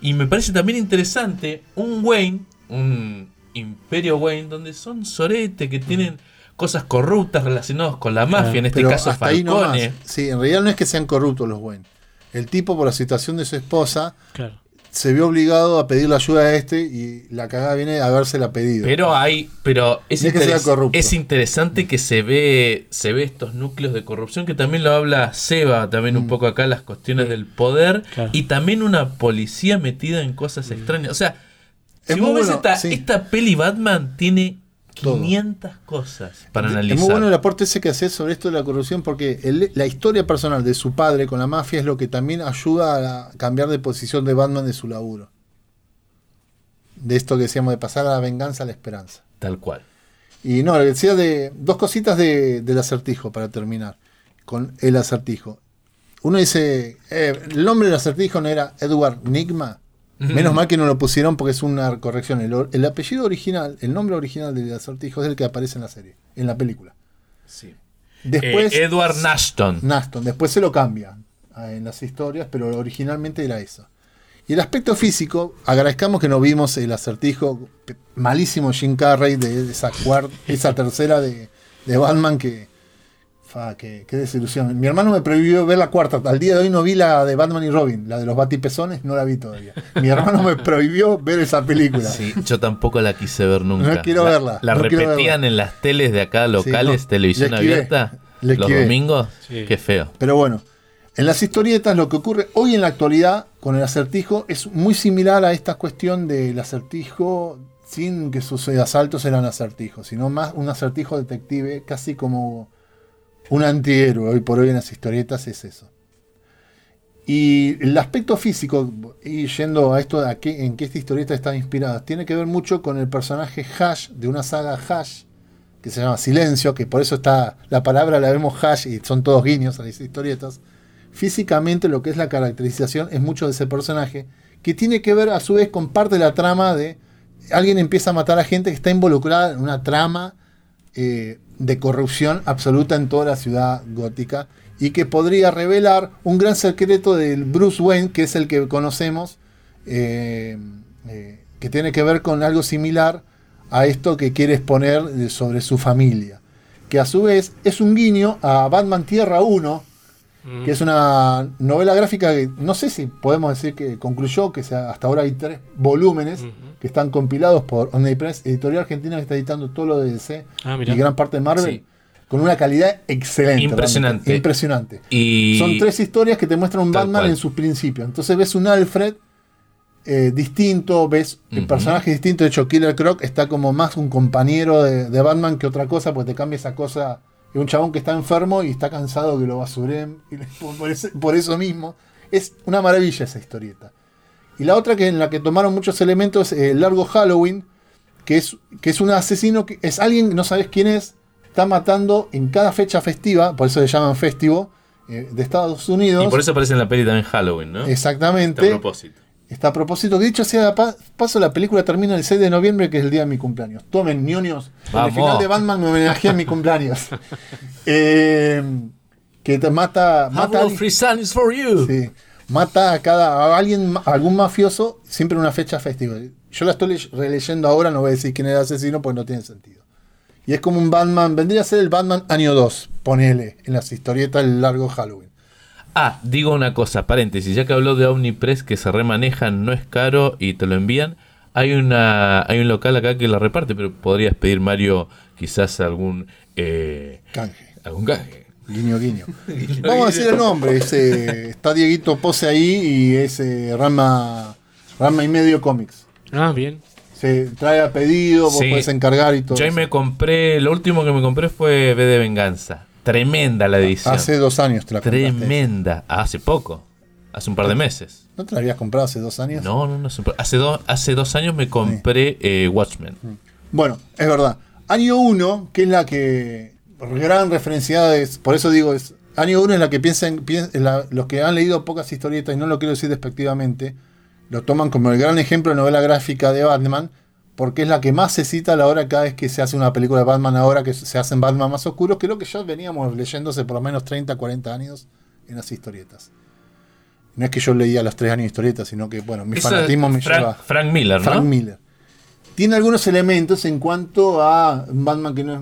Y me parece también interesante un Wayne, un Imperio Wayne, donde son sorete, que tienen cosas corruptas relacionadas con la mafia, en este Pero caso hasta ahí Falcone. Sí, en realidad no es que sean corruptos los Wayne. El tipo, por la situación de su esposa, Claro. se vio obligado a pedir la ayuda a este y la cagada viene a habérsela pedido. Pero hay, pero es, No es interes- interesante que se ve, se ve estos núcleos de corrupción que también lo habla Seba, también Mm. un poco acá las cuestiones del poder y también una policía metida en cosas extrañas. O sea, Es si vos ves bueno, esta, sí. esta peli Batman tiene Todo. 500 cosas para Es analizar. muy bueno el aporte ese que haces sobre esto de la corrupción porque el- la historia personal de su padre con la mafia es lo que también ayuda a cambiar de posición de Batman de su laburo. De esto que decíamos de pasar a la venganza a la esperanza. Tal cual. Y no, decía de dos cositas de- del acertijo para terminar con el acertijo. Uno dice, eh, el nombre del acertijo no era Edward Nigma. Menos mal que no lo pusieron porque es una corrección. El, apellido original, el nombre original del acertijo es el que aparece en la serie, en la película. Sí. Después, Eh, Edward Nashton. Naston. Después se lo cambia ah, en las historias, pero originalmente era eso. Y el aspecto físico, agradezcamos que no vimos el acertijo malísimo Jim Carrey de, de esa, cuar- esa tercera de, de Batman que, fa, que. Qué desilusión. Mi hermano me prohibió ver la cuarta. Al día de hoy no vi la de Batman y Robin, la de los batipezones, no la vi todavía. Mi hermano me prohibió ver esa película. Sí, yo tampoco la quise ver nunca. No quiero La- verla, La no repetían en las teles de acá locales, no, televisión le esquivé, abierta, le los domingos. Sí. Qué feo. Pero bueno, en las historietas lo que ocurre hoy en la actualidad con el acertijo es muy similar a esta cuestión del acertijo sin que sus asaltos eran acertijos, sino más un acertijo detective, casi como un antihéroe hoy por hoy en las historietas es eso. Y el aspecto físico, y yendo a esto, a qué, en qué esta historieta está inspirada, tiene que ver mucho con el personaje Hash, de una saga Hash, que se llama Silencio, que por eso está la palabra la vemos Hash y son todos guiños a las historietas. Físicamente lo que es la caracterización es mucho de ese personaje, que tiene que ver a su vez con parte de la trama de alguien empieza a matar a gente que está involucrada en una trama eh, de corrupción absoluta en toda la ciudad gótica y que podría revelar un gran secreto del Bruce Wayne, que es el que conocemos, eh, eh, que tiene que ver con algo similar a esto que quiere exponer sobre su familia. Que a su vez es un guiño a Batman Tierra 1, que es una novela gráfica que no sé si podemos decir que concluyó, que sea- hasta ahora hay tres volúmenes que están compilados por Omnipress, editorial argentina que está editando todo lo de DC Ah, y gran parte de Marvel, Sí. con una calidad excelente. Impresionante. realmente, impresionante. Y Son tres historias que te muestran un Tal Batman cual. en sus principios. Entonces ves un Alfred eh, distinto, ves el Ujú. personaje distinto. De hecho, Killer Croc está como más un compañero de, de Batman que otra cosa, porque te cambia esa cosa. Es un chabón que está enfermo y está cansado que lo basuren. y por, ese- por eso mismo. Es una maravilla esa historieta. Y la otra que en la que tomaron muchos elementos, eh, Largo Halloween, que es, que es un asesino, que es alguien, no sabes quién es, está matando en cada fecha festiva, por eso le llaman festivo, eh, de Estados Unidos. Y por eso aparece en la peli también Halloween, ¿no? Exactamente. A propósito. Está a propósito. Que dicho sea de pa- paso, la película termina el 6 de noviembre, que es el día de mi cumpleaños. Tomen, ñoños. Vamos. final de Batman me homenajea en mi cumpleaños. Eh, que te mata. mata a alguien- free sun is for you. Sí. Mata a cada a alguien, a algún mafioso, siempre en una fecha festiva. Yo la estoy le- releyendo ahora, no voy a decir quién era el asesino, porque no tiene sentido. Y es como un Batman, vendría a ser el Batman año 2, ponele, en las historietas del largo Halloween. Ah, digo una cosa, paréntesis, ya que habló de Omnipress que se remanejan, no es caro y te lo envían. Hay una hay un local acá que la reparte, pero podrías pedir Mario quizás algún eh, Canje. algún canje. Guiño, guiño. Vamos a decir el nombre. es, eh, está Dieguito Pose ahí y es eh, Rama, Rama y Medio Comics. Ah, bien. Se trae a pedido, vos Sí. podés encargar y todo. Yo ahí me compré, lo último que me compré fue B de Venganza. Tremenda la edición. Hace dos años te la compraste. Tremenda. Ah, hace poco. Hace un par de meses. ¿No te la habías comprado hace dos años? No, no, no. hace dos años me compré eh, Watchmen. Bueno, es verdad. Año 1, que es la que. Gran referenciada es. Por eso digo, es. Año 1 es la que piensan. pien- la- los que han leído pocas historietas, y no lo quiero decir despectivamente, lo toman como el gran ejemplo de novela gráfica de Batman, porque es la que más se cita a la hora cada vez que se hace una película de Batman ahora, que se hacen Batman más oscuros, que es lo que ya veníamos leyéndose por lo menos 30, 40 años en las historietas. No es que yo leía los tres años de historietas, sino que, bueno, mi Esa- fanatismo me Frank- lleva. Frank Miller, ¿no? Frank Miller. Tiene algunos elementos en cuanto a Batman que no es-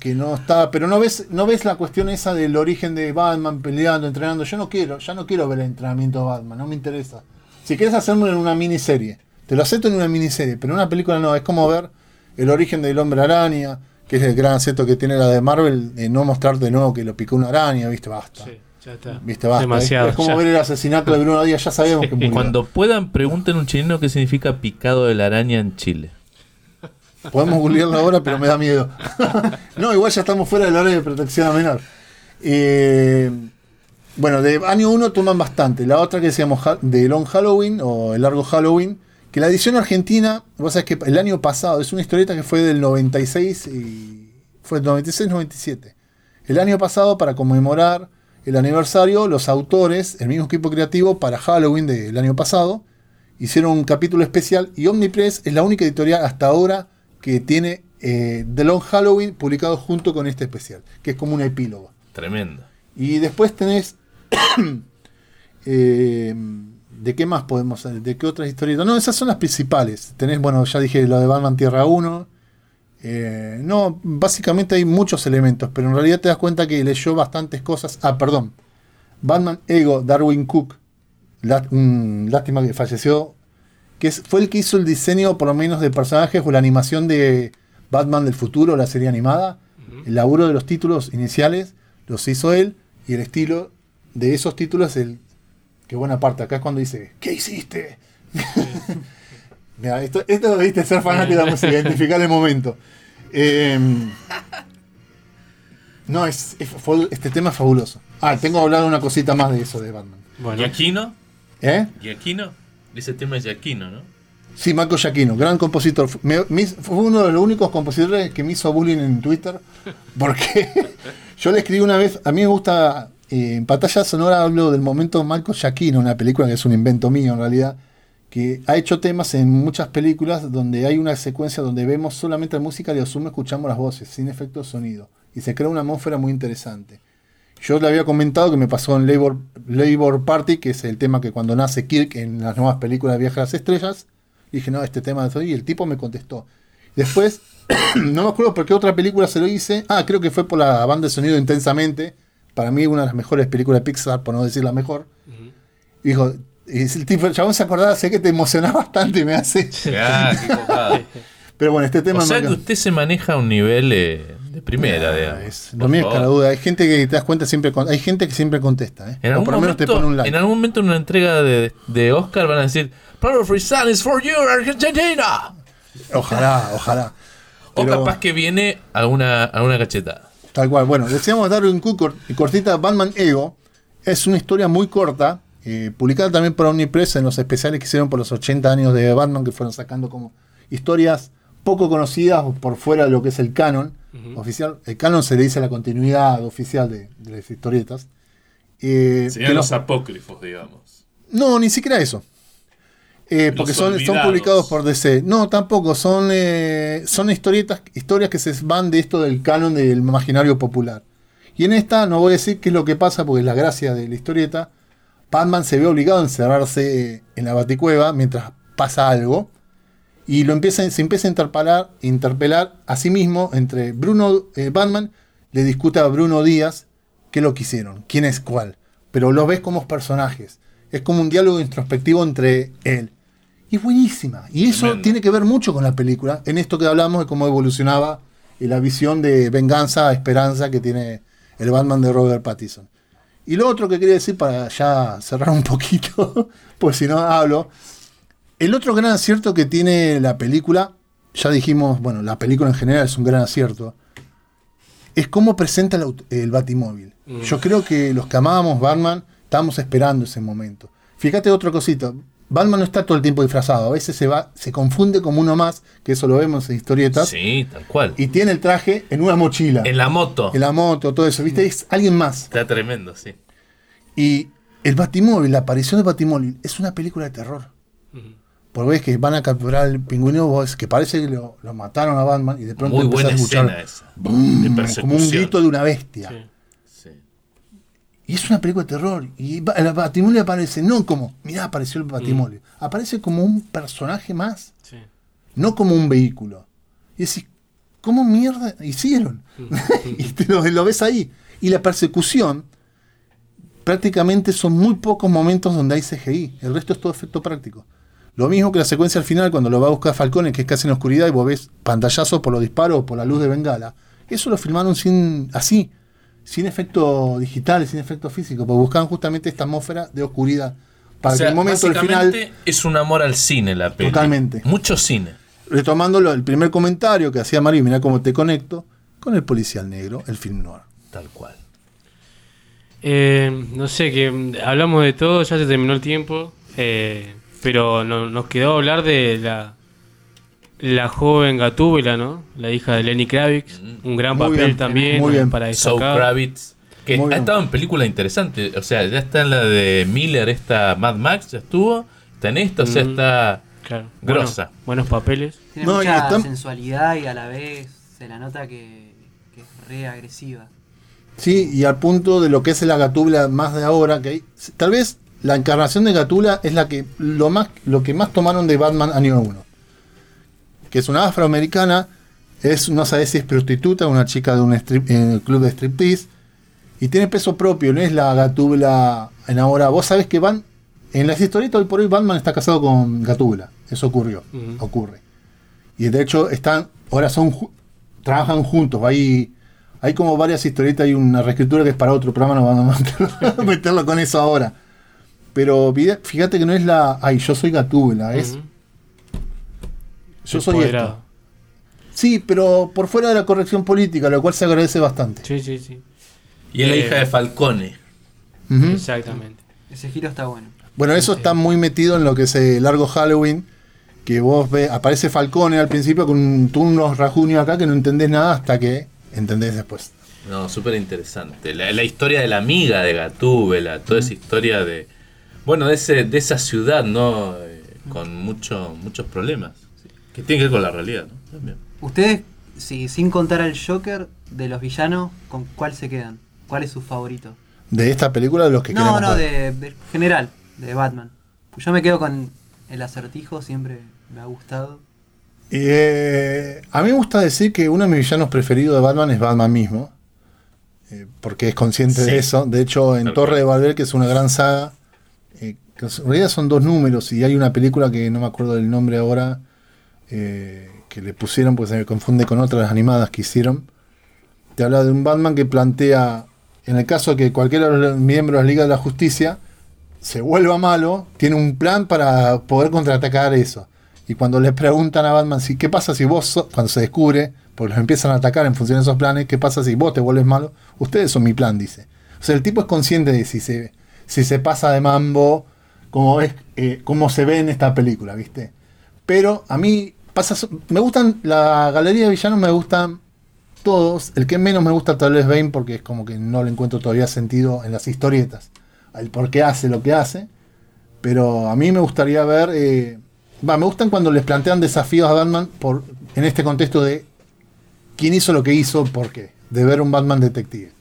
que no está, pero no ves, no ves la cuestión esa del origen de Batman peleando, entrenando. Yo no quiero, ya no quiero ver el entrenamiento de Batman, no me interesa. Si quieres hacerlo en una miniserie, te lo acepto en una miniserie, pero en una película no, es como ver el origen del hombre araña, que es el gran acierto que tiene la de Marvel, de no mostrar de nuevo que lo picó una araña, viste, basta. Ya está. Viste, basta. Demasiado. Es, es como ya. ver el asesinato de Bruno Díaz, ya sabemos que murió. Cuando puedan, pregunten a un chileno qué significa picado de la araña en Chile. Podemos googlearlo ahora, pero me da miedo. no, igual ya estamos fuera del área de protección a menor. Eh, bueno, de año 1 toman bastante. La otra que decíamos de Long Halloween o el largo Halloween, que la edición argentina, vos sabés que el año pasado, es una historieta que fue del 96 y fue del 96-97. El año pasado, para conmemorar el aniversario, los autores, el mismo equipo creativo para Halloween del año pasado, hicieron un capítulo especial y Omnipress es la única editorial hasta ahora que tiene eh, The Long Halloween publicado junto con este especial, que es como un epílogo. Tremendo. Y después tenés. eh, ¿De qué más podemos hacer? ¿De qué otras historietas? No, esas son las principales. Tenés, bueno, ya dije lo de Batman Tierra 1. Eh, no, básicamente hay muchos elementos, pero en realidad te das cuenta que leyó bastantes cosas. Ah, perdón. Batman Ego, Darwin Cook. lá- mm, lástima que falleció. Que es- fue el que hizo el diseño, por lo menos, de personajes o la animación de Batman del futuro, la serie animada. El laburo de los títulos iniciales los hizo él. Y el estilo de esos títulos, el que buena parte acá es cuando dice, ¿qué hiciste? Mira, esto, esto viste ser fanático de la música, identificar el momento. Eh, no, es, es- fue- este tema es fabuloso. Ah, tengo que hablar una cosita más de eso de Batman. ¿Y Aquino? ¿Eh? ¿Y Aquino? Ese tema es de Aquino, ¿no? Sí, Marco Giacchino, gran compositor. Me- me hizo- fue uno de los únicos compositores que me hizo bullying en Twitter. Porque yo le escribí una vez, a mí me gusta, eh, en pantalla sonora hablo del momento Marco Giacchino, una película que es un invento mío en realidad, que ha hecho temas en muchas películas donde hay una secuencia donde vemos solamente la música y a sumo escuchamos las voces, sin efecto de sonido. Y se crea una atmósfera muy interesante. Yo le había comentado que me pasó en Labor, Labor Party, que es el tema que cuando nace Kirk en las nuevas películas de Viaje a las Estrellas, dije, no, este tema de y el tipo me contestó. Después, no me acuerdo por qué otra película se lo hice. Ah, creo que fue por la banda de sonido Intensamente. Para mí, una de las mejores películas de Pixar, por no decir la mejor. Y dijo, y el tipo, el chabón se acordaba, sé que te emocionaba bastante, me hace. Ah, qué. Pero bueno, este tema o sea me- que usted se maneja a un nivel eh, de primera, digamos. Lo mío es cara duda. Hay gente que te das cuenta siempre, con- hay gente que siempre contesta, ¿eh? En o algún, por lo menos te momento, pone un like. en algún momento en una entrega de, de Oscar van a decir Power Sun is for you, Argentina. Ojalá, ojalá. O Pero- capaz que viene a una, a una cachetada. Tal cual. Bueno, decíamos Darwin Cook, cor- cortita Batman Ego. Es una historia muy corta, eh, publicada también por Omnipress en los especiales que hicieron por los 80 años de Batman, que fueron sacando como historias poco conocidas por fuera de lo que es el canon oficial. El canon se le dice la continuidad oficial de, de las historietas. Eh, Serían los apócrifos, digamos. no, ni siquiera eso. Eh, porque son, publicados por DC. No, tampoco. Son, eh, son historietas, historias que se van de esto del canon del imaginario popular. Y en esta no voy a decir qué es lo que pasa, porque es la gracia de la historieta. Batman se ve obligado a encerrarse eh, en la baticueva mientras pasa algo. Y lo empieza, se empieza a interpelar, interpelar a sí mismo entre Bruno, eh, Batman, le discute a Bruno Díaz qué lo que hicieron, quién es cuál. Pero los ves como personajes. Es como un diálogo introspectivo entre él. Y es buenísima. Y eso Tremendo. tiene que ver mucho con la película, en esto que hablamos de cómo evolucionaba eh, la visión de venganza, esperanza que tiene el Batman de Robert Pattinson. Y lo otro que quería decir para ya cerrar un poquito, pues si no hablo, el otro gran acierto que tiene la película, ya dijimos, bueno, la película en general es un gran acierto, es cómo presenta el Batimóvil. Mm. Yo creo que los que amábamos Batman estábamos esperando ese momento. Fíjate otra cosita, Batman no está todo el tiempo disfrazado, a veces se va, se confunde como uno más, que eso lo vemos en historietas, Sí, tal cual. y tiene el traje en una mochila. En la moto. En la moto, todo eso, ¿viste? Es alguien más. Está tremendo, sí. Y el Batimóvil, la aparición del Batimóvil, es una película de terror. Porque ves que van a capturar al pingüino, vos, que parece que lo, lo mataron a Batman y de pronto Muy buena a escuchar escena esa. De como un grito de una bestia. Y es una película de terror. Y el Batimóvil aparece, no como, mirá, apareció el Batimóvil. Aparece como un personaje más. No como un vehículo. Y decís, ¿cómo mierda hicieron? y te lo, lo ves ahí. Y la persecución, prácticamente son muy pocos momentos donde hay CGI. El resto es todo efecto práctico. Lo mismo que la secuencia al final, cuando lo va a buscar Falcone, que es casi en la oscuridad, y vos ves pantallazos por los disparos o por la luz de bengala. Eso lo filmaron sin así, sin efecto digital, sin efecto físico, porque buscaban justamente esta atmósfera de oscuridad. Para o sea, que el momento del final. es un amor al cine la peli. Totalmente. Mucho cine. Retomando lo- el primer comentario que hacía Mario, mira cómo te conecto, con el policial negro, el film noir. Tal cual. Eh, no sé, que mm, hablamos de todo, ya se terminó el tiempo, eh, pero no- nos quedó hablar de la, la joven Gatúbela, ¿no? La hija de Lenny Kravitz, un gran Muy papel bien, también muy bien. para destacar. Kravitz. Que Muy ha bien. estado en películas interesantes. O sea, ya está en la de Miller, esta Mad Max, ya estuvo. Está en esta, o sea, Mm, está claro. grosa. Bueno, buenos papeles. Tiene No, y mucha está- sensualidad y a la vez se la nota que, que es re agresiva. Sí, y al punto de lo que es la Gatula más de ahora, que hay, tal vez la encarnación de Gatula es la que lo más lo que más tomaron de Batman año 1. Que es una afroamericana, es no sabes si es prostituta, una chica de un strip- eh, club de striptease y tiene peso propio, no es la Gatula en ahora. Vos sabés que van en las historietas hoy por hoy Batman está casado con Gatula, eso ocurrió, ocurre. Y de hecho están ahora son trabajan juntos, hay hay como varias historietas, hay una reescritura que es para otro programa, no vamos a meterlo, meterlo con eso ahora. Pero fíjate que no es la. Ay, yo soy Gatúbela, es. Yo soy esto. Sí, pero por fuera de la corrección política, lo cual se agradece bastante. Sí, sí, sí. Y es la Eh, hija de Falcone. Exactamente. Ese giro está bueno. Bueno, eso está muy metido en lo que es el largo Halloween. Que vos ves, aparece Falcone al principio con unos rajunios acá que no entendés nada hasta que entendés después. No, súper interesante. La, la historia de la amiga de Gatúbela, toda esa historia de. Bueno, de, ese, de esa ciudad, ¿no? Eh, con mucho, muchos problemas. Sí, que tiene que ver con la realidad, ¿no? También. Ustedes, si, sin contar al Joker de los villanos, ¿con cuál se quedan? ¿Cuál es su favorito? De esta película, de los que no, queremos no, de, de general, de Batman. Pues yo me quedo con el acertijo, siempre me ha gustado. Eh, a mí me gusta decir que uno de mis villanos preferidos de Batman es Batman mismo. eh, porque es consciente Sí. de eso. De hecho, en Torre de Babel, que es una gran saga, eh, que en realidad son dos números y hay una película que no me acuerdo del nombre ahora, eh, que le pusieron porque se me confunde con otras animadas que hicieron. Te habla de un Batman que plantea, en el caso de que cualquiera de los miembros de la Liga de la Justicia se vuelva malo, tiene un plan para poder contraatacar eso. Y cuando les preguntan a Batman si qué pasa si vos, so- cuando se descubre, porque los empiezan a atacar en función de esos planes, qué pasa si vos te vuelves malo, ustedes son mi plan, dice. O sea, el tipo es consciente de si se, si se pasa de mambo, como es, eh, cómo se ve en esta película, ¿viste? Pero a mí pasa, so- me gustan, la galería de villanos me gustan todos. El que menos me gusta tal vez Bane porque es como que no le encuentro todavía sentido en las historietas. El por qué hace lo que hace. Pero a mí me gustaría ver. eh, va, me gustan cuando les plantean desafíos a Batman por, en este contexto de quién hizo lo que hizo, por qué. De ver un Batman detective.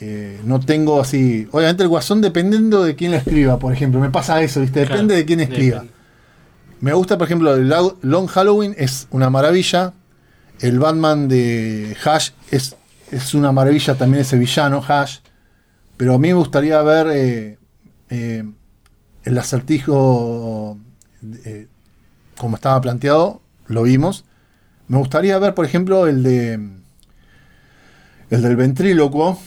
Eh, no tengo así. Obviamente el guasón dependiendo de quién lo escriba, por ejemplo. Me pasa eso, ¿viste? Depende Claro, de quién escriba. depende. Me gusta, por ejemplo, el Long Halloween es una maravilla. El Batman de Hash es, es una maravilla también ese villano, Hash. Pero a mí me gustaría ver eh, eh, el acertijo eh, como estaba planteado, lo vimos. Me gustaría ver, por ejemplo, el de el del ventrílocuo,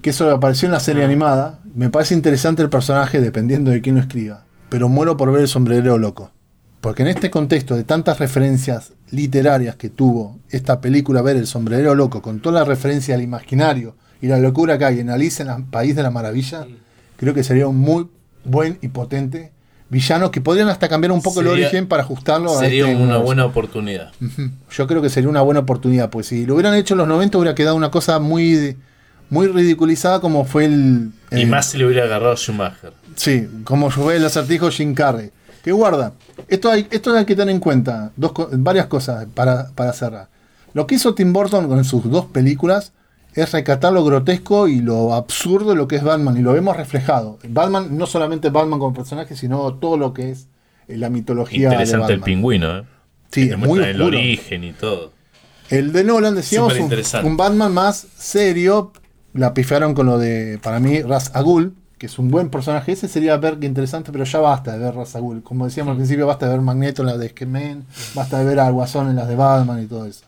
que eso apareció en la serie animada. Me parece interesante el personaje dependiendo de quién lo escriba. Pero muero por ver el sombrerero loco. Porque en este contexto de tantas referencias literarias que tuvo esta película, ver el sombrerero loco, con toda la referencia al imaginario y la locura que hay en Alice en el País de la Maravilla, creo que sería un muy buen y potente villano que podrían hasta cambiar un poco el Sería- origen para ajustarlo a Sería este una universo. buena oportunidad. Yo creo que sería una buena oportunidad, pues si lo hubieran hecho en los 90 hubiera quedado una cosa muy, muy ridiculizada como fue el... Y eh, más si le hubiera agarrado a Schumacher. Sí, como fue el acertijo Jim Carrey. Que guarda, esto hay, esto hay que tener en cuenta, dos, varias cosas para, para cerrar. Lo que hizo Tim Burton con sus dos películas es recatar lo grotesco y lo absurdo de lo que es Batman, y lo vemos reflejado. Batman, no solamente Batman como personaje, sino todo lo que es eh, la mitología de Interesante el Batman. pingüino, ¿eh? Sí, muy el origen y todo. El de Nolan, decíamos, un, un Batman más serio. La pifiaron con lo de, para mí, Ras Agul, que es un buen personaje. Ese sería ver que interesante, pero ya basta de ver Ras Agul. Como decíamos al principio, basta de ver Magneto en las de X-Men, basta de ver al Guasón en las de Batman y todo eso.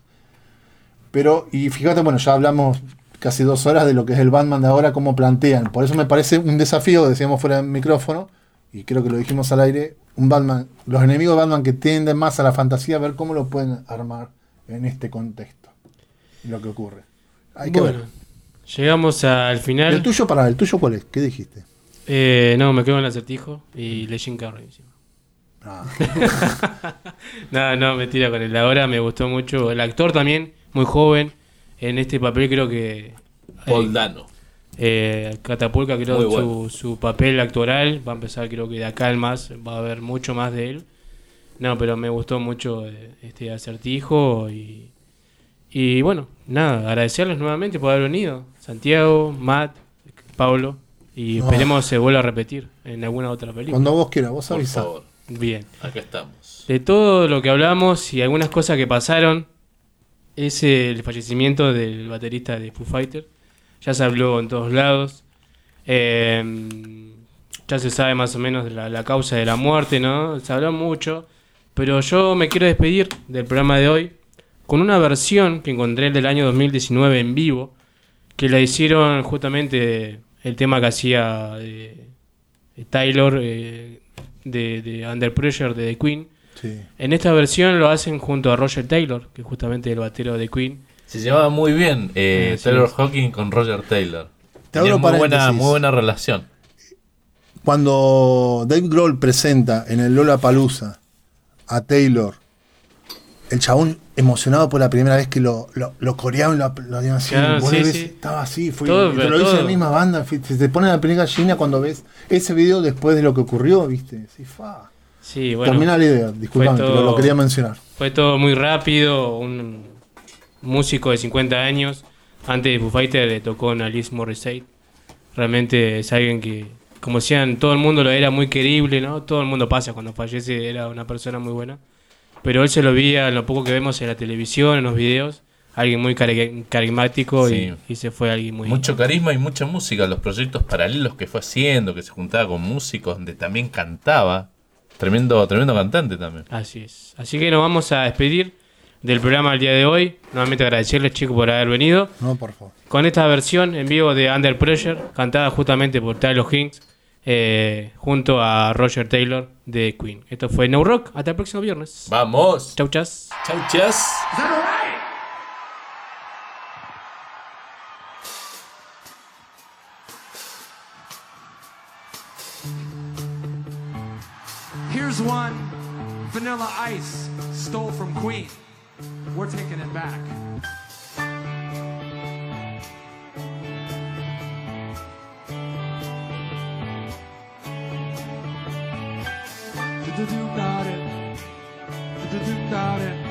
Pero, y fíjate, bueno, ya hablamos casi dos horas de lo que es el Batman de ahora, cómo plantean. Por eso me parece un desafío, decíamos fuera del micrófono, y creo que lo dijimos al aire, un Batman, los enemigos de Batman que tienden más a la fantasía, a ver cómo lo pueden armar en este contexto. Y lo que ocurre. Hay que bueno, ver. Llegamos al final. ¿El tuyo para el tuyo cuál es? ¿Qué dijiste? Eh, no, me quedo en el acertijo y Legend Carrey. encima. Ah. no, no, mentira con el ahora, me gustó mucho. El actor también, muy joven. En este papel creo que. Paul Dano. Eh, Catapulca creo Muy su, bueno. su papel actoral va a empezar creo que de acá en más va a haber mucho más de él. No, pero me gustó mucho eh, este acertijo y, y bueno, nada, agradecerles nuevamente por haber venido. Santiago, Matt, Pablo y No. esperemos se vuelva a repetir en alguna otra película. Cuando vos quieras, vos Por avisá. favor. Bien. Acá estamos. De todo lo que hablamos y algunas cosas que pasaron, es el fallecimiento del baterista de Foo Fighter. Ya se habló en todos lados. Eh, ya se sabe más o menos de la, la causa de la muerte, ¿no? Se habló mucho. Pero yo me quiero despedir del programa de hoy con una versión que encontré del año 2019 en vivo, que la hicieron justamente el tema que hacía eh, Taylor eh, de, de Under Pressure de The Queen. Sí. En esta versión lo hacen junto a Roger Taylor, que es justamente el batero de Queen. Se llevaba muy bien eh, Eh, sí. Taylor Hawking con Roger Taylor. Te muy buena, muy buena relación. Cuando Dave Grohl presenta en el Lola Palusa a Taylor, el chabón emocionado por la primera vez que lo, lo, lo coreaban, lo, lo así, Claro, vos sí, le ves, sí. estaba así, fue, Todo, te lo todo. la misma banda, se te pone la película gallina cuando ves ese video después de lo que ocurrió, viste, sí, fa. Sí, bueno. Termina la idea, disculpame, fue pero todo- lo quería mencionar. Fue todo muy rápido. Un músico de 50 años, antes de Foo Fighter, le tocó a Alice Morissette. Realmente es alguien que, como decían, todo el mundo lo era muy querible, ¿no? Todo el mundo pasa cuando fallece, era una persona muy buena. Pero él se lo veía en lo poco que vemos en la televisión, en los videos, alguien muy cari- carismático Sí. y, y se fue alguien muy... Mucho carisma y mucha música. Los proyectos paralelos que fue haciendo, que se juntaba con músicos, donde también cantaba. Tremendo, tremendo cantante también. Así es. Así que nos vamos a despedir del programa el día de hoy. Nuevamente agradecerles, chicos, por haber venido. No, por favor. Con esta versión en vivo de Under Pressure, cantada justamente por Tyler Hinks, eh, junto a Roger Taylor de Queen. Esto fue No Rock. Hasta el próximo viernes. Vamos. Chau, chas. Chau, chas. Here's one Vanilla Ice stole from Queen. We're taking it back. Do-do-do got it. Do-do-do got it.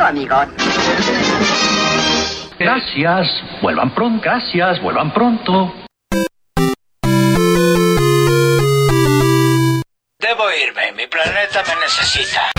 Todo, amigos. Gracias, vuelvan pronto, gracias, vuelvan pronto. Debo irme, mi planeta me necesita.